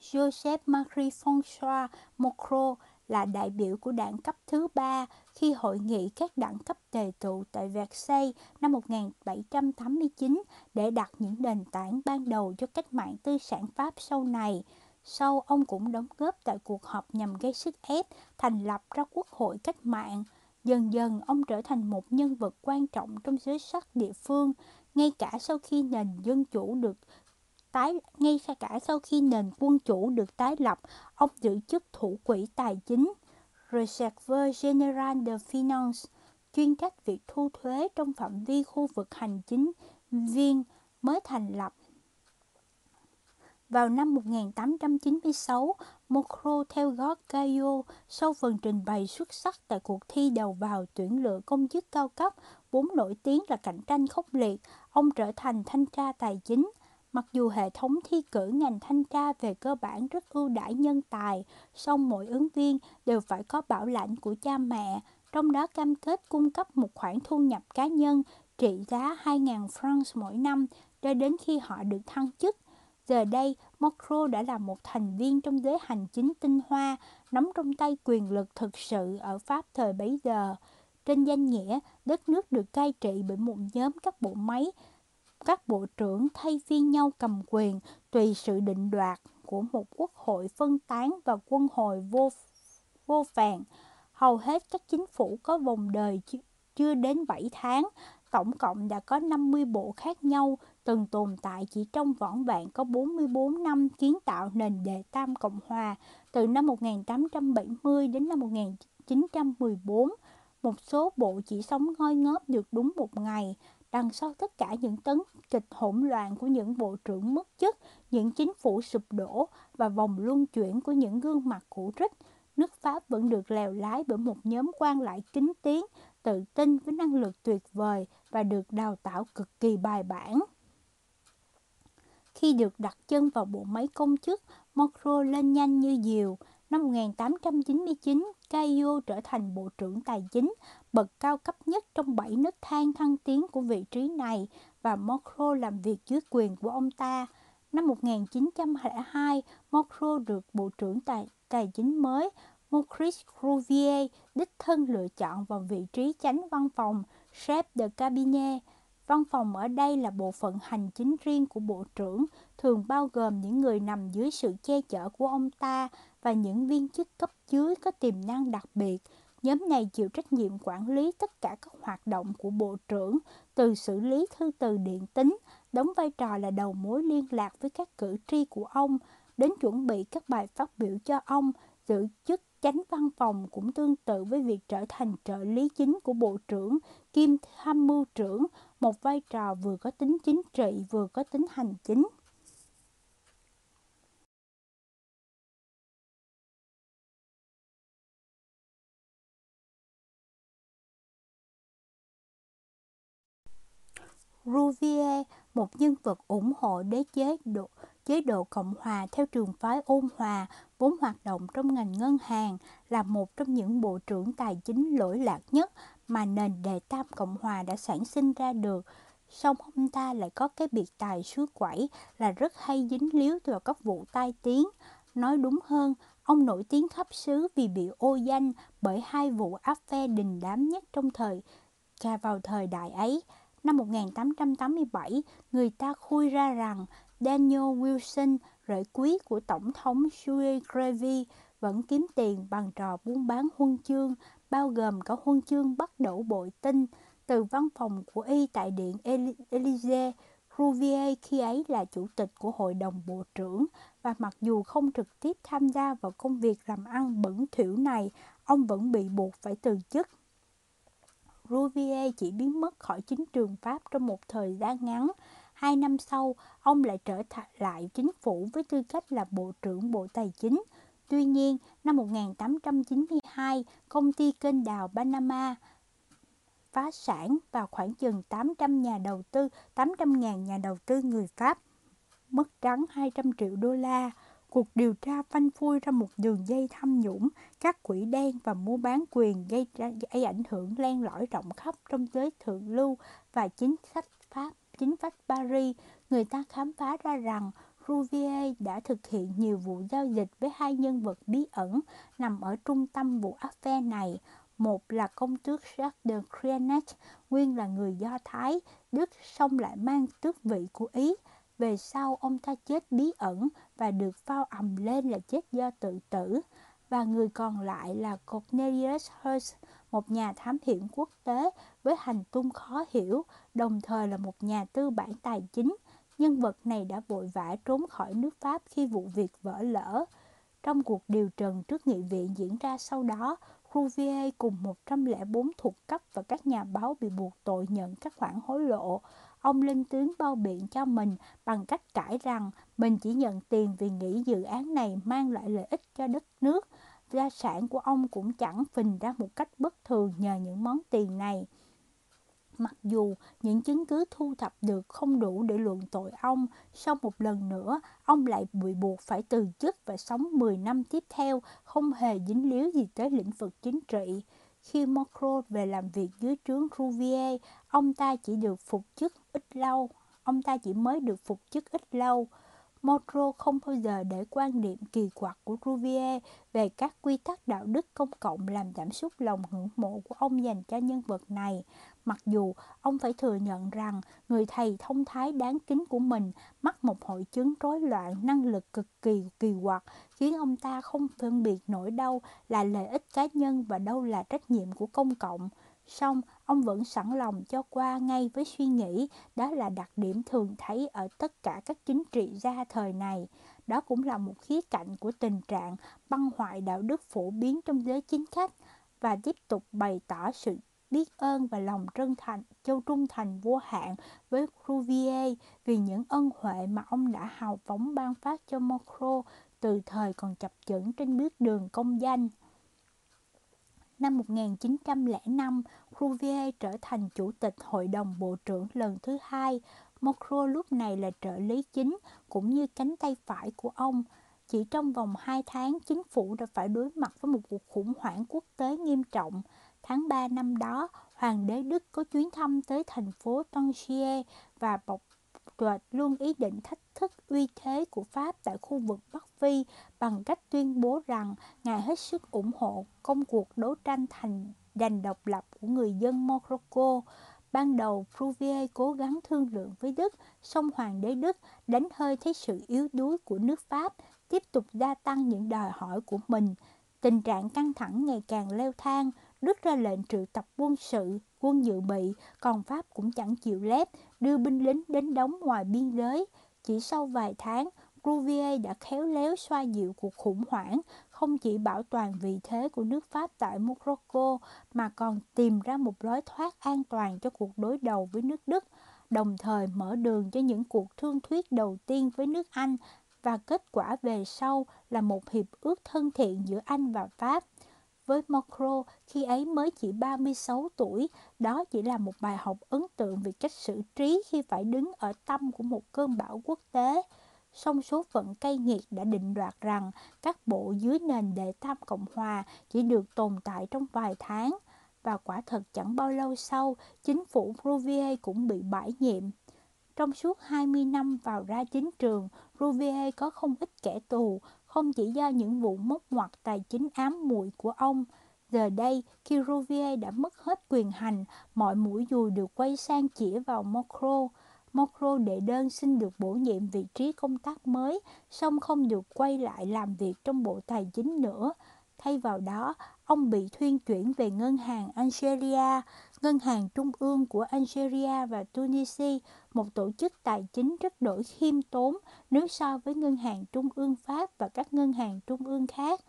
Joseph Marie François Mocro là đại biểu của đảng cấp thứ ba khi hội nghị các đảng cấp tề tụ tại Versailles năm 1789 để đặt những nền tảng ban đầu cho cách mạng tư sản Pháp sau này. Sau, ông cũng đóng góp tại cuộc họp nhằm gây sức ép thành lập ra quốc hội cách mạng. Dần dần, ông trở thành một nhân vật quan trọng trong giới sắc địa phương, ngay cả sau khi nền dân chủ được tái ngay cả sau khi nền quân chủ được tái lập, ông giữ chức thủ quỹ tài chính Reservoir General de Finance, chuyên trách việc thu thuế trong phạm vi khu vực hành chính viên mới thành lập. Vào năm 1896, Mokro theo gót Gaio sau phần trình bày xuất sắc tại cuộc thi đầu vào tuyển lựa công chức cao cấp, vốn nổi tiếng là cạnh tranh khốc liệt, ông trở thành thanh tra tài chính. Mặc dù hệ thống thi cử ngành thanh tra về cơ bản rất ưu đãi nhân tài, song mỗi ứng viên đều phải có bảo lãnh của cha mẹ, trong đó cam kết cung cấp một khoản thu nhập cá nhân trị giá 2.000 francs mỗi năm cho đến khi họ được thăng chức. Giờ đây, Macron đã là một thành viên trong giới hành chính tinh hoa, nắm trong tay quyền lực thực sự ở Pháp thời bấy giờ. Trên danh nghĩa, đất nước được cai trị bởi một nhóm các bộ máy các bộ trưởng thay phiên nhau cầm quyền tùy sự định đoạt của một quốc hội phân tán và quân hồi vô vô vàng. Hầu hết các chính phủ có vòng đời chưa đến 7 tháng, tổng cộng đã có 50 bộ khác nhau từng tồn tại chỉ trong vỏn vẹn có 44 năm kiến tạo nền đệ tam Cộng Hòa từ năm 1870 đến năm 1914. Một số bộ chỉ sống ngoi ngóp được đúng một ngày, đằng sau tất cả những tấn kịch hỗn loạn của những bộ trưởng mất chức, những chính phủ sụp đổ và vòng luân chuyển của những gương mặt cũ rích, nước Pháp vẫn được lèo lái bởi một nhóm quan lại kính tiếng, tự tin với năng lực tuyệt vời và được đào tạo cực kỳ bài bản. Khi được đặt chân vào bộ máy công chức, Macron lên nhanh như diều. Năm 1899, Caillou trở thành Bộ trưởng Tài chính, bậc cao cấp nhất trong bảy nấc thang thăng tiến của vị trí này và Macron làm việc dưới quyền của ông ta. Năm 1902, Macron được Bộ trưởng Tài, Tài chính mới Maurice Rouvier đích thân lựa chọn vào vị trí chánh văn phòng chef de cabinet. Văn phòng ở đây là bộ phận hành chính riêng của bộ trưởng, thường bao gồm những người nằm dưới sự che chở của ông ta và những viên chức cấp dưới có tiềm năng đặc biệt. Nhóm này chịu trách nhiệm quản lý tất cả các hoạt động của bộ trưởng, từ xử lý thư từ điện tính, đóng vai trò là đầu mối liên lạc với các cử tri của ông, đến chuẩn bị các bài phát biểu cho ông, giữ chức chánh văn phòng cũng tương tự với việc trở thành trợ lý chính của bộ trưởng kiêm tham mưu trưởng, một vai trò vừa có tính chính trị vừa có tính hành chính. Rouvier, một nhân vật ủng hộ đế chế độ chế độ Cộng hòa theo trường phái ôn hòa, vốn hoạt động trong ngành ngân hàng, là một trong những bộ trưởng tài chính lỗi lạc nhất mà nền đề tam Cộng hòa đã sản sinh ra được. Song ông ta lại có cái biệt tài suối quẩy là rất hay dính líu vào các vụ tai tiếng. Nói đúng hơn, ông nổi tiếng khắp xứ vì bị ô danh bởi hai vụ áp phe đình đám nhất trong thời ca vào thời đại ấy. Năm 1887, người ta khui ra rằng Daniel Wilson, rễ quý của Tổng thống Joe Grevy, vẫn kiếm tiền bằng trò buôn bán huân chương, bao gồm cả huân chương bắt đổ bội tinh. Từ văn phòng của y tại Điện Élysée, Rouvier khi ấy là chủ tịch của Hội đồng Bộ trưởng và mặc dù không trực tiếp tham gia vào công việc làm ăn bẩn thỉu này, ông vẫn bị buộc phải từ chức. Rouvier chỉ biến mất khỏi chính trường Pháp trong một thời gian ngắn. Hai năm sau, ông lại trở lại chính phủ với tư cách là Bộ trưởng Bộ Tài chính. Tuy nhiên, năm 1892, công ty kênh đào Panama phá sản và khoảng chừng 800 nhà đầu tư, 800.000 nhà đầu tư người Pháp mất trắng 200 triệu đô la. Cuộc điều tra phanh phui ra một đường dây tham nhũng, các quỹ đen và mua bán quyền gây, ra, gây ảnh hưởng len lỏi rộng khắp trong giới thượng lưu và chính sách Pháp, chính vách Paris. Người ta khám phá ra rằng Rouvier đã thực hiện nhiều vụ giao dịch với hai nhân vật bí ẩn nằm ở trung tâm vụ affair này. Một là công tước Jacques de Crienet, nguyên là người Do Thái, Đức xong lại mang tước vị của Ý. Về sau ông ta chết bí ẩn và được phao ầm lên là chết do tự tử. Và người còn lại là Cornelius Hearst, một nhà thám hiểm quốc tế với hành tung khó hiểu, đồng thời là một nhà tư bản tài chính. Nhân vật này đã vội vã trốn khỏi nước Pháp khi vụ việc vỡ lỡ. Trong cuộc điều trần trước nghị viện diễn ra sau đó, Rouvier cùng 104 thuộc cấp và các nhà báo bị buộc tội nhận các khoản hối lộ. Ông lên tiếng bao biện cho mình bằng cách cãi rằng mình chỉ nhận tiền vì nghĩ dự án này mang lại lợi ích cho đất nước. Gia sản của ông cũng chẳng phình ra một cách bất thường nhờ những món tiền này. Mặc dù những chứng cứ thu thập được không đủ để luận tội ông, sau một lần nữa, ông lại bị buộc phải từ chức và sống 10 năm tiếp theo, không hề dính líu gì tới lĩnh vực chính trị. Khi Macron về làm việc dưới trướng Rouvier, ông ta chỉ được phục chức ít lâu. Ông ta chỉ mới được phục chức ít lâu. Monroe không bao giờ để quan điểm kỳ quặc của Rouvier về các quy tắc đạo đức công cộng làm giảm sút lòng ngưỡng mộ của ông dành cho nhân vật này. Mặc dù ông phải thừa nhận rằng người thầy thông thái đáng kính của mình mắc một hội chứng rối loạn năng lực cực kỳ kỳ quặc, khiến ông ta không phân biệt nổi đâu là lợi ích cá nhân và đâu là trách nhiệm của công cộng xong ông vẫn sẵn lòng cho qua ngay với suy nghĩ đó là đặc điểm thường thấy ở tất cả các chính trị gia thời này. Đó cũng là một khía cạnh của tình trạng băng hoại đạo đức phổ biến trong giới chính khách và tiếp tục bày tỏ sự biết ơn và lòng trân thành, châu trung thành vô hạn với Rouvier vì những ân huệ mà ông đã hào phóng ban phát cho Macron từ thời còn chập chững trên bước đường công danh. Năm 1905, Cuvier trở thành chủ tịch Hội đồng Bộ trưởng lần thứ hai. Macron lúc này là trợ lý chính cũng như cánh tay phải của ông. Chỉ trong vòng 2 tháng, chính phủ đã phải đối mặt với một cuộc khủng hoảng quốc tế nghiêm trọng. Tháng 3 năm đó, Hoàng đế Đức có chuyến thăm tới thành phố Tangier và bộc tuệt luôn ý định thách thức uy thế của Pháp tại khu vực Bắc Phi bằng cách tuyên bố rằng Ngài hết sức ủng hộ công cuộc đấu tranh thành giành độc lập của người dân Morocco. Ban đầu, Fruvier cố gắng thương lượng với Đức, song Hoàng đế Đức đánh hơi thấy sự yếu đuối của nước Pháp, tiếp tục gia tăng những đòi hỏi của mình. Tình trạng căng thẳng ngày càng leo thang, Đức ra lệnh triệu tập quân sự, quân dự bị, còn Pháp cũng chẳng chịu lép, đưa binh lính đến đóng ngoài biên giới. Chỉ sau vài tháng, Cuvier đã khéo léo xoa dịu cuộc khủng hoảng, không chỉ bảo toàn vị thế của nước Pháp tại Morocco, mà còn tìm ra một lối thoát an toàn cho cuộc đối đầu với nước Đức, đồng thời mở đường cho những cuộc thương thuyết đầu tiên với nước Anh và kết quả về sau là một hiệp ước thân thiện giữa Anh và Pháp. Với Macron, khi ấy mới chỉ 36 tuổi, đó chỉ là một bài học ấn tượng về cách xử trí khi phải đứng ở tâm của một cơn bão quốc tế. Song số phận cay nghiệt đã định đoạt rằng các bộ dưới nền đệ tam Cộng Hòa chỉ được tồn tại trong vài tháng. Và quả thật chẳng bao lâu sau, chính phủ Rouvier cũng bị bãi nhiệm. Trong suốt 20 năm vào ra chính trường, Rouvier có không ít kẻ tù, không chỉ do những vụ móc ngoặt tài chính ám muội của ông. Giờ đây, khi Rouvier đã mất hết quyền hành, mọi mũi dùi được quay sang chỉ vào Macron. Mokro đệ đơn xin được bổ nhiệm vị trí công tác mới, song không được quay lại làm việc trong Bộ Tài chính nữa. Thay vào đó, ông bị thuyên chuyển về ngân hàng Algeria, ngân hàng trung ương của Algeria và Tunisia, một tổ chức tài chính rất đổi khiêm tốn nếu so với ngân hàng trung ương Pháp và các ngân hàng trung ương khác.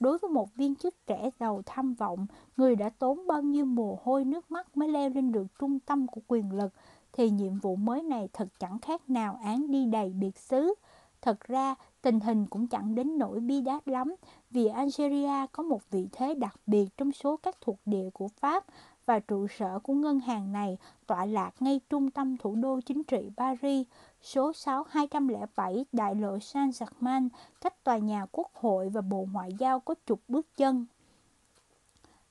Đối với một viên chức trẻ giàu tham vọng, người đã tốn bao nhiêu mồ hôi nước mắt mới leo lên được trung tâm của quyền lực, thì nhiệm vụ mới này thật chẳng khác nào án đi đầy biệt xứ. Thật ra, tình hình cũng chẳng đến nỗi bi đát lắm, vì Algeria có một vị thế đặc biệt trong số các thuộc địa của Pháp và trụ sở của ngân hàng này tọa lạc ngay trung tâm thủ đô chính trị Paris, số 6207 đại lộ Saint-Germain, cách tòa nhà quốc hội và bộ ngoại giao có chục bước chân.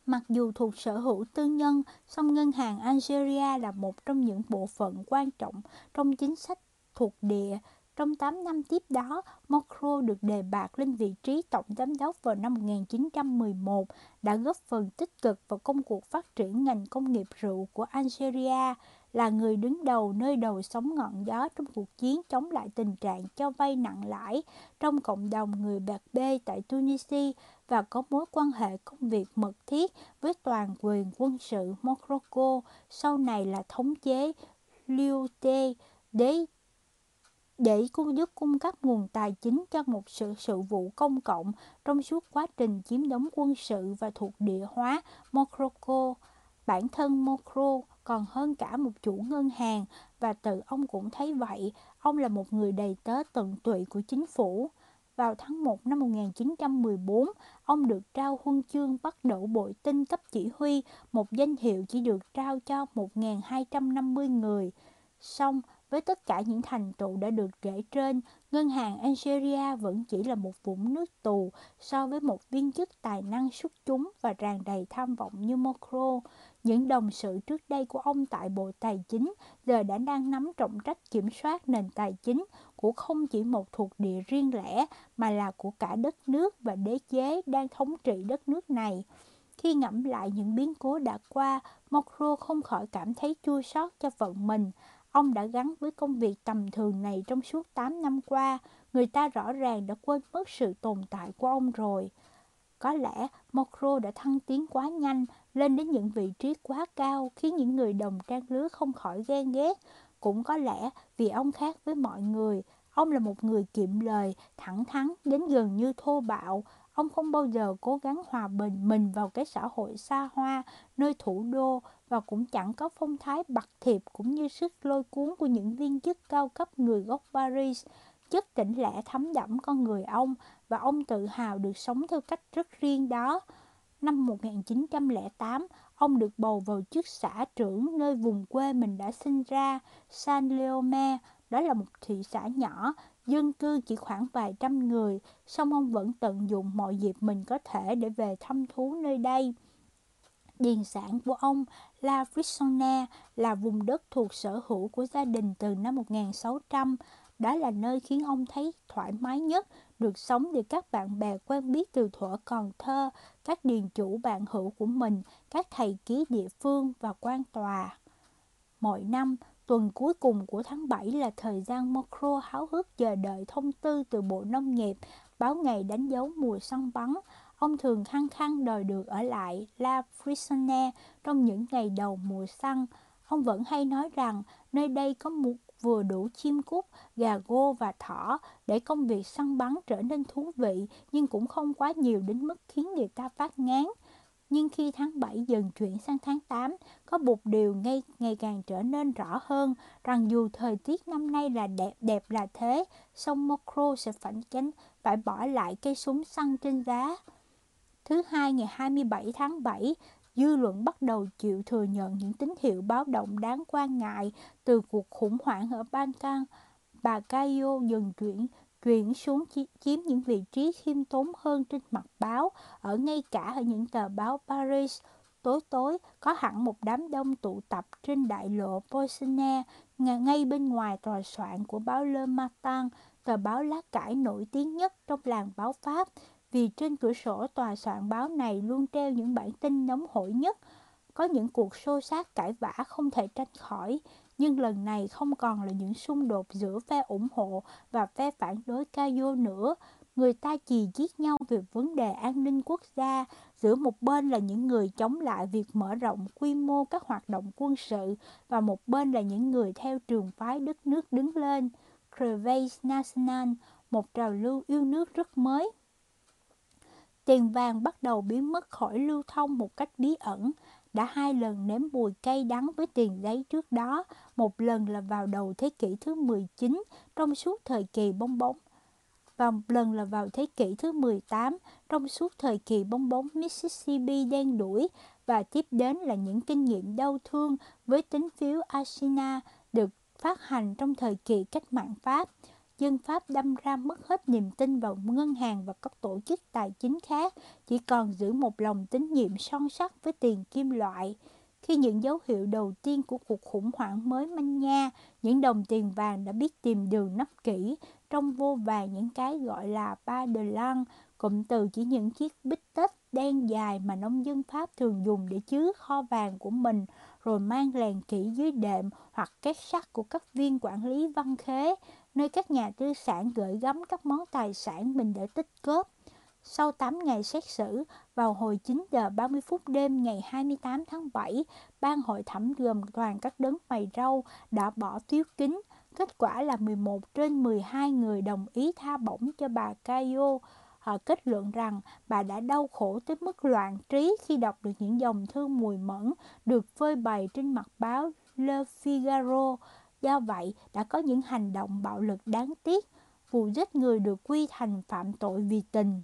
Mặc dù thuộc sở hữu tư nhân, song ngân hàng Algeria là một trong những bộ phận quan trọng trong chính sách thuộc địa trong 8 năm tiếp đó, Mokro được đề bạt lên vị trí tổng giám đốc vào năm 1911, đã góp phần tích cực vào công cuộc phát triển ngành công nghiệp rượu của Algeria, là người đứng đầu nơi đầu sóng ngọn gió trong cuộc chiến chống lại tình trạng cho vay nặng lãi trong cộng đồng người Bạc Bê tại Tunisia và có mối quan hệ công việc mật thiết với toàn quyền quân sự Morocco, sau này là thống chế Liu đế để giúp cung cấp nguồn tài chính cho một sự sự vụ công cộng trong suốt quá trình chiếm đóng quân sự và thuộc địa hóa Mokroko. Bản thân Mokro còn hơn cả một chủ ngân hàng và tự ông cũng thấy vậy, ông là một người đầy tớ tận tụy của chính phủ. Vào tháng 1 năm 1914, ông được trao huân chương bắt đầu bội tinh cấp chỉ huy, một danh hiệu chỉ được trao cho 1.250 người. Xong, với tất cả những thành tựu đã được kể trên, ngân hàng Algeria vẫn chỉ là một vũng nước tù so với một viên chức tài năng xuất chúng và tràn đầy tham vọng như Macron. Những đồng sự trước đây của ông tại Bộ Tài chính giờ đã đang nắm trọng trách kiểm soát nền tài chính của không chỉ một thuộc địa riêng lẻ mà là của cả đất nước và đế chế đang thống trị đất nước này. Khi ngẫm lại những biến cố đã qua, Macron không khỏi cảm thấy chua xót cho vận mình. Ông đã gắn với công việc tầm thường này trong suốt 8 năm qua, người ta rõ ràng đã quên mất sự tồn tại của ông rồi. Có lẽ Mokro đã thăng tiến quá nhanh, lên đến những vị trí quá cao khiến những người đồng trang lứa không khỏi ghen ghét. Cũng có lẽ vì ông khác với mọi người, ông là một người kiệm lời, thẳng thắn đến gần như thô bạo. Ông không bao giờ cố gắng hòa bình mình vào cái xã hội xa hoa, nơi thủ đô và cũng chẳng có phong thái bạc thiệp cũng như sức lôi cuốn của những viên chức cao cấp người gốc Paris. Chất tỉnh lẻ thấm đẫm con người ông và ông tự hào được sống theo cách rất riêng đó. Năm 1908, ông được bầu vào chức xã trưởng nơi vùng quê mình đã sinh ra, San Leome. Đó là một thị xã nhỏ, dân cư chỉ khoảng vài trăm người, song ông vẫn tận dụng mọi dịp mình có thể để về thăm thú nơi đây. Điền sản của ông La Frissonne là vùng đất thuộc sở hữu của gia đình từ năm 1600. Đó là nơi khiến ông thấy thoải mái nhất, được sống được các bạn bè quen biết từ thuở còn thơ, các điền chủ bạn hữu của mình, các thầy ký địa phương và quan tòa. Mỗi năm, tuần cuối cùng của tháng 7 là thời gian Mokro háo hức chờ đợi thông tư từ Bộ Nông nghiệp, báo ngày đánh dấu mùa săn bắn. Ông thường khăng khăng đòi được ở lại La Frisone trong những ngày đầu mùa săn. Ông vẫn hay nói rằng nơi đây có một vừa đủ chim cút, gà gô và thỏ để công việc săn bắn trở nên thú vị nhưng cũng không quá nhiều đến mức khiến người ta phát ngán. Nhưng khi tháng 7 dần chuyển sang tháng 8, có một điều ngay ngày càng trở nên rõ hơn rằng dù thời tiết năm nay là đẹp đẹp là thế, sông Mokro sẽ phải tránh phải bỏ lại cây súng săn trên giá. Thứ hai ngày 27 tháng 7, dư luận bắt đầu chịu thừa nhận những tín hiệu báo động đáng quan ngại từ cuộc khủng hoảng ở Balkan. Bà Cayo dần chuyển chuyển xuống chiếm những vị trí khiêm tốn hơn trên mặt báo, ở ngay cả ở những tờ báo Paris. Tối tối, có hẳn một đám đông tụ tập trên đại lộ Poissonne, ngay bên ngoài tòa soạn của báo Le Matin, tờ báo lá cải nổi tiếng nhất trong làng báo Pháp vì trên cửa sổ tòa soạn báo này luôn treo những bản tin nóng hổi nhất. Có những cuộc xô xát cãi vã không thể tránh khỏi nhưng lần này không còn là những xung đột giữa phe ủng hộ và phe phản đối Caio nữa. Người ta chỉ chiết nhau về vấn đề an ninh quốc gia, giữa một bên là những người chống lại việc mở rộng quy mô các hoạt động quân sự và một bên là những người theo trường phái đất nước đứng lên. Crevaise National, một trào lưu yêu nước rất mới. Tiền vàng bắt đầu biến mất khỏi lưu thông một cách bí ẩn, đã hai lần nếm mùi cay đắng với tiền giấy trước đó, một lần là vào đầu thế kỷ thứ 19 trong suốt thời kỳ bong bóng. Và một lần là vào thế kỷ thứ 18 trong suốt thời kỳ bong bóng Mississippi đen đuổi và tiếp đến là những kinh nghiệm đau thương với tính phiếu Asina được phát hành trong thời kỳ cách mạng Pháp dân Pháp đâm ra mất hết niềm tin vào ngân hàng và các tổ chức tài chính khác, chỉ còn giữ một lòng tín nhiệm son sắt với tiền kim loại. Khi những dấu hiệu đầu tiên của cuộc khủng hoảng mới manh nha, những đồng tiền vàng đã biết tìm đường nắp kỹ trong vô vàng những cái gọi là ba de lăng, cụm từ chỉ những chiếc bích tết đen dài mà nông dân Pháp thường dùng để chứa kho vàng của mình, rồi mang lèn kỹ dưới đệm hoặc két sắt của các viên quản lý văn khế, nơi các nhà tư sản gửi gắm các món tài sản mình đã tích góp. Sau 8 ngày xét xử, vào hồi 9 giờ 30 phút đêm ngày 28 tháng 7, ban hội thẩm gồm toàn các đấng mày râu đã bỏ phiếu kín. Kết quả là 11 trên 12 người đồng ý tha bổng cho bà Cayo. Họ kết luận rằng bà đã đau khổ tới mức loạn trí khi đọc được những dòng thư mùi mẫn được phơi bày trên mặt báo Le Figaro Do vậy, đã có những hành động bạo lực đáng tiếc, vụ giết người được quy thành phạm tội vì tình.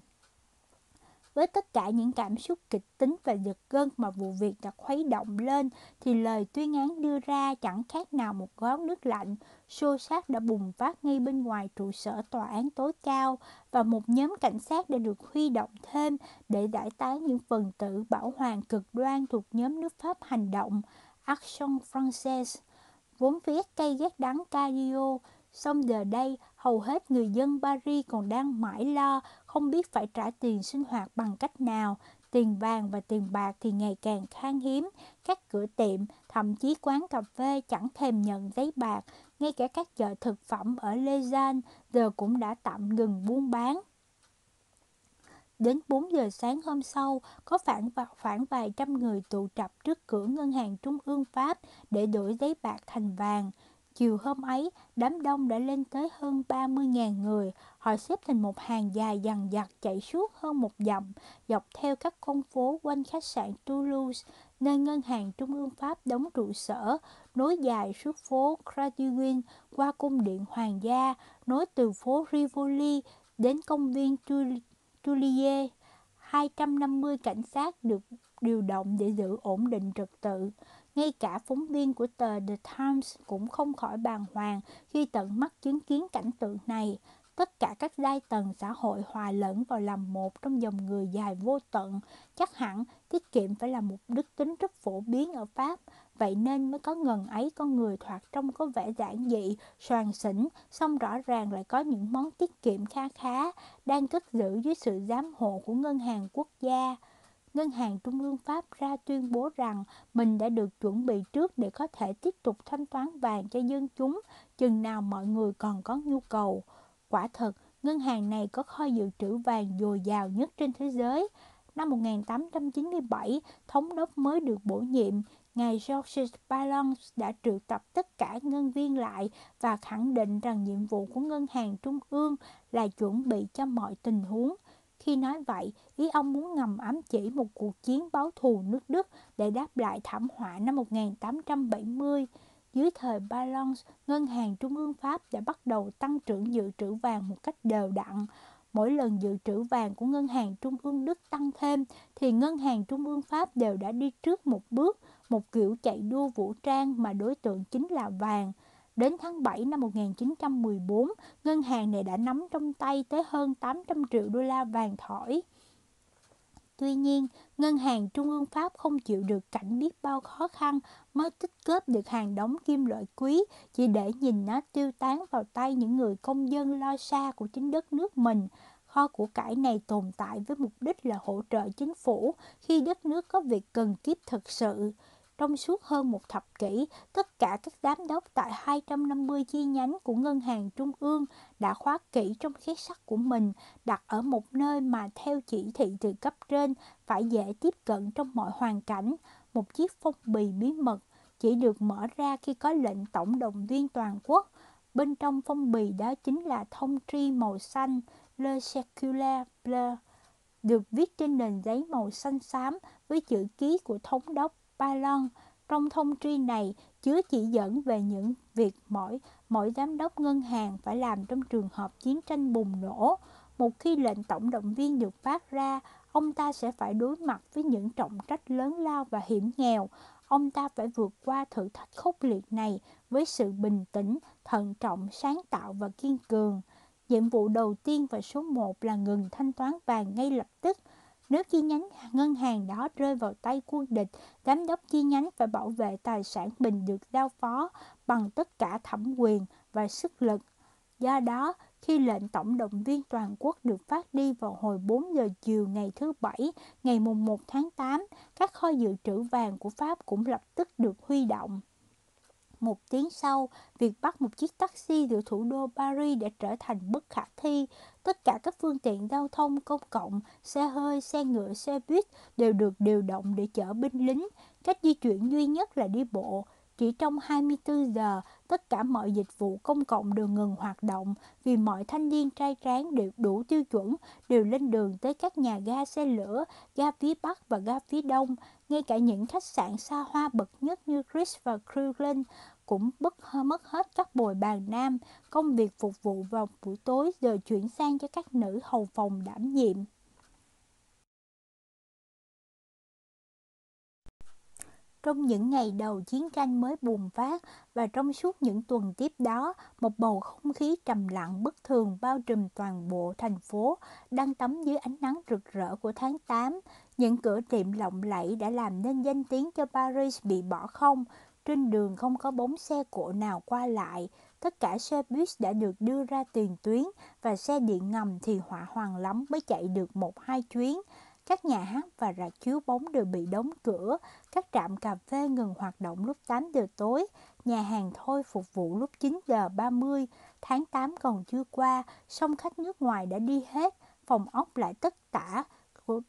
Với tất cả những cảm xúc kịch tính và giật gân mà vụ việc đã khuấy động lên, thì lời tuyên án đưa ra chẳng khác nào một gói nước lạnh. Xô sát đã bùng phát ngay bên ngoài trụ sở tòa án tối cao và một nhóm cảnh sát đã được huy động thêm để giải tán những phần tử bảo hoàng cực đoan thuộc nhóm nước Pháp hành động Action Française vốn ghét cay ghét đắng Cario, song giờ đây hầu hết người dân Paris còn đang mãi lo không biết phải trả tiền sinh hoạt bằng cách nào. Tiền vàng và tiền bạc thì ngày càng khan hiếm, các cửa tiệm, thậm chí quán cà phê chẳng thèm nhận giấy bạc, ngay cả các chợ thực phẩm ở Lausanne giờ cũng đã tạm ngừng buôn bán. Đến 4 giờ sáng hôm sau, có khoảng, khoảng vài trăm người tụ tập trước cửa ngân hàng trung ương Pháp để đổi giấy bạc thành vàng. Chiều hôm ấy, đám đông đã lên tới hơn 30.000 người. Họ xếp thành một hàng dài dằn dặc chạy suốt hơn một dặm, dọc theo các con phố quanh khách sạn Toulouse, nơi ngân hàng trung ương Pháp đóng trụ sở, nối dài suốt phố Cratuguin qua cung điện hoàng gia, nối từ phố Rivoli đến công viên Toulier, 250 cảnh sát được điều động để giữ ổn định trật tự. Ngay cả phóng viên của tờ The Times cũng không khỏi bàng hoàng khi tận mắt chứng kiến cảnh tượng này. Tất cả các giai tầng xã hội hòa lẫn vào làm một trong dòng người dài vô tận. Chắc hẳn tiết kiệm phải là một đức tính rất phổ biến ở Pháp. Vậy nên mới có ngần ấy con người thoạt trông có vẻ giản dị, soàn xỉn, song rõ ràng lại có những món tiết kiệm kha khá, đang cất giữ dưới sự giám hộ của Ngân hàng Quốc gia. Ngân hàng Trung ương Pháp ra tuyên bố rằng mình đã được chuẩn bị trước để có thể tiếp tục thanh toán vàng cho dân chúng chừng nào mọi người còn có nhu cầu. Quả thật, ngân hàng này có kho dự trữ vàng dồi dào nhất trên thế giới. Năm 1897, thống đốc mới được bổ nhiệm, ngài George Ballons đã triệu tập tất cả ngân viên lại và khẳng định rằng nhiệm vụ của ngân hàng trung ương là chuẩn bị cho mọi tình huống. Khi nói vậy, ý ông muốn ngầm ám chỉ một cuộc chiến báo thù nước Đức để đáp lại thảm họa năm 1870. Dưới thời Ballons, Ngân hàng Trung ương Pháp đã bắt đầu tăng trưởng dự trữ vàng một cách đều đặn. Mỗi lần dự trữ vàng của Ngân hàng Trung ương Đức tăng thêm, thì Ngân hàng Trung ương Pháp đều đã đi trước một bước, một kiểu chạy đua vũ trang mà đối tượng chính là vàng. Đến tháng 7 năm 1914, ngân hàng này đã nắm trong tay tới hơn 800 triệu đô la vàng thỏi. Tuy nhiên, ngân hàng trung ương Pháp không chịu được cảnh biết bao khó khăn mới tích góp được hàng đống kim loại quý chỉ để nhìn nó tiêu tán vào tay những người công dân lo xa của chính đất nước mình. Kho của cải này tồn tại với mục đích là hỗ trợ chính phủ khi đất nước có việc cần kiếp thực sự. Trong suốt hơn một thập kỷ, tất cả các giám đốc tại 250 chi nhánh của Ngân hàng Trung ương đã khóa kỹ trong két sắt của mình, đặt ở một nơi mà theo chỉ thị từ cấp trên phải dễ tiếp cận trong mọi hoàn cảnh. Một chiếc phong bì bí mật chỉ được mở ra khi có lệnh tổng động viên toàn quốc. Bên trong phong bì đó chính là thông tri màu xanh Le Circulaire Bleu được viết trên nền giấy màu xanh xám với chữ ký của thống đốc Palon. Trong thông tri này chứa chỉ dẫn về những việc mỗi mỗi giám đốc ngân hàng phải làm trong trường hợp chiến tranh bùng nổ. Một khi lệnh tổng động viên được phát ra, ông ta sẽ phải đối mặt với những trọng trách lớn lao và hiểm nghèo. Ông ta phải vượt qua thử thách khốc liệt này với sự bình tĩnh, thận trọng, sáng tạo và kiên cường. Nhiệm vụ đầu tiên và số 1 là ngừng thanh toán vàng ngay lập tức. Nếu chi nhánh ngân hàng đó rơi vào tay quân địch, giám đốc chi nhánh phải bảo vệ tài sản mình được giao phó bằng tất cả thẩm quyền và sức lực. Do đó, khi lệnh tổng động viên toàn quốc được phát đi vào hồi 4 giờ chiều ngày thứ Bảy, ngày mùng 1 tháng 8, các kho dự trữ vàng của Pháp cũng lập tức được huy động. Một tiếng sau, việc bắt một chiếc taxi từ thủ đô Paris đã trở thành bất khả thi. Tất cả các phương tiện giao thông công cộng, xe hơi, xe ngựa, xe buýt đều được điều động để chở binh lính. Cách di chuyển duy nhất là đi bộ. Chỉ trong 24 giờ, tất cả mọi dịch vụ công cộng đều ngừng hoạt động vì mọi thanh niên trai tráng đều đủ tiêu chuẩn đều lên đường tới các nhà ga xe lửa, ga phía Bắc và ga phía Đông. Ngay cả những khách sạn xa hoa bậc nhất như Chris và Kruglen cũng bất mất hết các bồi bàn nam, công việc phục vụ vào buổi tối giờ chuyển sang cho các nữ hầu phòng đảm nhiệm. Trong những ngày đầu chiến tranh mới bùng phát và trong suốt những tuần tiếp đó, một bầu không khí trầm lặng bất thường bao trùm toàn bộ thành phố, đang tắm dưới ánh nắng rực rỡ của tháng 8. Những cửa tiệm lộng lẫy đã làm nên danh tiếng cho Paris bị bỏ không. Trên đường không có bóng xe cộ nào qua lại. Tất cả xe buýt đã được đưa ra tiền tuyến và xe điện ngầm thì hỏa hoàng lắm mới chạy được một hai chuyến. Các nhà hát và rạp chiếu bóng đều bị đóng cửa, các trạm cà phê ngừng hoạt động lúc 8 giờ tối, nhà hàng thôi phục vụ lúc 9 giờ 30. Tháng 8 còn chưa qua, song khách nước ngoài đã đi hết, phòng ốc lại tất cả,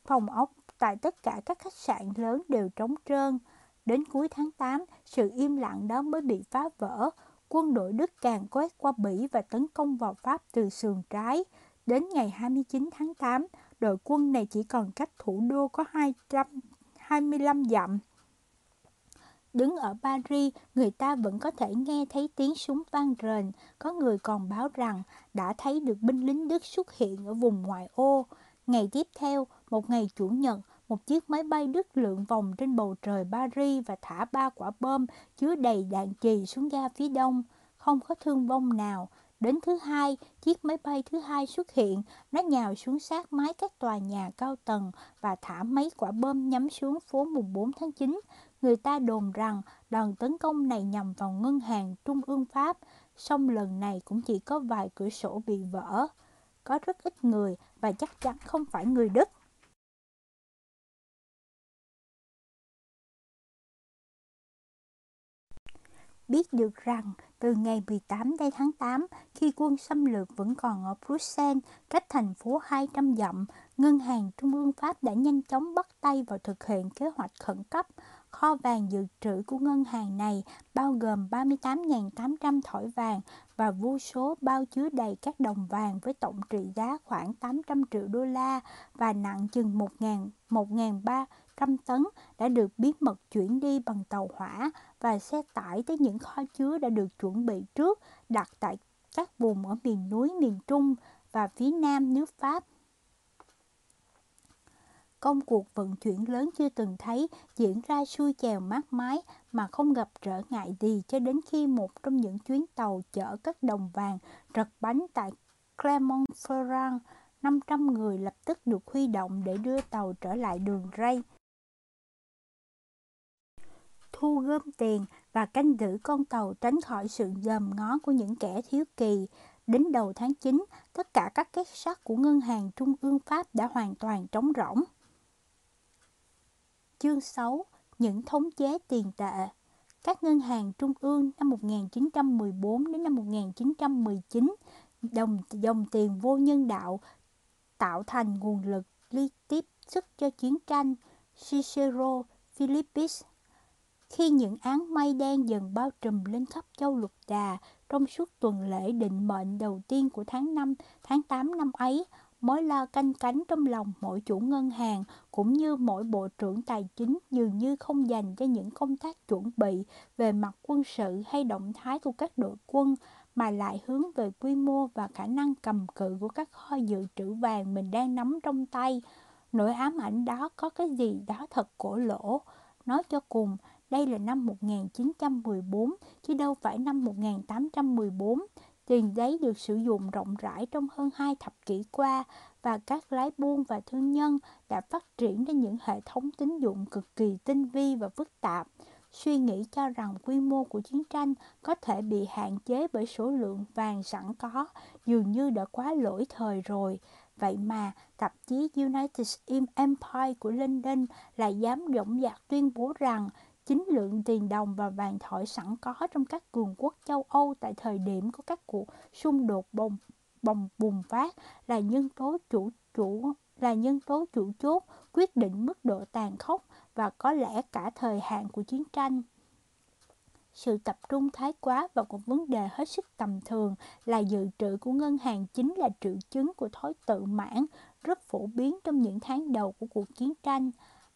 phòng ốc tại tất cả các khách sạn lớn đều trống trơn. Đến cuối tháng 8, sự im lặng đó mới bị phá vỡ. Quân đội Đức càng quét qua Bỉ và tấn công vào Pháp từ sườn trái. Đến ngày 29 tháng 8, đội quân này chỉ còn cách thủ đô có 225 dặm. Đứng ở Paris, người ta vẫn có thể nghe thấy tiếng súng vang rền. Có người còn báo rằng đã thấy được binh lính Đức xuất hiện ở vùng ngoại ô. Ngày tiếp theo, một ngày Chủ nhật, một chiếc máy bay Đức lượn vòng trên bầu trời Paris và thả ba quả bom chứa đầy đạn trì xuống ga phía đông. Không có thương vong nào. Đến thứ hai, chiếc máy bay thứ hai xuất hiện, nó nhào xuống sát mái các tòa nhà cao tầng và thả mấy quả bom nhắm xuống phố mùng 4 tháng 9. Người ta đồn rằng đòn tấn công này nhằm vào ngân hàng Trung ương Pháp, song lần này cũng chỉ có vài cửa sổ bị vỡ. Có rất ít người và chắc chắn không phải người Đức. biết được rằng từ ngày 18 tháng 8, khi quân xâm lược vẫn còn ở Bruxelles, cách thành phố 200 dặm, Ngân hàng Trung ương Pháp đã nhanh chóng bắt tay vào thực hiện kế hoạch khẩn cấp. Kho vàng dự trữ của ngân hàng này bao gồm 38.800 thỏi vàng và vô số bao chứa đầy các đồng vàng với tổng trị giá khoảng 800 triệu đô la và nặng chừng 1.300 trăm tấn đã được bí mật chuyển đi bằng tàu hỏa và xe tải tới những kho chứa đã được chuẩn bị trước, đặt tại các vùng ở miền núi, miền Trung và phía nam nước Pháp. Công cuộc vận chuyển lớn chưa từng thấy diễn ra xuôi chèo mát mái mà không gặp trở ngại gì cho đến khi một trong những chuyến tàu chở các đồng vàng rật bánh tại Clermont-Ferrand 500 người lập tức được huy động để đưa tàu trở lại đường ray thu gom tiền và canh giữ con tàu tránh khỏi sự dòm ngó của những kẻ thiếu kỳ. Đến đầu tháng 9, tất cả các kết sắt của Ngân hàng Trung ương Pháp đã hoàn toàn trống rỗng. Chương 6. những thống chế tiền tệ. Các ngân hàng trung ương năm 1914 đến năm 1919 đồng dòng tiền vô nhân đạo tạo thành nguồn lực liên tiếp sức cho chiến tranh. Cicero, Philippus khi những áng mây đen dần bao trùm lên khắp châu lục đà trong suốt tuần lễ định mệnh đầu tiên của tháng 5, tháng 8 năm ấy, mối lo canh cánh trong lòng mỗi chủ ngân hàng cũng như mỗi bộ trưởng tài chính dường như không dành cho những công tác chuẩn bị về mặt quân sự hay động thái của các đội quân mà lại hướng về quy mô và khả năng cầm cự của các kho dự trữ vàng mình đang nắm trong tay. Nỗi ám ảnh đó có cái gì đó thật cổ lỗ. Nói cho cùng, đây là năm 1914 chứ đâu phải năm 1814. Tiền giấy được sử dụng rộng rãi trong hơn hai thập kỷ qua và các lái buôn và thương nhân đã phát triển ra những hệ thống tín dụng cực kỳ tinh vi và phức tạp. Suy nghĩ cho rằng quy mô của chiến tranh có thể bị hạn chế bởi số lượng vàng sẵn có dường như đã quá lỗi thời rồi. Vậy mà, tạp chí United Empire của London lại dám dõng dạc tuyên bố rằng chính lượng tiền đồng và vàng thỏi sẵn có trong các cường quốc châu Âu tại thời điểm có các cuộc xung đột bồng bồng bùng phát là nhân tố chủ chủ, là nhân tố chủ chốt quyết định mức độ tàn khốc và có lẽ cả thời hạn của chiến tranh. Sự tập trung thái quá vào một vấn đề hết sức tầm thường là dự trữ của ngân hàng chính là triệu chứng của thói tự mãn, rất phổ biến trong những tháng đầu của cuộc chiến tranh.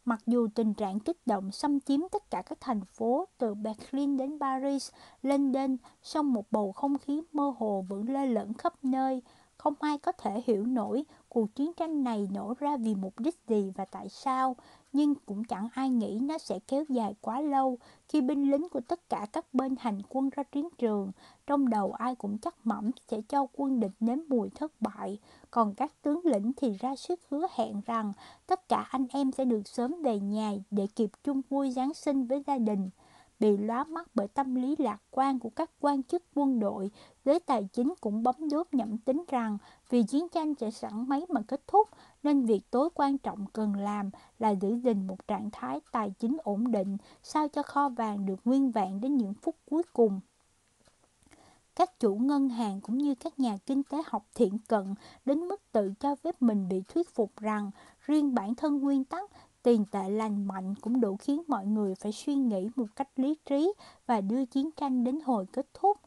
Mặc dù tình trạng kích động xâm chiếm tất cả các thành phố từ Berlin đến Paris, London, song một bầu không khí mơ hồ vẫn lơ lửng khắp nơi, không ai có thể hiểu nổi cuộc chiến tranh này nổ ra vì mục đích gì và tại sao, nhưng cũng chẳng ai nghĩ nó sẽ kéo dài quá lâu khi binh lính của tất cả các bên hành quân ra chiến trường. Trong đầu ai cũng chắc mẩm sẽ cho quân địch nếm mùi thất bại, còn các tướng lĩnh thì ra sức hứa hẹn rằng tất cả anh em sẽ được sớm về nhà để kịp chung vui Giáng sinh với gia đình bị lóa mắt bởi tâm lý lạc quan của các quan chức quân đội, giới tài chính cũng bấm đốt nhậm tính rằng vì chiến tranh sẽ sẵn mấy mà kết thúc, nên việc tối quan trọng cần làm là giữ gìn một trạng thái tài chính ổn định, sao cho kho vàng được nguyên vẹn đến những phút cuối cùng. Các chủ ngân hàng cũng như các nhà kinh tế học thiện cận đến mức tự cho phép mình bị thuyết phục rằng riêng bản thân nguyên tắc tiền tệ lành mạnh cũng đủ khiến mọi người phải suy nghĩ một cách lý trí và đưa chiến tranh đến hồi kết thúc.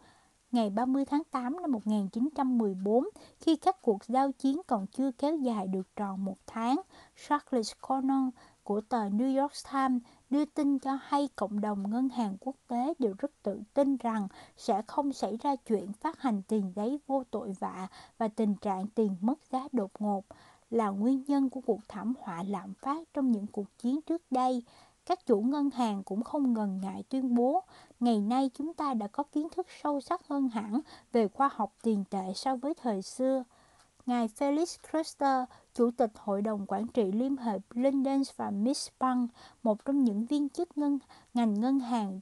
Ngày 30 tháng 8 năm 1914, khi các cuộc giao chiến còn chưa kéo dài được tròn một tháng, Charles Conan của tờ New York Times đưa tin cho hay cộng đồng ngân hàng quốc tế đều rất tự tin rằng sẽ không xảy ra chuyện phát hành tiền giấy vô tội vạ và tình trạng tiền mất giá đột ngột là nguyên nhân của cuộc thảm họa lạm phát trong những cuộc chiến trước đây. Các chủ ngân hàng cũng không ngần ngại tuyên bố, ngày nay chúng ta đã có kiến thức sâu sắc hơn hẳn về khoa học tiền tệ so với thời xưa. Ngài Felix Kruster, Chủ tịch Hội đồng Quản trị Liên hợp London và Miss Bank, một trong những viên chức ngân ngành ngân hàng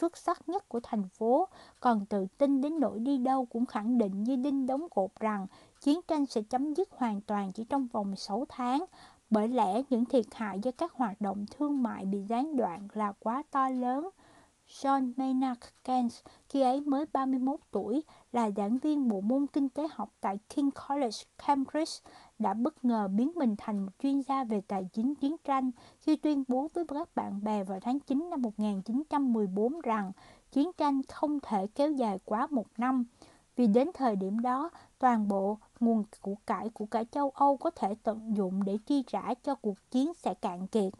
xuất sắc nhất của thành phố, còn tự tin đến nỗi đi đâu cũng khẳng định như đinh đóng cột rằng chiến tranh sẽ chấm dứt hoàn toàn chỉ trong vòng 6 tháng, bởi lẽ những thiệt hại do các hoạt động thương mại bị gián đoạn là quá to lớn. John Maynard Keynes, khi ấy mới 31 tuổi, là giảng viên bộ môn kinh tế học tại King College, Cambridge, đã bất ngờ biến mình thành một chuyên gia về tài chính chiến tranh khi tuyên bố với các bạn bè vào tháng 9 năm 1914 rằng chiến tranh không thể kéo dài quá một năm. Vì đến thời điểm đó, toàn bộ nguồn của cải của cả châu Âu có thể tận dụng để chi trả cho cuộc chiến sẽ cạn kiệt.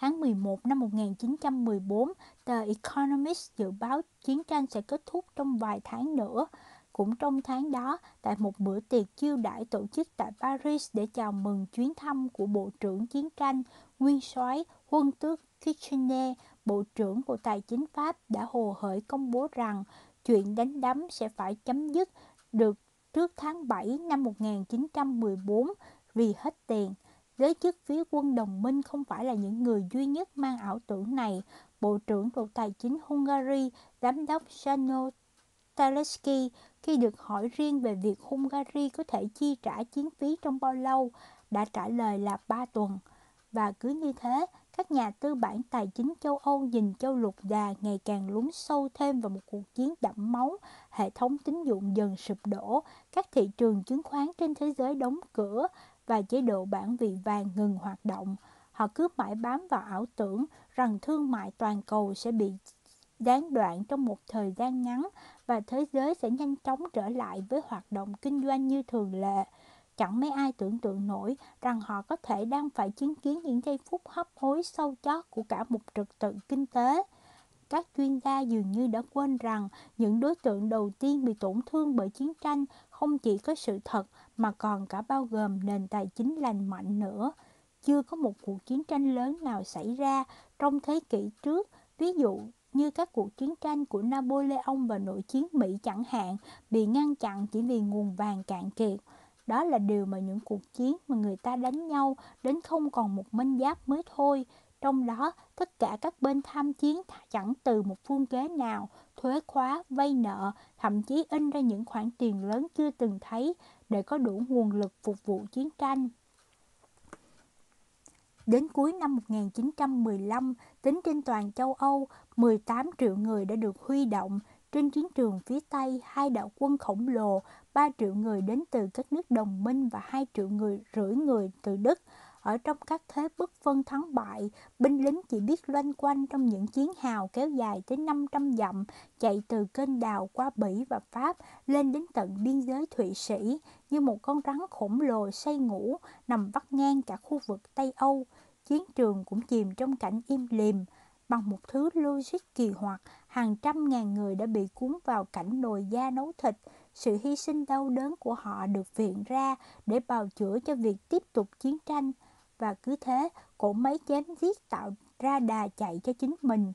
Tháng 11 năm 1914, tờ Economist dự báo chiến tranh sẽ kết thúc trong vài tháng nữa. Cũng trong tháng đó, tại một bữa tiệc chiêu đãi tổ chức tại Paris để chào mừng chuyến thăm của Bộ trưởng Chiến tranh, Nguyên soái Huân tước Kitchener, Bộ trưởng Bộ Tài chính Pháp đã hồ hởi công bố rằng chuyện đánh đấm sẽ phải chấm dứt được trước tháng 7 năm 1914 vì hết tiền. Giới chức phía quân đồng minh không phải là những người duy nhất mang ảo tưởng này. Bộ trưởng Bộ Tài chính Hungary, Giám đốc Sano Teleski, khi được hỏi riêng về việc Hungary có thể chi trả chiến phí trong bao lâu, đã trả lời là 3 tuần. Và cứ như thế, các nhà tư bản tài chính châu Âu nhìn châu lục đà ngày càng lún sâu thêm vào một cuộc chiến đẫm máu, hệ thống tín dụng dần sụp đổ, các thị trường chứng khoán trên thế giới đóng cửa và chế độ bản vị vàng ngừng hoạt động. Họ cứ mãi bám vào ảo tưởng rằng thương mại toàn cầu sẽ bị gián đoạn trong một thời gian ngắn và thế giới sẽ nhanh chóng trở lại với hoạt động kinh doanh như thường lệ. Chẳng mấy ai tưởng tượng nổi rằng họ có thể đang phải chứng kiến những giây phút hấp hối sâu chót của cả một trật tự kinh tế. Các chuyên gia dường như đã quên rằng những đối tượng đầu tiên bị tổn thương bởi chiến tranh không chỉ có sự thật mà còn cả bao gồm nền tài chính lành mạnh nữa. Chưa có một cuộc chiến tranh lớn nào xảy ra trong thế kỷ trước, ví dụ như các cuộc chiến tranh của Napoleon và nội chiến Mỹ chẳng hạn, bị ngăn chặn chỉ vì nguồn vàng cạn kiệt. Đó là điều mà những cuộc chiến mà người ta đánh nhau đến không còn một minh giáp mới thôi. Trong đó, tất cả các bên tham chiến chẳng từ một phương kế nào, thuế khóa, vay nợ, thậm chí in ra những khoản tiền lớn chưa từng thấy để có đủ nguồn lực phục vụ chiến tranh. Đến cuối năm 1915, tính trên toàn châu Âu, 18 triệu người đã được huy động. Trên chiến trường phía Tây, hai đạo quân khổng lồ, 3 triệu người đến từ các nước đồng minh và 2 triệu người rưỡi người từ Đức. Ở trong các thế bất phân thắng bại, binh lính chỉ biết loanh quanh trong những chiến hào kéo dài tới 500 dặm, chạy từ kênh đào qua Bỉ và Pháp lên đến tận biên giới Thụy Sĩ, như một con rắn khổng lồ say ngủ nằm vắt ngang cả khu vực Tây Âu. Chiến trường cũng chìm trong cảnh im lìm, bằng một thứ logic kỳ hoặc, hàng trăm ngàn người đã bị cuốn vào cảnh nồi da nấu thịt, sự hy sinh đau đớn của họ được viện ra để bào chữa cho việc tiếp tục chiến tranh và cứ thế cổ máy chém giết tạo ra đà chạy cho chính mình.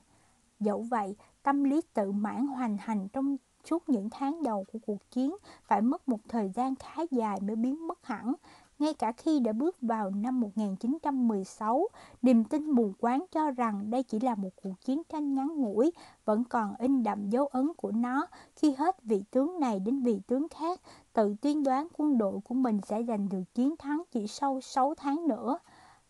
Dẫu vậy, tâm lý tự mãn hoành hành trong suốt những tháng đầu của cuộc chiến phải mất một thời gian khá dài mới biến mất hẳn. Ngay cả khi đã bước vào năm 1916, niềm tin mù quáng cho rằng đây chỉ là một cuộc chiến tranh ngắn ngủi vẫn còn in đậm dấu ấn của nó khi hết vị tướng này đến vị tướng khác tự tuyên đoán quân đội của mình sẽ giành được chiến thắng chỉ sau 6 tháng nữa.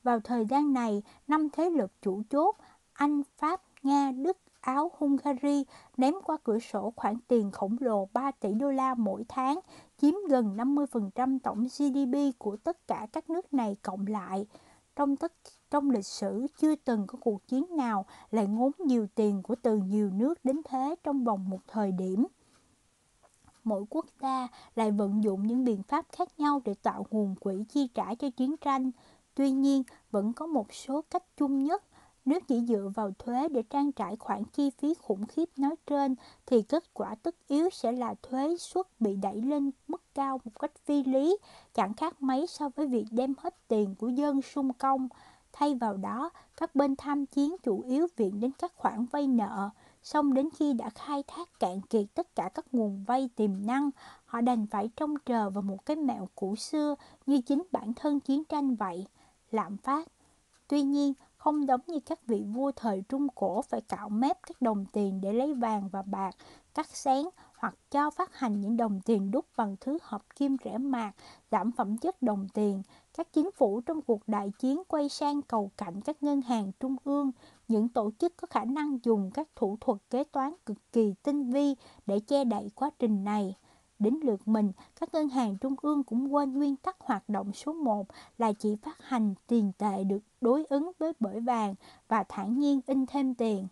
Vào thời gian này, năm thế lực chủ chốt Anh, Pháp, Nga, Đức, Áo, Hungary ném qua cửa sổ khoản tiền khổng lồ 3 tỷ đô la mỗi tháng, chiếm gần 50% tổng GDP của tất cả các nước này cộng lại. Trong tất trong lịch sử chưa từng có cuộc chiến nào lại ngốn nhiều tiền của từ nhiều nước đến thế trong vòng một thời điểm. Mỗi quốc gia lại vận dụng những biện pháp khác nhau để tạo nguồn quỹ chi trả cho chiến tranh. Tuy nhiên, vẫn có một số cách chung nhất. Nếu chỉ dựa vào thuế để trang trải khoản chi phí khủng khiếp nói trên, thì kết quả tất yếu sẽ là thuế suất bị đẩy lên mức cao một cách phi lý, chẳng khác mấy so với việc đem hết tiền của dân sung công. Thay vào đó, các bên tham chiến chủ yếu viện đến các khoản vay nợ, song đến khi đã khai thác cạn kiệt tất cả các nguồn vay tiềm năng, họ đành phải trông chờ vào một cái mẹo cũ xưa như chính bản thân chiến tranh vậy lạm phát. Tuy nhiên, không giống như các vị vua thời Trung Cổ phải cạo mép các đồng tiền để lấy vàng và bạc, cắt sáng hoặc cho phát hành những đồng tiền đúc bằng thứ hợp kim rẻ mạt, giảm phẩm chất đồng tiền. Các chính phủ trong cuộc đại chiến quay sang cầu cạnh các ngân hàng trung ương, những tổ chức có khả năng dùng các thủ thuật kế toán cực kỳ tinh vi để che đậy quá trình này. Đến lượt mình, các ngân hàng trung ương cũng quên nguyên tắc hoạt động số 1 là chỉ phát hành tiền tệ được đối ứng với bởi vàng và thản nhiên in thêm tiền.